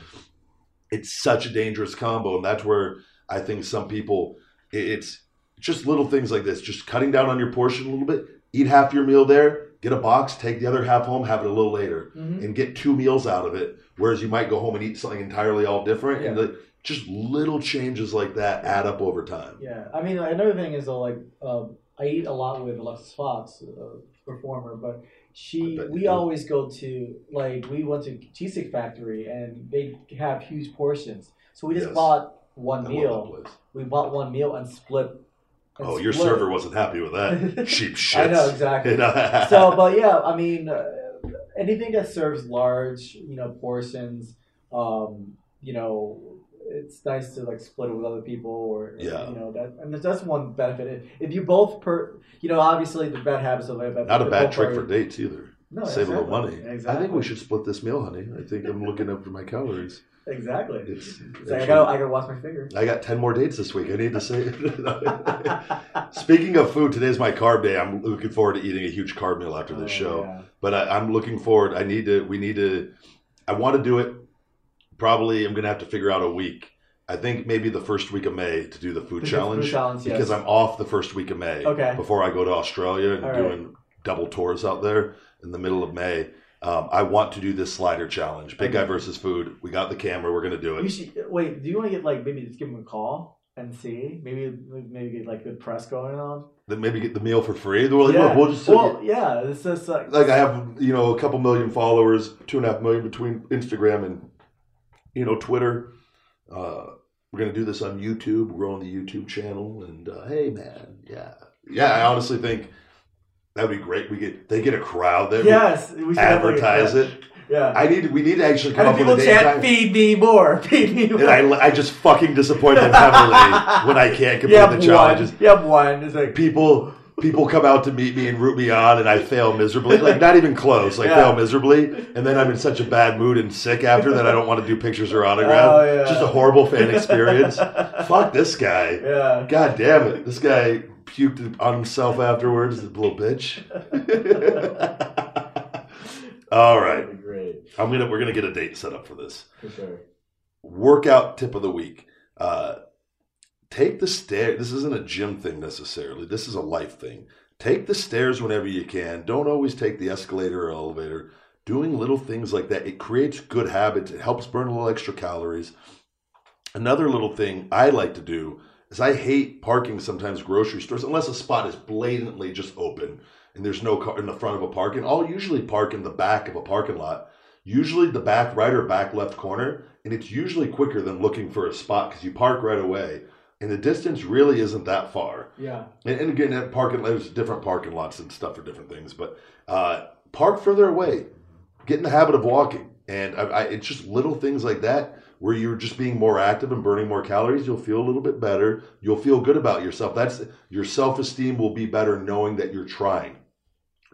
It's such a dangerous combo, and that's where I think some people. It's just little things like this, just cutting down on your portion a little bit. Eat half your meal there, get a box, take the other half home, have it a little later, Mhm. and get two meals out of it. Whereas you might go home and eat something entirely all different, and the, just little changes like that add up over time. Yeah, I mean, another thing is though, like, um, I eat a lot with Alexis Fox, a performer, but she, we always go to, like, we went to Cheesecake Factory and they have huge portions. So we just Yes. bought one I meal. love that place. We bought one meal and split. Oh, your split server wasn't happy with that. Cheap shit. I know, exactly. so, but yeah, I mean, uh, anything that serves large, you know, portions, um, you know, it's nice to like split it with other people, or Yeah. you know that, and that's one benefit. If, you both per, you know, obviously the bad habits of it, Not a bad trick for dates either. No, Save a little exactly. money. I think we should split this meal, honey. I think I'm looking up for my calories. Exactly. It's, It's like, I gotta, I gotta watch my finger. I got 10 more dates this week. I need to say. Speaking of food, today's my carb day. I'm looking forward to eating a huge carb meal after this Oh, show. yeah. But I, I'm looking forward. I need to, we need to, I want to do it. Probably I'm going to have to figure out a week. I think maybe the first week of May to do the food The challenge. food challenge, yes. because I'm off the first week of May. Okay. Before I go to Australia and right. doing double tours out there in the middle of May. Um, I want to do this slider challenge. Big guy versus food. We got the camera. We're going to do it. You should wait. Do you want to get like maybe just give him a call? and see. Maybe maybe get like good press going on. Then maybe get the meal for free. They're like, yeah. look, we'll just well, yeah. It's just like like I have you know a couple million followers, two and a half million between Instagram and you know Twitter. Uh, we're gonna do this on YouTube. We're growing the YouTube channel, and uh, hey, man, yeah, yeah. I honestly think that'd be great. We get they get a crowd there. yes, we should have, like, advertise it. Yeah. I need we need to actually come and up then with people a chant, "Feed me more, feed me more." And I, I just fucking disappoint them heavily when I can't complete the challenges. one. You have one. It's like People people come out to meet me and root me on, and I fail miserably. Like not even close. Like Yeah. fail miserably, and then I'm in such a bad mood and sick after that I don't want to do pictures or autograph. Oh, yeah. Just a horrible fan experience. Fuck this guy. yeah. God damn it. This guy puked on himself afterwards, the little bitch. All right. Great I'm gonna we're gonna get a date set up for this. for sure. Workout tip of the week. Uh take the stairs. this isn't a gym thing necessarily. This is a life thing. Take the stairs whenever you can. Don't always take the escalator or elevator. Doing little things like that, it creates good habits. It helps burn a little extra calories. Another little thing I like to do is I hate parking sometimes grocery stores unless a spot is blatantly just open and there's no car in the front of a parking. I'll usually park in the back of a parking lot, usually the back right or back left corner, and it's usually quicker than looking for a spot because you park right away. And the distance really isn't that far. Yeah. And, and again, that parking there's different parking lots and stuff for different things, but uh, park further away. Get in the habit of walking, and I, I, it's just little things like that where you're just being more active and burning more calories. You'll feel a little bit better. You'll feel good about yourself. That's your self esteem will be better knowing that you're trying,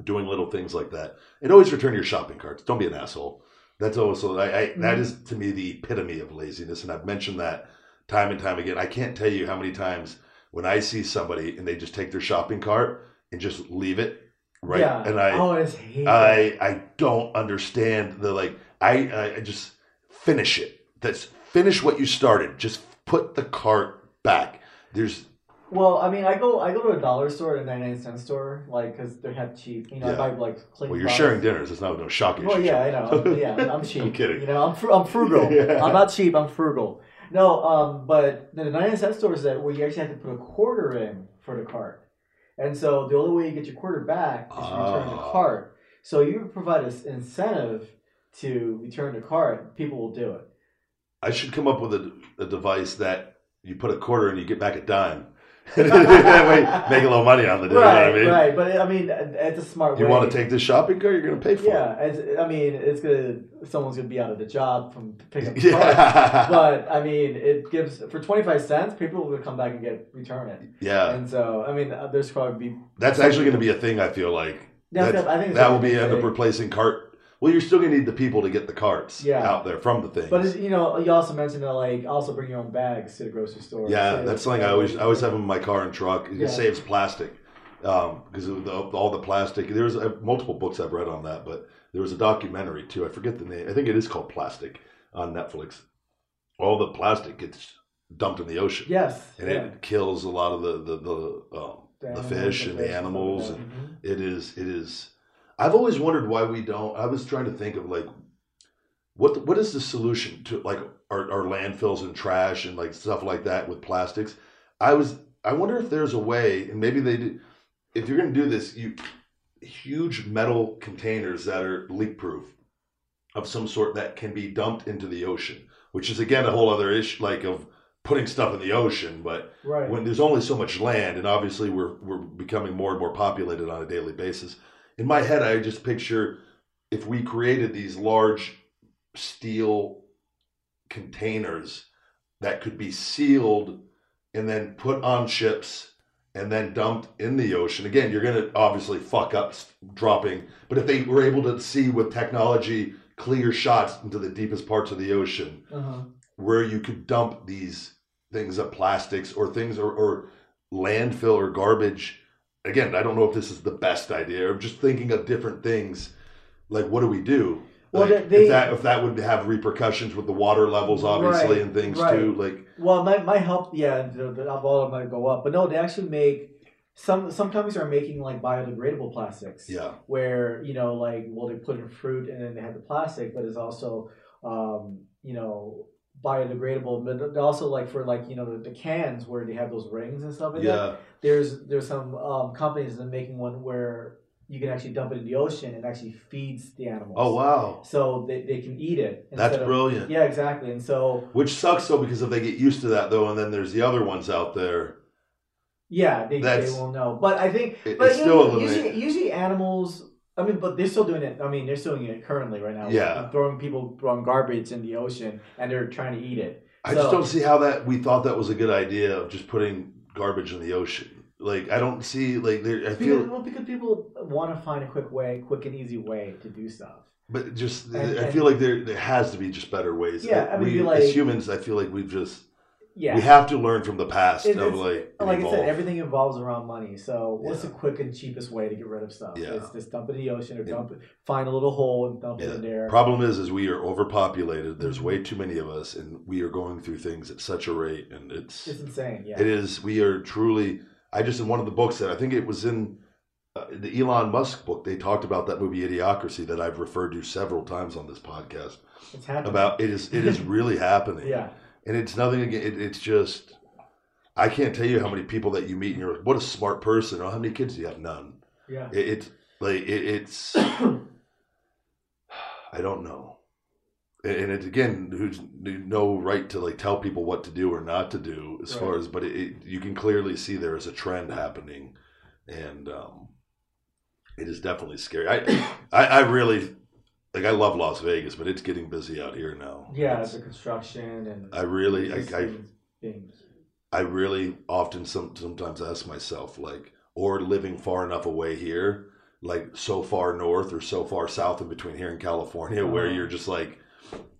doing little things like that, and always return your shopping carts. Don't be an asshole. That's also I, I that mm-hmm. is to me the epitome of laziness, and I've mentioned that time and time again. I can't tell you how many times when I see somebody and they just take their shopping cart and just leave it right, Yeah. and I I always hate that. I I don't understand the like I I- I just finish it. That's finish what you started. Just put the cart back. There's Well, I mean, I go I go to a dollar store and a ninety nine cent store, like because they're half cheap. You know, Yeah. I buy like clean well, you're products. sharing dinners. It's not no shocking. Well, yeah, I know. Yeah, I'm cheap. I'm kidding. You know, I'm fr- I'm frugal. Yeah. I'm not cheap. I'm frugal. No, um, but the 99 cent stores that where you actually have to put a quarter in for the cart, and so the only way you get your quarter back is to return the Oh. cart. So you provide an incentive to return the cart, people will do it. I should come up with a, a device that you put a quarter and you get back a dime. that way, make a little money on the deal. right, you know what I mean? right. But I mean, it's a smart way. You way. want to take this shopping cart? You're going to pay for it. Yeah, I mean, it's gonna someone's gonna be out of the job from picking up the cart. Yeah. But I mean, it gives for twenty five cents, people will come back and get return it. yeah. And so, I mean, uh, there's probably be That's actually going to be a thing. I feel like Yeah, I think that will be end up replacing cart. Well, you're still going to need the people to get the carts Yeah. out there from the thing. But you know, you also mentioned that like also bring your own bags to the grocery store. yeah, Save that's something I always I always have them in my car and truck. It Yeah. saves plastic because of the, all the plastic. There's uh, multiple books I've read on that, but there was a documentary too. I forget the name. I think it is called Plastic on Netflix. All the plastic gets dumped in the ocean. Yes. and yeah. it kills a lot of the the the, um, the animals, fish and the animals and. Mhm. it is it is i've always wondered why we don't i was trying to think of like what what is the solution to like our, our landfills and trash and like stuff like that with plastics i was i wonder if there's a way and maybe they do if you're going to do this you huge metal containers that are leak proof of some sort that can be dumped into the ocean which is again a whole other issue like of putting stuff in the ocean but Right. when there's only so much land and obviously we're we're becoming more and more populated on a daily basis in my head i just picture if we created these large steel containers that could be sealed and then put on ships and then dumped in the ocean again you're going to obviously fuck up dropping but if they were able to see with technology clear shots into the deepest parts of the ocean uh-huh. where you could dump these things of plastics or things or, or landfill or garbage. Again, I don't know if this is the best idea. I'm just thinking of different things. Like, what do we do? Well, Like, they- if that if that would have repercussions with the water levels, obviously, Right, and things right. too. Like, Well, my, my help, yeah, the, the all might go up, but no, they actually make some some companies are making like biodegradable plastics. yeah, where you know like well they put in fruit and then they have the plastic but it's also um, you know biodegradable, but also like for like you know the, the cans where they have those rings and stuff like that. Yeah. There's there's some um, companies that are making one where you can actually dump it in the ocean and actually feeds the animals. Oh wow, So they, they can eat it. that's of- brilliant. Yeah, exactly. And so Which sucks though because if they get used to that though, and then there's the other ones out there. yeah, they, they will know. But I think It- but it's you still know, usually usually animals. I mean, but they're still doing it. I mean, they're still doing it currently right now. Yeah. throwing people throwing garbage in the ocean and they're trying to eat it. I So- just don't see how that we thought that was a good idea of just putting garbage in the ocean. Like I don't see like there. I Because, feel, well, because people want to find a quick way, quick and easy way to do stuff. but just And- I and- feel like there there has to be just better ways. Yeah, I mean, we, like- as humans, I feel like we've just Yeah, we have to learn from the past It- of like like I said, everything involves around money. So, what's Yeah. the quick and cheapest way to get rid of stuff? Yeah. It's just dump it in the ocean or Yeah. dump it, find a little hole and dump it in there. Problem is, is we are overpopulated. There's way too many of us, and we are going through things at such a rate, and it's It's insane. Yeah. It is. We are truly. I just in one of the books that I think it was in uh, the Elon Musk book. They talked about that movie Idiocracy that I've referred to several times on this podcast. It's happening. About it is. It is really happening. yeah. And it's nothing again. It, it's just. I can't tell you how many people that you meet, and you're like, "What a smart person!" Oh, how many kids do you have? None. Yeah. It, it's like it, it's. I don't know. And it's again, who's no right to like tell people what to do or not to do as far as, but it, it, you can clearly see there is a trend happening, and um, it is definitely scary. I, I, I really like. I love Las Vegas, but it's getting busy out here now. Yeah. It's- The construction and. I really, I, I, things I really often some, sometimes ask myself like, or living far enough away here, like so far north or so far south in between here in California, where Uh-huh. you're just like,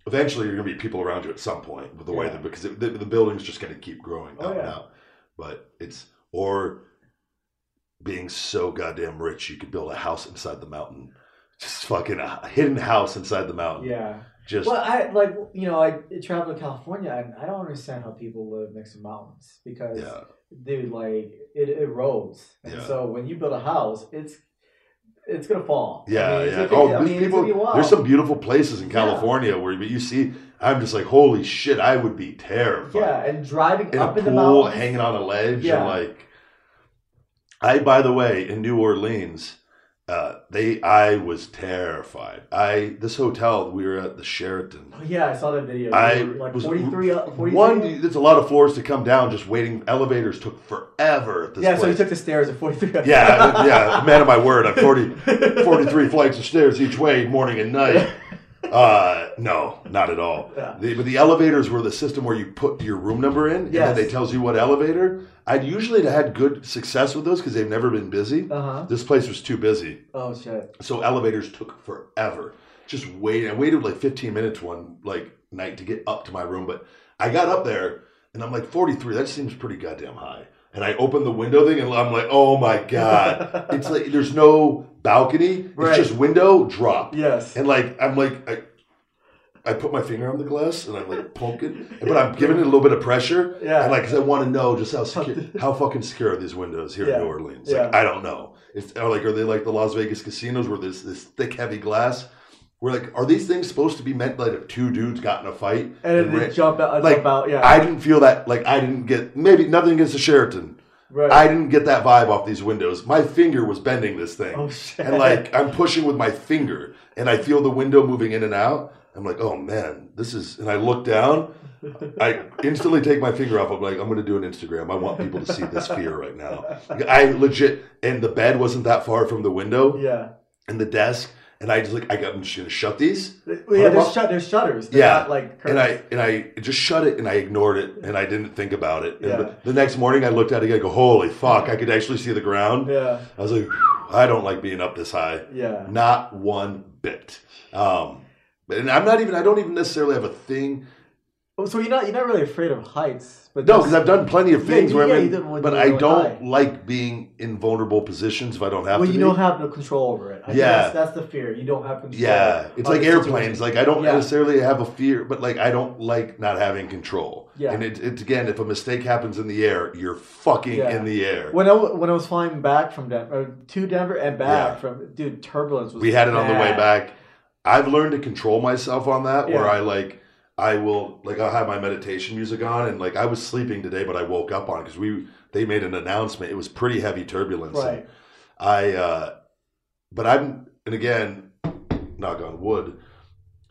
eventually you're gonna be people around you at some point with the way that because it, the, the building's just gonna keep growing Oh, out and yeah. out. But it's or being so goddamn rich you could build a house inside the mountain, just fucking a hidden house inside the mountain. yeah. Just Well, I like you know I traveled to California and I don't understand how people live next to mountains because yeah, dude like it erodes and Yeah. so when you build a house it's it's gonna fall. I Yeah, mean, yeah. Oh, I there's mean, people. gonna be wild. There's some beautiful places in Yeah. California where you, you see. I'm just like, holy shit! I would be terrified. yeah, and driving in up a in the pool, mountains. hanging on a ledge, Yeah. and like. I, by the way, in New Orleans, uh, they, I was terrified. I this hotel we were at the Sheraton. Oh, yeah, I saw that video. I like was 43, up- 43 one. There's a lot of floors to come down. Just waiting. Elevators took forever at this. Yeah, so place. you took the stairs at 43. Yeah, yeah, man of my word. I'm 40, 43 flights of stairs each way, morning and night. Uh, no, not at all. Yeah. The, but the elevators were the system where you put your room number in, and then they tells you what elevator. I'd usually had good success with those because they've never been busy. Uh huh. This place was too busy, Oh shit. so elevators took forever. Just waiting. I waited like 15 minutes one like night to get up to my room, but I got up there and I'm like 43. That seems pretty goddamn high. And I open the window thing and I'm like, oh my god! it's like there's no balcony. It's Right. just window drop. Yes. And like I'm like I, I put my finger on the glass and I'm like poking, but I'm giving it a little bit of pressure. Yeah. And like, 'cause I want to know just how secure, how fucking secure are these windows here Yeah. in New Orleans? Like, Yeah. I don't know. It's or like, are they like the Las Vegas casinos where there's this thick, heavy glass? We're like, are these things supposed to be meant like if two dudes got in a fight? and then ran- jump out. like, jump out. Yeah. I didn't feel that. Like, I didn't get maybe nothing against the Sheraton. right. I didn't get that vibe off these windows. My finger was bending this thing. Oh shit. And like I'm pushing with my finger, and I feel the window moving in and out. I'm like, oh man, this is. And I look down. I instantly take my finger off. I'm like, I'm going to do an Instagram. I want people to see this fear right now. I legit, and the bed wasn't that far from the window yeah. and the desk, and I just like, I got, I'm just to shut these. Yeah. them There's, shut, there's shutters. They're Yeah. Not like And I and I just shut it, and I ignored it, and I didn't think about it. And Yeah. the, next morning, I looked at it again. I go, holy fuck! I could actually see the ground. Yeah. I was like, I don't like being up this high. Yeah. Not one bit. Um, but and I'm not even. I don't even necessarily have a thing. Oh, so you're not you're not really afraid of heights, but No, because I've done plenty of things you- where yeah, I'm you in, but I don't high. like being in vulnerable positions if I don't have well, to. you be. don't have no control over it. I Yeah. that's, that's the fear. You don't have control. Yeah, it's like airplanes. situation. Like I don't Yeah. necessarily have a fear, but like I don't like not having control. Yeah. And it, it's again, if a mistake happens in the air, you're fucking Yeah. in the air. When I, when I was flying back from Denver to Denver and back Yeah. from dude turbulence was we had it on the way back. I've learned to control myself on that, where I like I will like I'll have my meditation music on, and like I was sleeping today, but I woke up on because we they made an announcement. It was pretty heavy turbulence. Right. I, uh, but I'm, and again, knock on wood,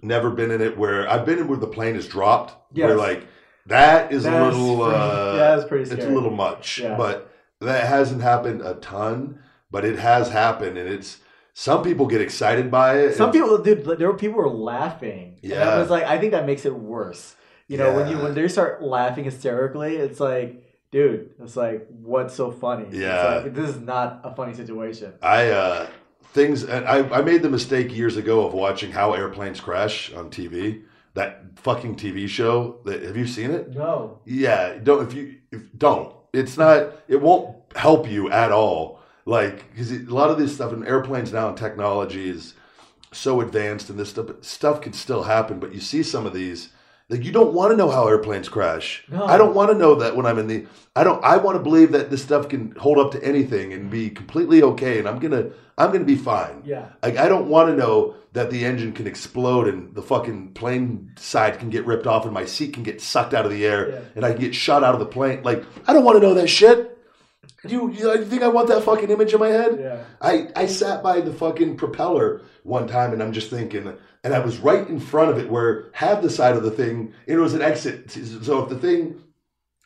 never been in it where I've been in where the plane is dropped. Where like that is That's a little, pretty- uh, yeah, that's pretty It's a little much, Yeah. but that hasn't happened a ton. But it has happened, and it's some people get excited by it. Some people, dude, there were people who were laughing. And Yeah. I was like, I think that makes it worse. You know, when you when they start laughing hysterically, it's like, dude, it's like, what's so funny? It's Yeah. like, this is not a funny situation. I uh things and I, I made the mistake years ago of watching how airplanes crash on TV. That fucking TV show. That have you seen it? No. Yeah, don't if you if don't. It's not. It won't help you at all. Like because a lot of this stuff in airplanes now and technology is so advanced, and this stuff stuff can still happen. But you see some of these. Like you don't want to know how airplanes crash. No. I don't want to know that when I'm in the. I don't. I want to believe that this stuff can hold up to anything and be completely okay, and I'm gonna. I'm gonna be fine. Yeah. Like I don't want to know that the engine can explode and the fucking plane side can get ripped off and my seat can get sucked out of the air Yeah. and I can get shot out of the plane. Like I don't want to know that shit. You, you, you think I want that fucking image in my head? Yeah. I, I sat by the fucking propeller one time and I'm just thinking, and I was right in front of it where had the side of the thing, it was an exit. So if the thing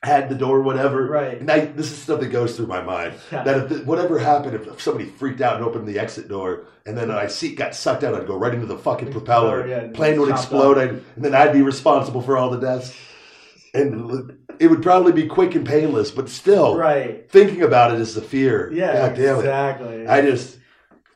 had the door, whatever, Right. And I, this is stuff that goes through my mind. Yeah. That if the, whatever happened, if somebody freaked out and opened the exit door, and then my seat got sucked out, I'd go right into the fucking propeller. yeah, plane would explode. I'd, and then I'd be responsible for all the deaths. And it would probably be quick and painless, but still, Right. thinking about it is the fear. Yeah. God damn it. exactly. I just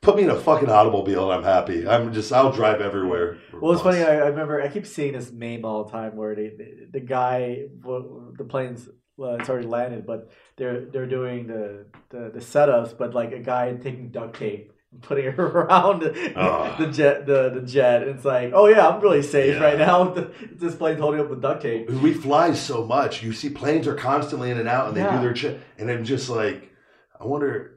put me in a fucking automobile. And I'm happy. I'm just. I'll drive everywhere. Well, it's funny. I, I remember I keep seeing this meme all the time where they, the, the guy, the plane's well, it's already landed, but they're they're doing the, the the setups, but like a guy taking duct tape putting it around the, Ah. the jet the, the jet. And it's like, oh yeah, I'm really safe Yeah. right now. this plane's holding up with duct tape. we fly so much. You see planes are constantly in and out, and they Yeah. do their shit. And I'm just like, I wonder.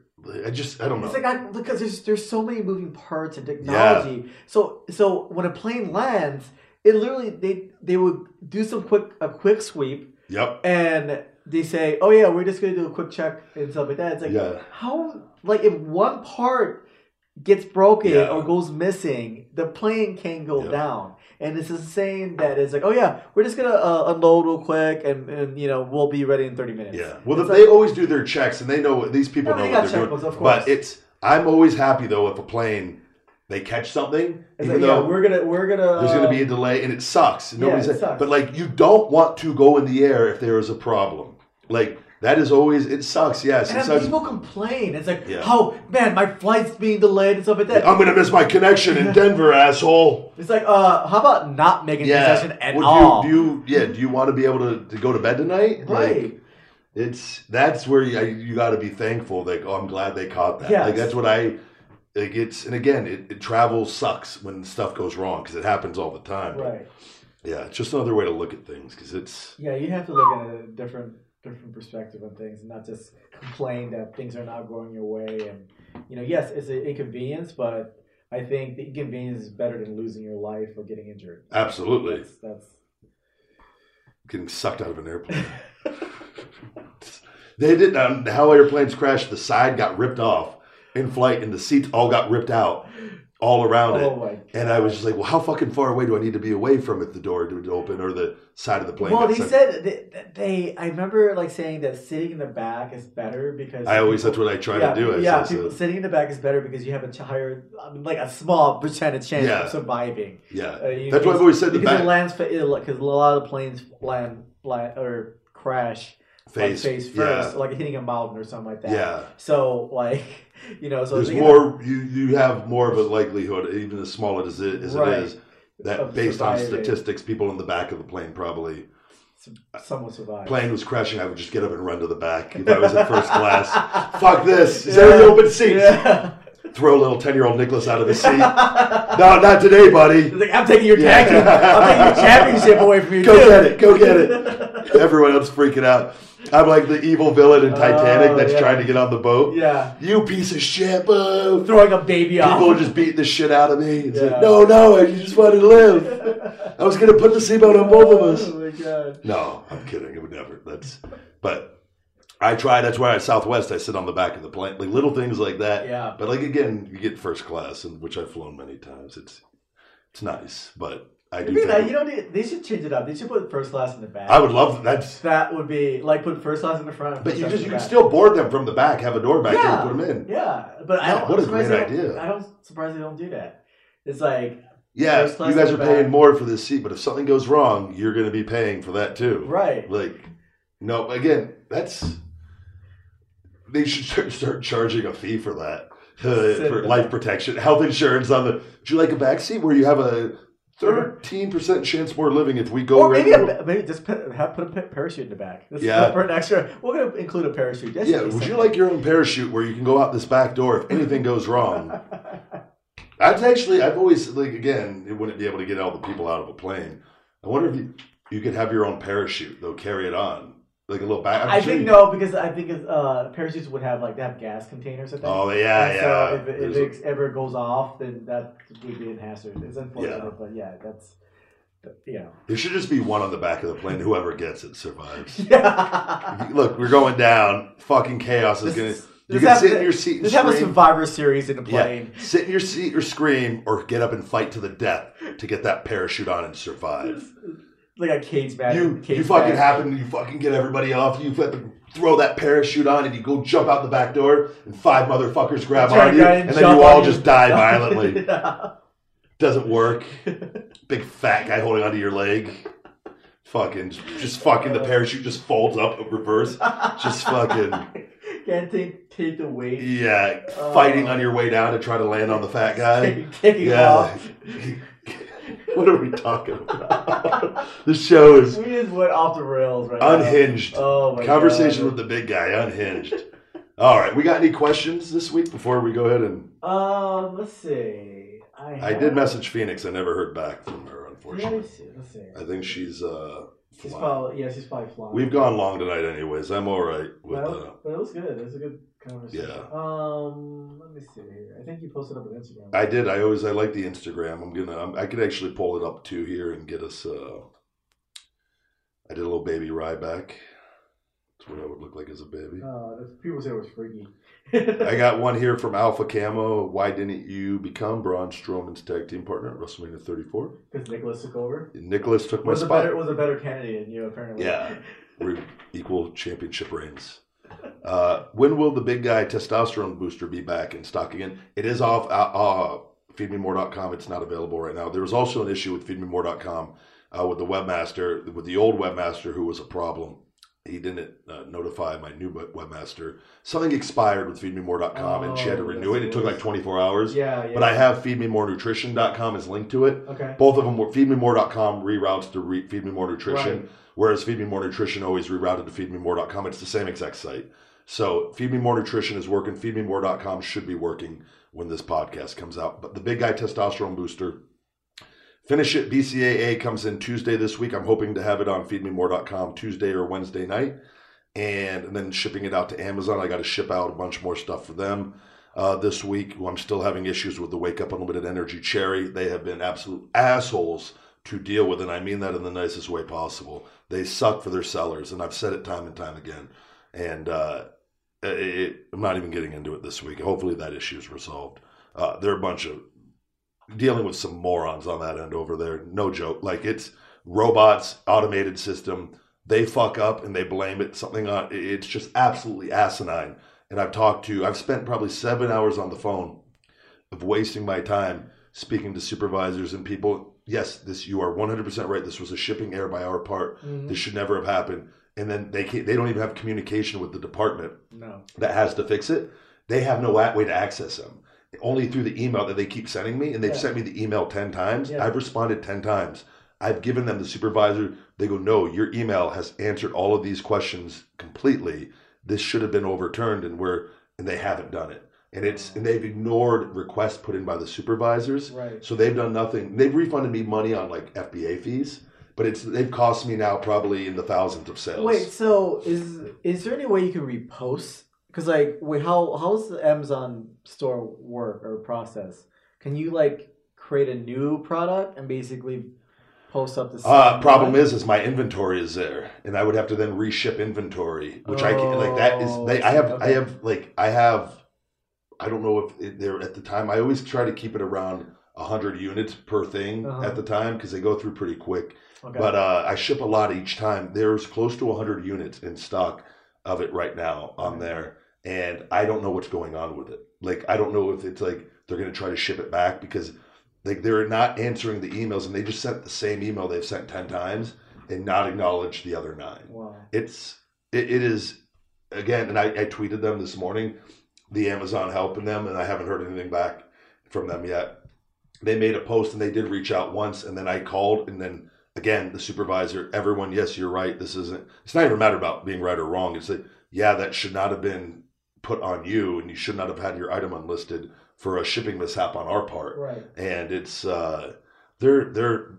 I just. I don't know. It's like I, because there's there's so many moving parts and technology. So so when a plane lands, it literally they they would do some quick a quick sweep yep. and they say, "Oh yeah, we're just gonna do a quick check and stuff like that." It's like, Yeah. how like if one part gets broken Yeah. or goes missing, the plane can go Yeah. down. And it's insane that it's like, "Oh yeah, we're just gonna uh, unload real quick, and, and you know we'll be ready in thirty minutes." Yeah. Well, It's they always do their checks, and they know these people No, know what they're doing. But it's. I'm always happy though if a plane they catch something, It's even like, yeah, though we're gonna we're gonna there's going to uh, be a delay, and it sucks. yeah, it sucks. But like, you don't want to go in the air if there is a problem. Like that is always it sucks. Yes, And it sucks. people complain. It's like, Yeah. oh man, my flight's being delayed and stuff like that. I'm going to miss my connection in Denver, asshole. it's like, uh, how about not making a Yeah. concession at Would all? You, do you? Yeah. Do you want to be able to, to go to bed tonight? right. Like, it's that's where you, you got to be thankful. Like, oh, I'm glad they caught that. Yes. Like that's what I. Like it's and again, it, it travel sucks when stuff goes wrong because it happens all the time. But, right. Yeah, it's just another way to look at things because it's Yeah, you have to look at a different different perspective on things and not just complain that things are not going your way. And you know, yes, it's an inconvenience, but I think the inconvenience is better than losing your life or getting injured. absolutely That's, that's getting sucked out of an airplane. they did um, how airplanes crashed. The side got ripped off in flight, and the seats all got ripped out all around oh it. my. And I was just like, well, how fucking far away do I need to be away from it? The door to open or the side of the plane? Well, they said that they. I remember like saying that sitting in the back is better because I always people- that's what I try yeah, to do. I yeah, people so- sitting in the back is better because you have a higher, I mean, like a small percentage chance Yeah. of surviving. yeah, Uh, you- that's what I've always said. The because back it lands because a lot of planes land, land or crash face, like face first, yeah, like hitting a mountain or something like that. yeah. So like you know, so There's more. You you have more of a likelihood, even as small as it as Right. it is, that based on statistics, people in the back of the plane probably someone survived. survive. plane was crashing, I would just get up and run to the back if I was in first class. Fuck this! Is there any open seats? Yeah. Throw a little ten-year-old Nicholas out of the seat. no, not today, buddy. Like I'm taking your Yeah. tag, I'm taking your championship away from you. Go too. get it! Go get it! Everyone else freaking out. I'm like the evil villain in Titanic Oh, that's yeah. trying to get on the boat. Yeah, You piece of shit! Boo! throwing a baby off. People are just beating the shit out of me. It's Yeah. like, no, no, I just wanted to live. I was gonna put the seatbelt on both of us. Oh my god. No, I'm kidding. It would never. That's. But I try. That's why at Southwest I sit on the back of the plane, like little things like that. Yeah. But like again, you get first class, and which I've flown many times. It's it's nice, but I do. Think- not, you know, they, they should change it up. They should put first class in the back. I would love that's. That would be like put first class in the front. But you just you can still board them from the back, have a door back there, Yeah. and put them in. Yeah, but I Yeah, don't. what a I'm surprised great idea. I don't surprised they don't do that. It's like Yeah, you guys are paying back. more for this seat, but if something goes wrong, you're going to be paying for that too. right. Like, no, again, that's they should start, start charging a fee for that uh, for life protection, health insurance on the. Would you like a back seat where you have a thirteen percent chance more living if we go? Or maybe a, maybe just put have put a parachute in the back. This Yeah. for an extra. We're gonna include a parachute. That yeah, would you like your own parachute where you can go out this back door if anything goes wrong? I'd actually, I've always like again, it wouldn't be able to get all the people out of a plane. I wonder if you you could have your own parachute. They'll carry it on like a little bag. I'm I sure think you- no, because I think uh, parachutes would have like they have gas containers. I think. Oh yeah, And yeah. So if, it- There's if a- it ever goes off, then that would be an hazard. It's unfortunate, Yeah. but yeah, that's you know. There should just be one on the back of the plane. Whoever gets it survives. Yeah. Look, we're going down. Fucking chaos is gonna. You can sit in your seat and Just have a scream. Survivor series in a Yeah, plane. sit in your seat or scream, or get up and fight to the death to get that parachute on and survive. Like a cage match. You, cage you fucking match. happen. You fucking get everybody off. You fucking throw that parachute on, and you go jump out the back door, and five motherfuckers grab on you, to and then you all just die violently. Yeah. Doesn't work. Big fat guy holding onto your leg. Fucking, just fucking the parachute just folds up in reverse. Just fucking. Can't take take the weight. Yeah, fighting on your way down to try to land on the fat guy. Kicking Yeah. off. what are we talking about? the show is We just went off the rails right now. unhinged. Oh my god. Conversation God. with the big guy, unhinged. All right, we got any questions this week before we go ahead and? Um, let's see. I, I did message Fenix. I never heard back from her, Yeah, unfortunately. let's see. Let's see. I think she's uh. She's probably yeah. She's probably flying. We've gone long tonight, anyways. I'm all right with Well, uh, but it was good. It was a good conversation. Yeah. Um, let me see here. I think you posted up on Instagram. I did. I always I like the Instagram. I'm gonna. I'm, I could actually pull it up too here and get us. Uh, I did a little baby Ryback. That's what I would look like as a baby. Uh, people say it was freaky. I got one here from Alpha Camo. Why didn't you become Braun Strowman's tag team partner at WrestleMania 34? because Nicholas took over. Nicholas took my Was a spot. better was a better candidate than you apparently. Yeah. We're equal championship reigns. Uh, when will the big guy testosterone booster be back in stock again? It is off uh, uh, feedmemore.com. It's not available right now. There was also an issue with feedmemore.com uh, with the webmaster, with the old webmaster who was a problem. He didn't uh, notify my new webmaster. Something expired with feedmemore.com and she had to Oh, renew it. yes, It took like 24 hours. Yeah, yeah. But I have feedmemorenutrition.com is linked to it. Okay. Both of them were feedmemore.com reroutes to re- Feed Me More Nutrition, Right. Whereas Feed Me More Nutrition always rerouted to feedmemore.com. It's the same exact site. So Feed Me More Nutrition is working. Feedmemore.com should be working when this podcast comes out. But the Big Guy Testosterone Booster, finish it. BCAA comes in Tuesday this week. I'm hoping to have it on feedmemore.com Tuesday or Wednesday night. And, then shipping it out to Amazon. I got to ship out a bunch more stuff for them uh, this week. I'm still having issues with the Wake Up Unlimited Energy Cherry. They have been absolute assholes to deal with, and I mean that in the nicest way possible. They suck for their sellers, and I've said it time and time again. And uh, it, I'm not even getting into it this week. Hopefully that issue is resolved. Uh, they're a bunch of dealing with some morons on that end over there. No joke. Like it's robots, automated system. They fuck up and they blame it something on. It's just absolutely asinine. And I've talked to. I've spent probably seven hours on the phone of wasting my time speaking to supervisors and people. Yes, this you are 100% right. This was a shipping error by our part. Mhm. This should never have happened. And then they can't, they don't even have communication with the department No. that has to fix it. They have no way to access them. Only through the email that they keep sending me, and they've Yeah. sent me the email ten times. Yeah. I've responded ten times. I've given them the supervisor. They go, no, your email has answered all of these questions completely. This should have been overturned, and we're and they haven't done it. And it's and they've ignored requests put in by the supervisors. Right. So they've done nothing. They've refunded me money on like FBA fees, but it's they've cost me now probably in the thousands of sales. Wait, so is is there any way you can repost? Because like, wait, how how's the Amazon store work or process? Can you like create a new product and basically post up the. Uh, problem one? is, is my inventory is there, and I would have to then reship inventory, which I can like. That is, Oh, they. I have, I have like, I have. I don't know if they're at the time. I always try to keep it around hundred units per thing Uh-huh. at the time because they go through pretty quick. Okay. But uh, I ship a lot each time. There's close to 100 units in stock of it right now on Okay. there, and I don't know what's going on with it. Like I don't know if it's like they're going to try to ship it back because like they're not answering the emails and they just sent the same email they've sent 10 times and not acknowledged the other nine. wow. It's it, it is again, and I, I tweeted them this morning, the Amazon helping them, and I haven't heard anything back from them yet. They made a post and they did reach out once, and then I called, and then again the supervisor, everyone, yes, you're right. This isn't. It's not even a matter about being right or wrong. It's like, yeah, that should not have been put on you, and you should not have had your item unlisted for a shipping mishap on our part Right. and it's uh they're they're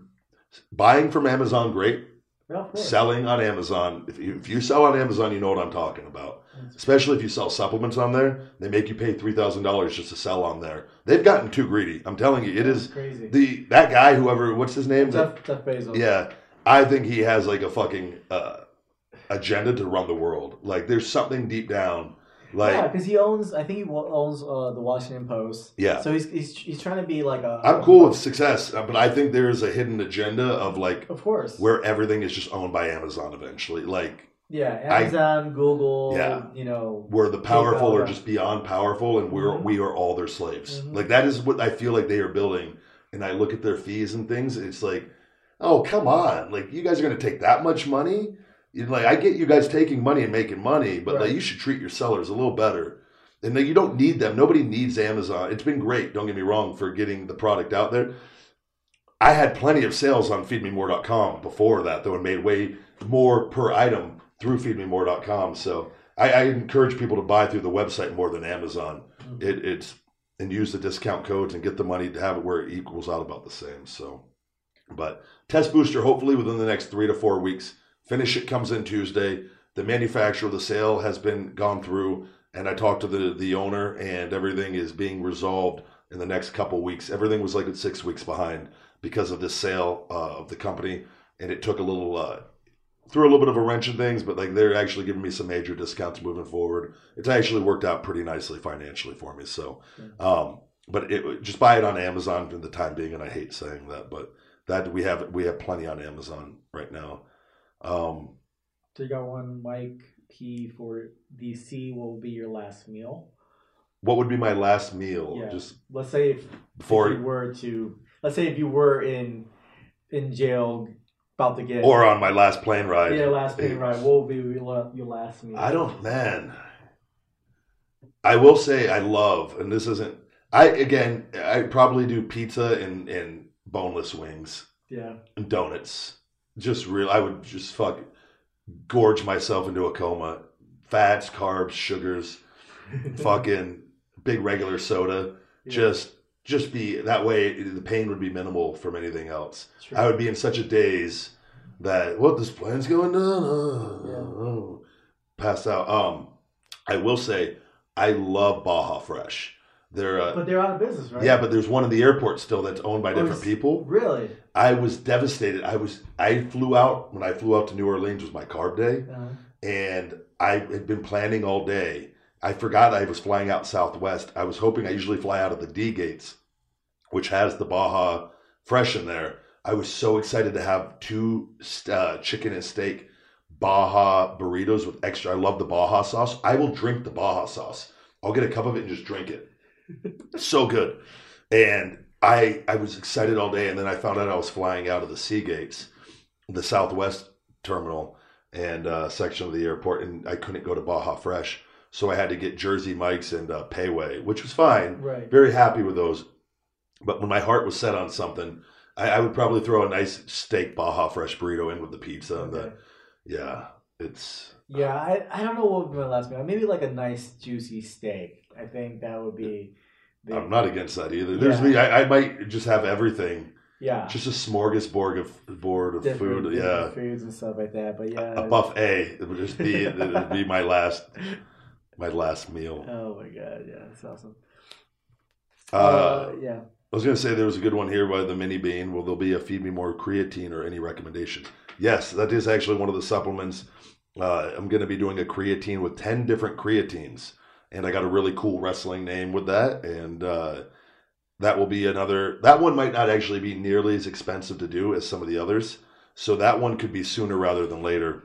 buying from Amazon great, Yeah, selling on Amazon. If you if you sell on Amazon, you know what I'm talking about. Especially if you sell supplements on there, they make you pay three thousand dollars just to sell on there. They've gotten too greedy. I'm telling you, it is crazy. the that guy, whoever, what's his name? Jeff, Jeff Bezos. yeah, I think he has like a fucking uh, agenda to run the world. Like there's something deep down, like yeah, because he owns. I think he owns uh, the Washington Post. Yeah. So he's, he's he's trying to be like a. I'm cool with success, uh, but I think there is a hidden agenda of like Of course. where everything is just owned by Amazon eventually. Like yeah, I- Amazon, Google. Yeah. You know. where the powerful are just beyond powerful and we're Mhm. we are all their slaves. Mhm. Like that is what I feel like they are building. And I look at their fees and things, it's like, oh come on. Like you guys are gonna take that much money? You like I get you guys taking money and making money, but like you should treat your sellers a little better. And like, you don't need them. Nobody needs Amazon. It's been great, don't get me wrong, for getting the product out there. I had plenty of sales on feedmemore.com before that, though, and made way more per item through feedmemore.com. So I, I encourage people to buy through the website more than Amazon. Mhm. It, it's and use the discount codes and get the money to have it where it equals out about the same. So, but test booster hopefully within the next three to four weeks. Finish it comes in Tuesday. The manufacturer of the sale has been gone through, and I talked to the the owner, and everything is being resolved in the next couple weeks. Everything was like at six weeks behind because of this sale uh, of the company, and it took a little uh, threw a little bit of a wrench in things, but like they're actually giving me some major discounts moving forward. It's actually worked out pretty nicely financially for me. So, um, but it just buy it on Amazon for the time being, and I hate saying that, but that we have we have plenty on Amazon right now. Um, So you got one Mike P for the C will be your last meal. what would be my last meal? Yeah. Just Let's say if, before if you were to let's say if you were in in jail about to get or on my last plane ride. yeah last thing ride. what will be your your last meal? I don't, man. I will say I love, and this isn't. I again, I probably do pizza and and boneless wings yeah and donuts. Just real, I would just fuck gorge myself into a coma. Fats, carbs, sugars, fucking big regular soda. Yeah. Just just be that way. The pain would be minimal from anything else. I would be in such a daze that what this plane's going down. Oh, Yeah. oh, passed out. Um, I will say I love Baja Fresh. They're uh, but they're out of business right yeah, but there's one in the airport still that's owned by Oh, different people. really I was devastated. I was I flew out when I flew out to New Orleans was my carb day, uh, and I had been planning all day. I forgot I was flying out Southwest. I was hoping I usually fly out of the D gates, which has the Baja Fresh in there. I was so excited to have two uh, chicken and steak Baja burritos with extra. I love the Baja sauce. I will drink the Baja sauce. I'll get a cup of it and just drink it. so good. And I I was excited all day, and then I found out I was flying out of the C Gates, the Southwest terminal and uh, section of the airport, and I couldn't go to Baja Fresh, so I had to get Jersey Mike's and uh, Pei Wei, which was fine. right Very happy with those. But when my heart was set on something, I, I would probably throw a nice steak Baja Fresh burrito in with the pizza and the yeah. It's Yeah, I, I don't know what would be my last meal. Maybe like a nice juicy steak. I think that would be. The, I'm not against that either. There's Yeah. me. I, I might just have everything, Yeah. just a smorgasbord of board of different, food. different Yeah, foods and stuff like that. But yeah. a buffet. It would just be it would be my last my last meal. Oh my god! Yeah, that's awesome. Uh, Uh, yeah. I was going to say there was a good one here by the Mini Bean. Will there be a feed me more creatine or any recommendations? Yes, that is actually one of the supplements. Uh, I'm going to be doing a creatine with 10 different creatines. And I got a really cool wrestling name with that. And uh, that will be another, that one might not actually be nearly as expensive to do as some of the others. So that one could be sooner rather than later.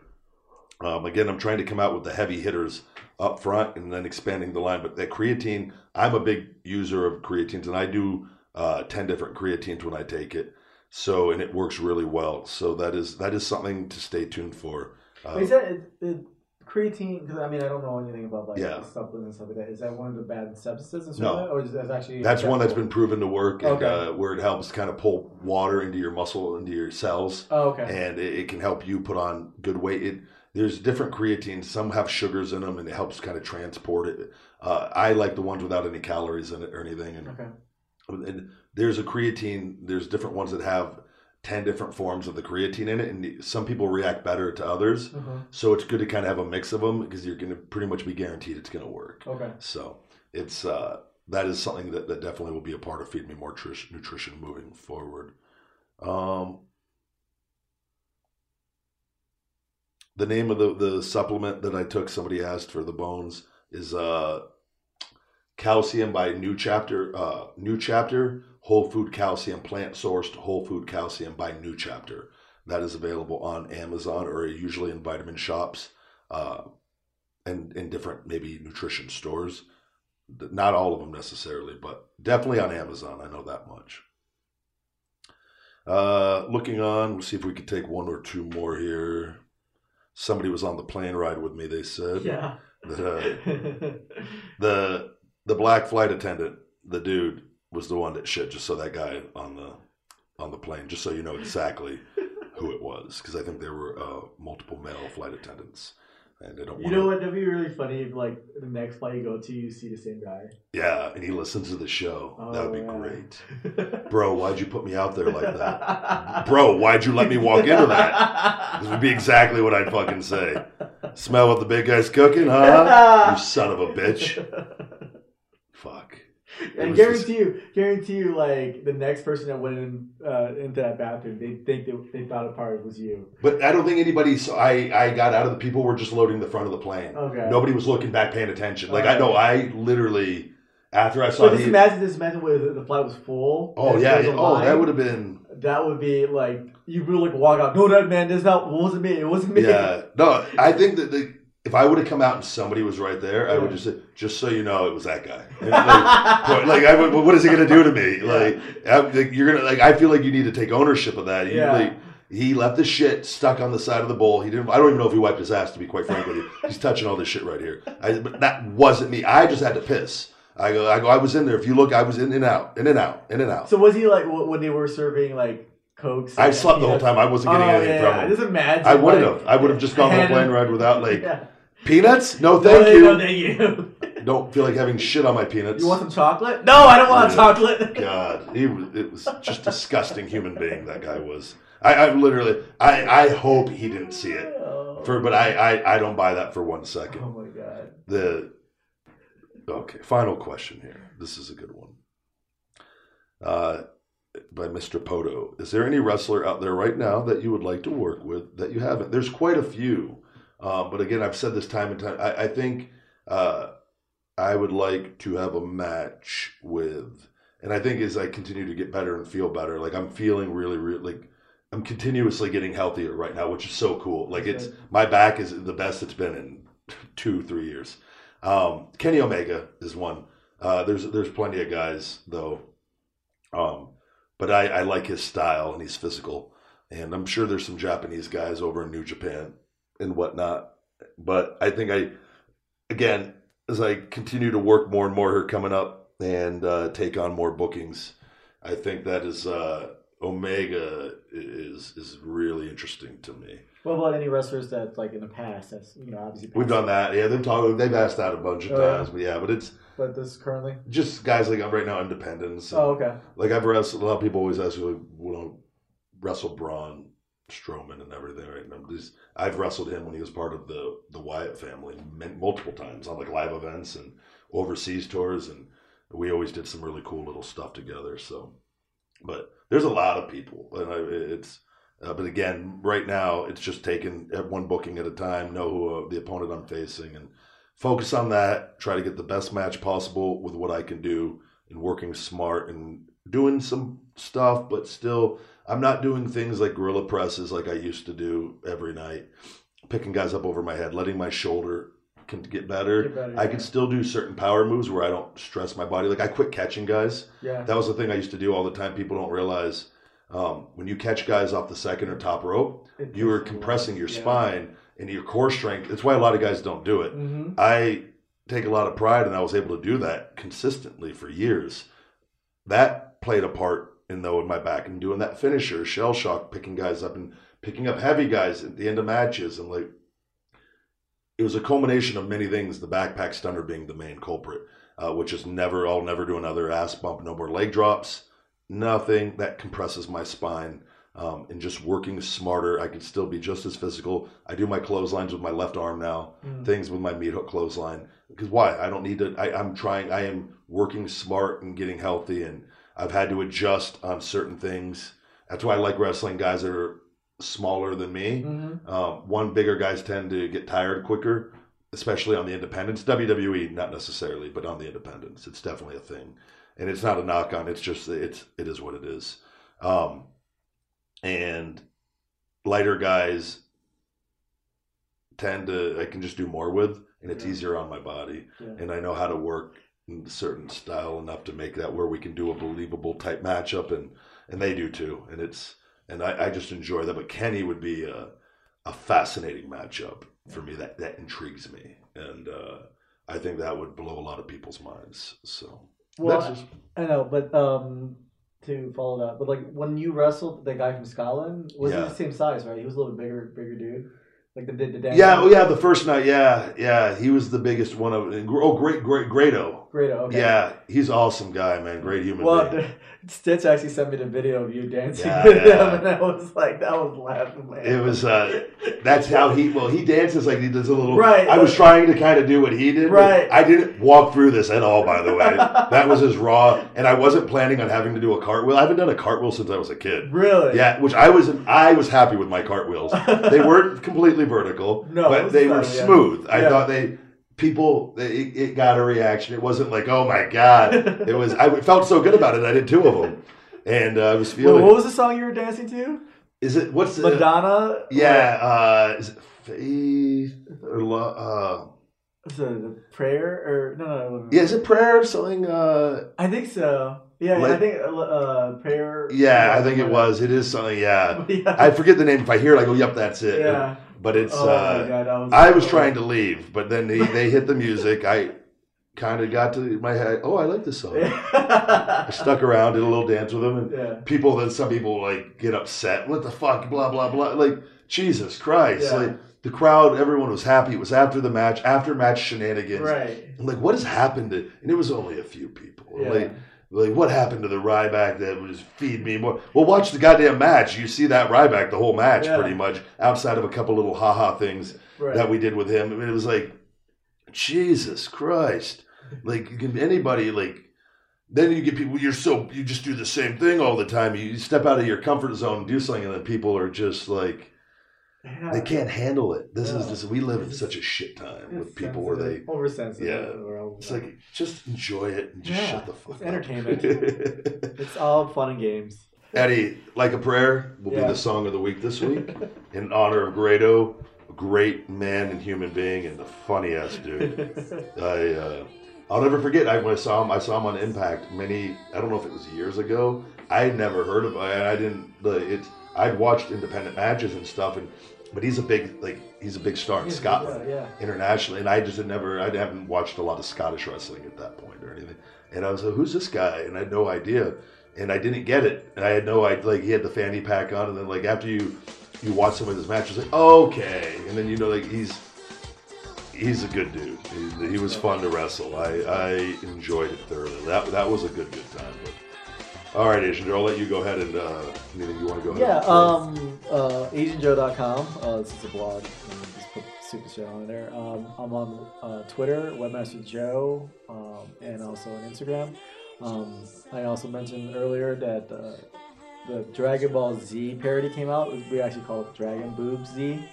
Um, again, I'm trying to come out with the heavy hitters up front and then expanding the line. But that creatine, I'm a big user of creatines and I do uh, 10 different creatines when I take it. So, and it works really well. So that is, that is something to stay tuned for. Uh, is that it, it, creatine? Because I mean, I don't know anything about like Yeah. supplements and stuff like that. Is that one of the bad substances? No. No, or is that actually that's one that's been proven to work and uh, where it helps kind of pull water into your muscle, into your cells. Oh, okay. and it, it can help you put on good weight. It, there's different creatines. Some have sugars in them, and it helps kind of transport it. Uh, I like the ones without any calories in it or anything. And, okay. and there's a creatine. There's different ones that have ten different forms of the creatine in it, and some people react better to others. Mhm. So it's good to kind of have a mix of them because you're going to pretty much be guaranteed it's going to work. Okay. So it's uh, that is something that, that definitely will be a part of Feed Me More Trish, Nutrition moving forward. Um, the name of the, the supplement that I took, somebody asked for the bones, is uh, calcium by New Chapter. Uh, New Chapter Whole Food Calcium, plant sourced whole food calcium by New Chapter. That is available on Amazon or usually in vitamin shops uh, and in different maybe nutrition stores. Not all of them necessarily, but definitely on Amazon. I know that much. Uh, looking on, we'll see if we could take one or two more here. Somebody was on the plane ride with me. They said Yeah. that uh, the the black flight attendant, the dude, was the one that shit. Just so that guy on the on the plane, just so you know exactly who it was, because I think there were uh, multiple male flight attendants, and don't. you know what? That'd be really funny if like the next flight you go to, you see the same guy. Yeah, and he listens to the show. Oh, that would be Oh, yeah. great, bro. Why'd you put me out there like that, bro? Why'd you let me walk into that? This would be exactly what I'd fucking say. Smell what the big guy's cooking, huh? You son of a bitch. Fuck. And guarantee you, guarantee you, like the next person that went in uh, into that bathroom, they think they, they thought a part was you. But I don't think anybody. I I got out of the people were just loading the front of the plane. Okay. Nobody was looking back, paying attention. Like I know, I literally after I saw So just imagine this imagine where the, flight was full. Oh yeah, yeah. oh that would have been. That would be like you would like walk out. No, that man, this not. It wasn't me. It wasn't me. Yeah, no, I think that the, if I would have come out and somebody was right there, I would just say, just so you know, it was that guy. Like, like, I would, what is he going to do to me? Like, I'm, like, you're gonna like. I feel like you need to take ownership of that. You, Yeah. like, he left the shit stuck on the side of the bowl. He didn't. I don't even know if he wiped his ass. To be quite frank with you, he's touching all this shit right here. I, but that wasn't me. I just had to piss. I go. I go. I was in there. If you look, I was in and out, in and out, in and out. So was he like when they were serving like cokes? I slept the whole time. I wasn't getting oh, anything yeah, from him. Just imagine. I wouldn't like, have. I would have just gone on a plane ride without like Yeah. Peanuts. No, thank you. No, thank you. Don't feel like having shit on my peanuts. You want some chocolate? No, I don't want Yeah. chocolate. God, he was. It was just disgusting human being that guy was. I, I literally. I, I hope he didn't see it. Oh, For but I, I I don't buy that for one second. oh my god. The okay. Final question here. This is a good one. Uh, by Mr. Poto. Is there any wrestler out there right now that you would like to work with that you haven't? There's quite a few. Um, but again, I've said this time and time. I, I think uh, I would like to have a match with, and I think as I continue to get better and feel better, like I'm feeling really, really like I'm continuously getting healthier right now, which is so cool. Like it's my back is the best it's been in two, three years. Um, Kenny Omega is one. Uh, there's there's plenty of guys though, um, but I, I like his style and he's physical, and I'm sure there's some Japanese guys over in New Japan and whatnot. But I think I, again, as I continue to work more and more here coming up and uh, take on more bookings, I think that is uh, Omega is is really interesting to me. What about any wrestlers that like in the past? That's you know obviously. We've done that. Yeah, they've talked. They've asked that a bunch of Oh, yeah. times. But yeah, but it's But this currently. just guys like I'm right now, independents. and- Oh okay. Like I've wrestled. A lot of people always ask me, like, "We don't wrestle Braun Strowman and everything." Right? And I'm just, I've wrestled him when he was part of the the Wyatt family multiple times on like live events and overseas tours, and we always did some really cool little stuff together. So, but there's a lot of people, and I, it's. Uh, but again, right now it's just taking one booking at a time. Know who uh, the opponent I'm facing, and focus on that. Try to get the best match possible with what I can do, and working smart and doing some stuff, but still, I'm not doing things like gorilla presses like I used to do every night, picking guys up over my head, letting my shoulder can get better. Get better, I yeah. can still do certain power moves where I don't stress my body. Like I quit catching guys. Yeah. That was the thing I used to do all the time. People don't realize um, when you catch guys off the second or top rope, It you are compressing your Yeah. spine and your core strength. That's why a lot of guys don't do it. Mhm. I take a lot of pride, and I was able to do that consistently for years. That played a part in though in my back and doing that finisher, shell shock, picking guys up and picking up heavy guys at the end of matches, and like it was a culmination of many things. The backpack stunner being the main culprit, uh, which is never. I'll never do another ass bump, no more leg drops, nothing that compresses my spine. Um, and just working smarter, I can still be just as physical. I do my clotheslines with my left arm now Mm. things with my meat hook clothesline because why i don't need to I, i'm trying i am working smart and getting healthy and i've had to adjust on certain things that's why i like wrestling guys that are smaller than me Mhm. um, one bigger guys tend to get tired quicker especially on the independents wwe not necessarily but on the independents it's definitely a thing and it's not a knock on it's just it's it is what it is um, and lighter guys tend to I can just do more with, and it's Yeah. easier on my body, Yeah. and I know how to work certain style enough to make that where we can do a believable type matchup, and and they do too, and it's and I, I just enjoy that. But Kenny would be a a fascinating matchup for me. That that intrigues me, and uh, I think that would blow a lot of people's minds. So Well, just, I know, but um, to follow that, but like when you wrestled the guy from Scotland, was he the same size, right? He was a little bigger, bigger dude. Like the the, the yeah, oh yeah, the first night, yeah, yeah, he was the biggest one of. Oh, great, great, Grado. Great. Okay. Yeah, he's awesome guy, man. Great human Well, being. Stitch actually sent me the video of you dancing Yeah, with yeah. him, and I was like, that was laughing, man. It was, uh, That's how he. Well, he dances like he does a little. Right. I was trying to kind of do what he did. Right. I didn't walk through this at all, by the way. that was as raw, and I wasn't planning on having to do a cartwheel. I haven't done a cartwheel since I was a kid. really. Yeah, which I was. I was happy with my cartwheels. They weren't completely vertical, No, but they were fine, yeah. smooth. I thought they. People, it, it got a reaction. It wasn't like, oh my god. It was. I felt so good about it. I did two of them, and uh, I was feeling. what was the song you were dancing to? Is it what's Madonna. Yeah, uh, is it faith or lo- uh, Was it a prayer or no? No. no yeah, is it prayer or something? Uh, I think so. Yeah, I think uh, uh, prayer. yeah, I think it was. It is something. Yeah, yeah. I forget the name. If I hear it, I go, "Yep, that's it." yeah. But it's. oh uh, god, was. I was trying to leave, but then they, they hit the music. I kind of got to my head. Oh, I like this song. I stuck around, did a little dance with them, and yeah. people. Then some people like get upset. What the fuck? Blah blah blah. Like Jesus Christ! Yeah. Like the crowd, everyone was happy. It was after the match, after match shenanigans. Right. I'm like, what has happened to? And it was only a few people. Yeah. Like, like what happened to the Ryback that was feed me more? Well, watch the goddamn match. You see that Ryback the whole match Yeah. pretty much, outside of a couple little haha things Right. that we did with him. I mean, it was like, Jesus Christ! Like can anybody like. Then you get people. You're so you just do the same thing all the time. You step out of your comfort zone and do something, and then people are just like Yeah. they can't handle it. This is Yeah. just we live in such a shit time with people where they sensitive. oversensitive. Yeah. It's like just enjoy it and just Yeah, shut the fuck it's up. entertainment. it's all fun and games. Eddie, like a prayer will Yeah. be the song of the week this week in honor of Grado, a great man and human being and funny ass dude. I uh, I'll never forget. I when I saw him, I saw him on Impact many. I don't know if it was years ago. I had never heard of. I, I didn't. The it's. I'd watched independent matches and stuff, and but he's a big like he's a big star in Yeah, Scotland yeah. internationally, and I just had never. I haven't watched a lot of Scottish wrestling at that point or anything. And I was like, "Who's this guy?" And I had no idea, and I didn't get it. And I had no idea. Like he had the fanny pack on, and then like after you you watch some of his matches, like okay, and then you know like he's he's a good dude. He, he was fun to wrestle. I, I enjoyed it thoroughly. That that was a good good time. But all right, Asian Joe, I'll let you go ahead and uh, anything you want to go ahead. Yeah, um, uh, AsianJoe.com. Uh, this is a blog. Just put Super Show on there. Um, I'm on uh, Twitter, Webmaster Joe. Um, and also on Instagram. Um, I also mentioned earlier that uh, the Dragon Ball Z parody came out. We actually call it Dragon Boob Z.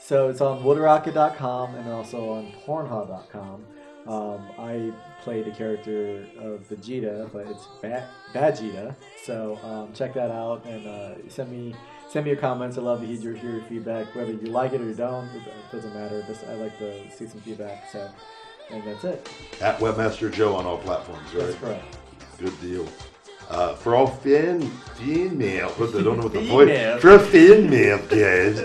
So it's on WoodRocket.com and also on Pornhub.com. Um, I play the character of Vegeta, but it's ba- Vegeta. So um, check that out and uh, send me send me your comments. I love to hear your, hear your feedback, whether you like it or you don't. It doesn't matter. Just I like to see some feedback. So, and that's it. At Webmaster Joe on all platforms, right? That's correct. Good deal. Uh, for all fin female, what don't know what the voice for all female guys.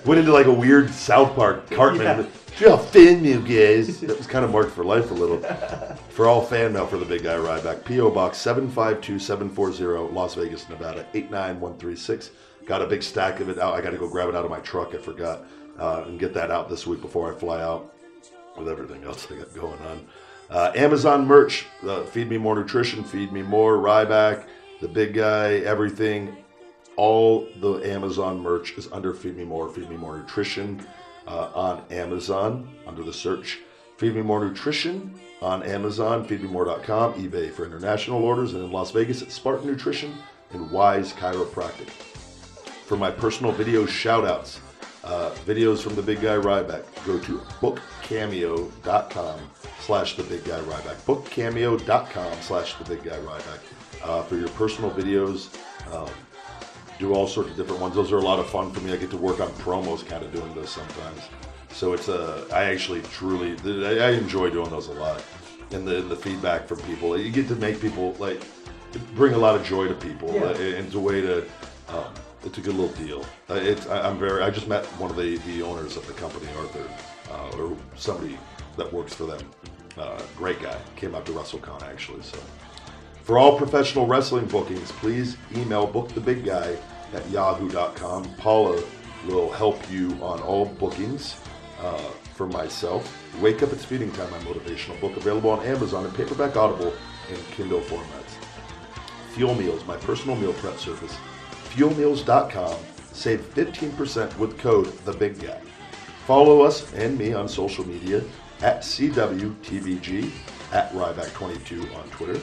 Went into like a weird South Park Cartman. Yeah. For all female guys. That was kind of marked for life a little. For all fan mail for the big guy Ryback, PO Box seven five two seven four zero, Las Vegas, Nevada eight nine one three six. Got a big stack of it out. I got to go grab it out of my truck. I forgot uh, and get that out this week before I fly out with everything else I got going on. Uh, Amazon merch, uh, Feed Me More Nutrition, Feed Me More, Ryback, The Big Guy, everything. All the Amazon merch is under Feed Me More, Feed Me More Nutrition uh, on Amazon under the search. Feed Me More Nutrition on Amazon, feedmemore.com, eBay for international orders, and in Las Vegas at Spartan Nutrition and Wise Chiropractic for my personal video shout outs. Uh, videos from the big guy Ryback. Go to bookcameo.com slash the big guy Ryback. Bookcameo.com slash the big guy Ryback. Uh, for your personal videos, um, do all sorts of different ones. Those are a lot of fun for me. I get to work on promos kind of doing those sometimes. So it's a, I actually truly, I enjoy doing those a lot. And the, the feedback from people, you get to make people like, bring a lot of joy to people. Yeah. Uh, and it's a way to, um, it's a good little deal. Uh, it's, I, I'm very, I just met one of the, the owners of the company, Arthur, uh, or somebody that works for them. Uh, great guy. Came out to WrestleCon actually. So for all professional wrestling bookings, please email bookthebigguy at yahoo.com. Paula will help you on all bookings uh, for myself. Wake Up It's Feeding Time, my motivational book, available on Amazon in paperback, Audible, and Kindle formats. Fuel Meals, my personal meal prep service. FuelMeals.com. Save 15% with code The Big Guy. Follow us and me on social media at CWTBG, at Ryback22 on Twitter,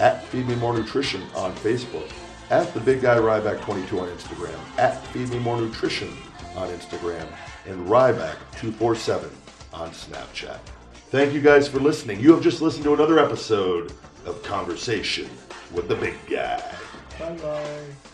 at Feed Me More Nutrition on Facebook, at The Big Guy Ryback22 on Instagram, at Feed Me More Nutrition on Instagram, and Ryback247 on Snapchat. Thank you guys for listening. You have just listened to another episode of Conversation with the Big Guy. Bye bye.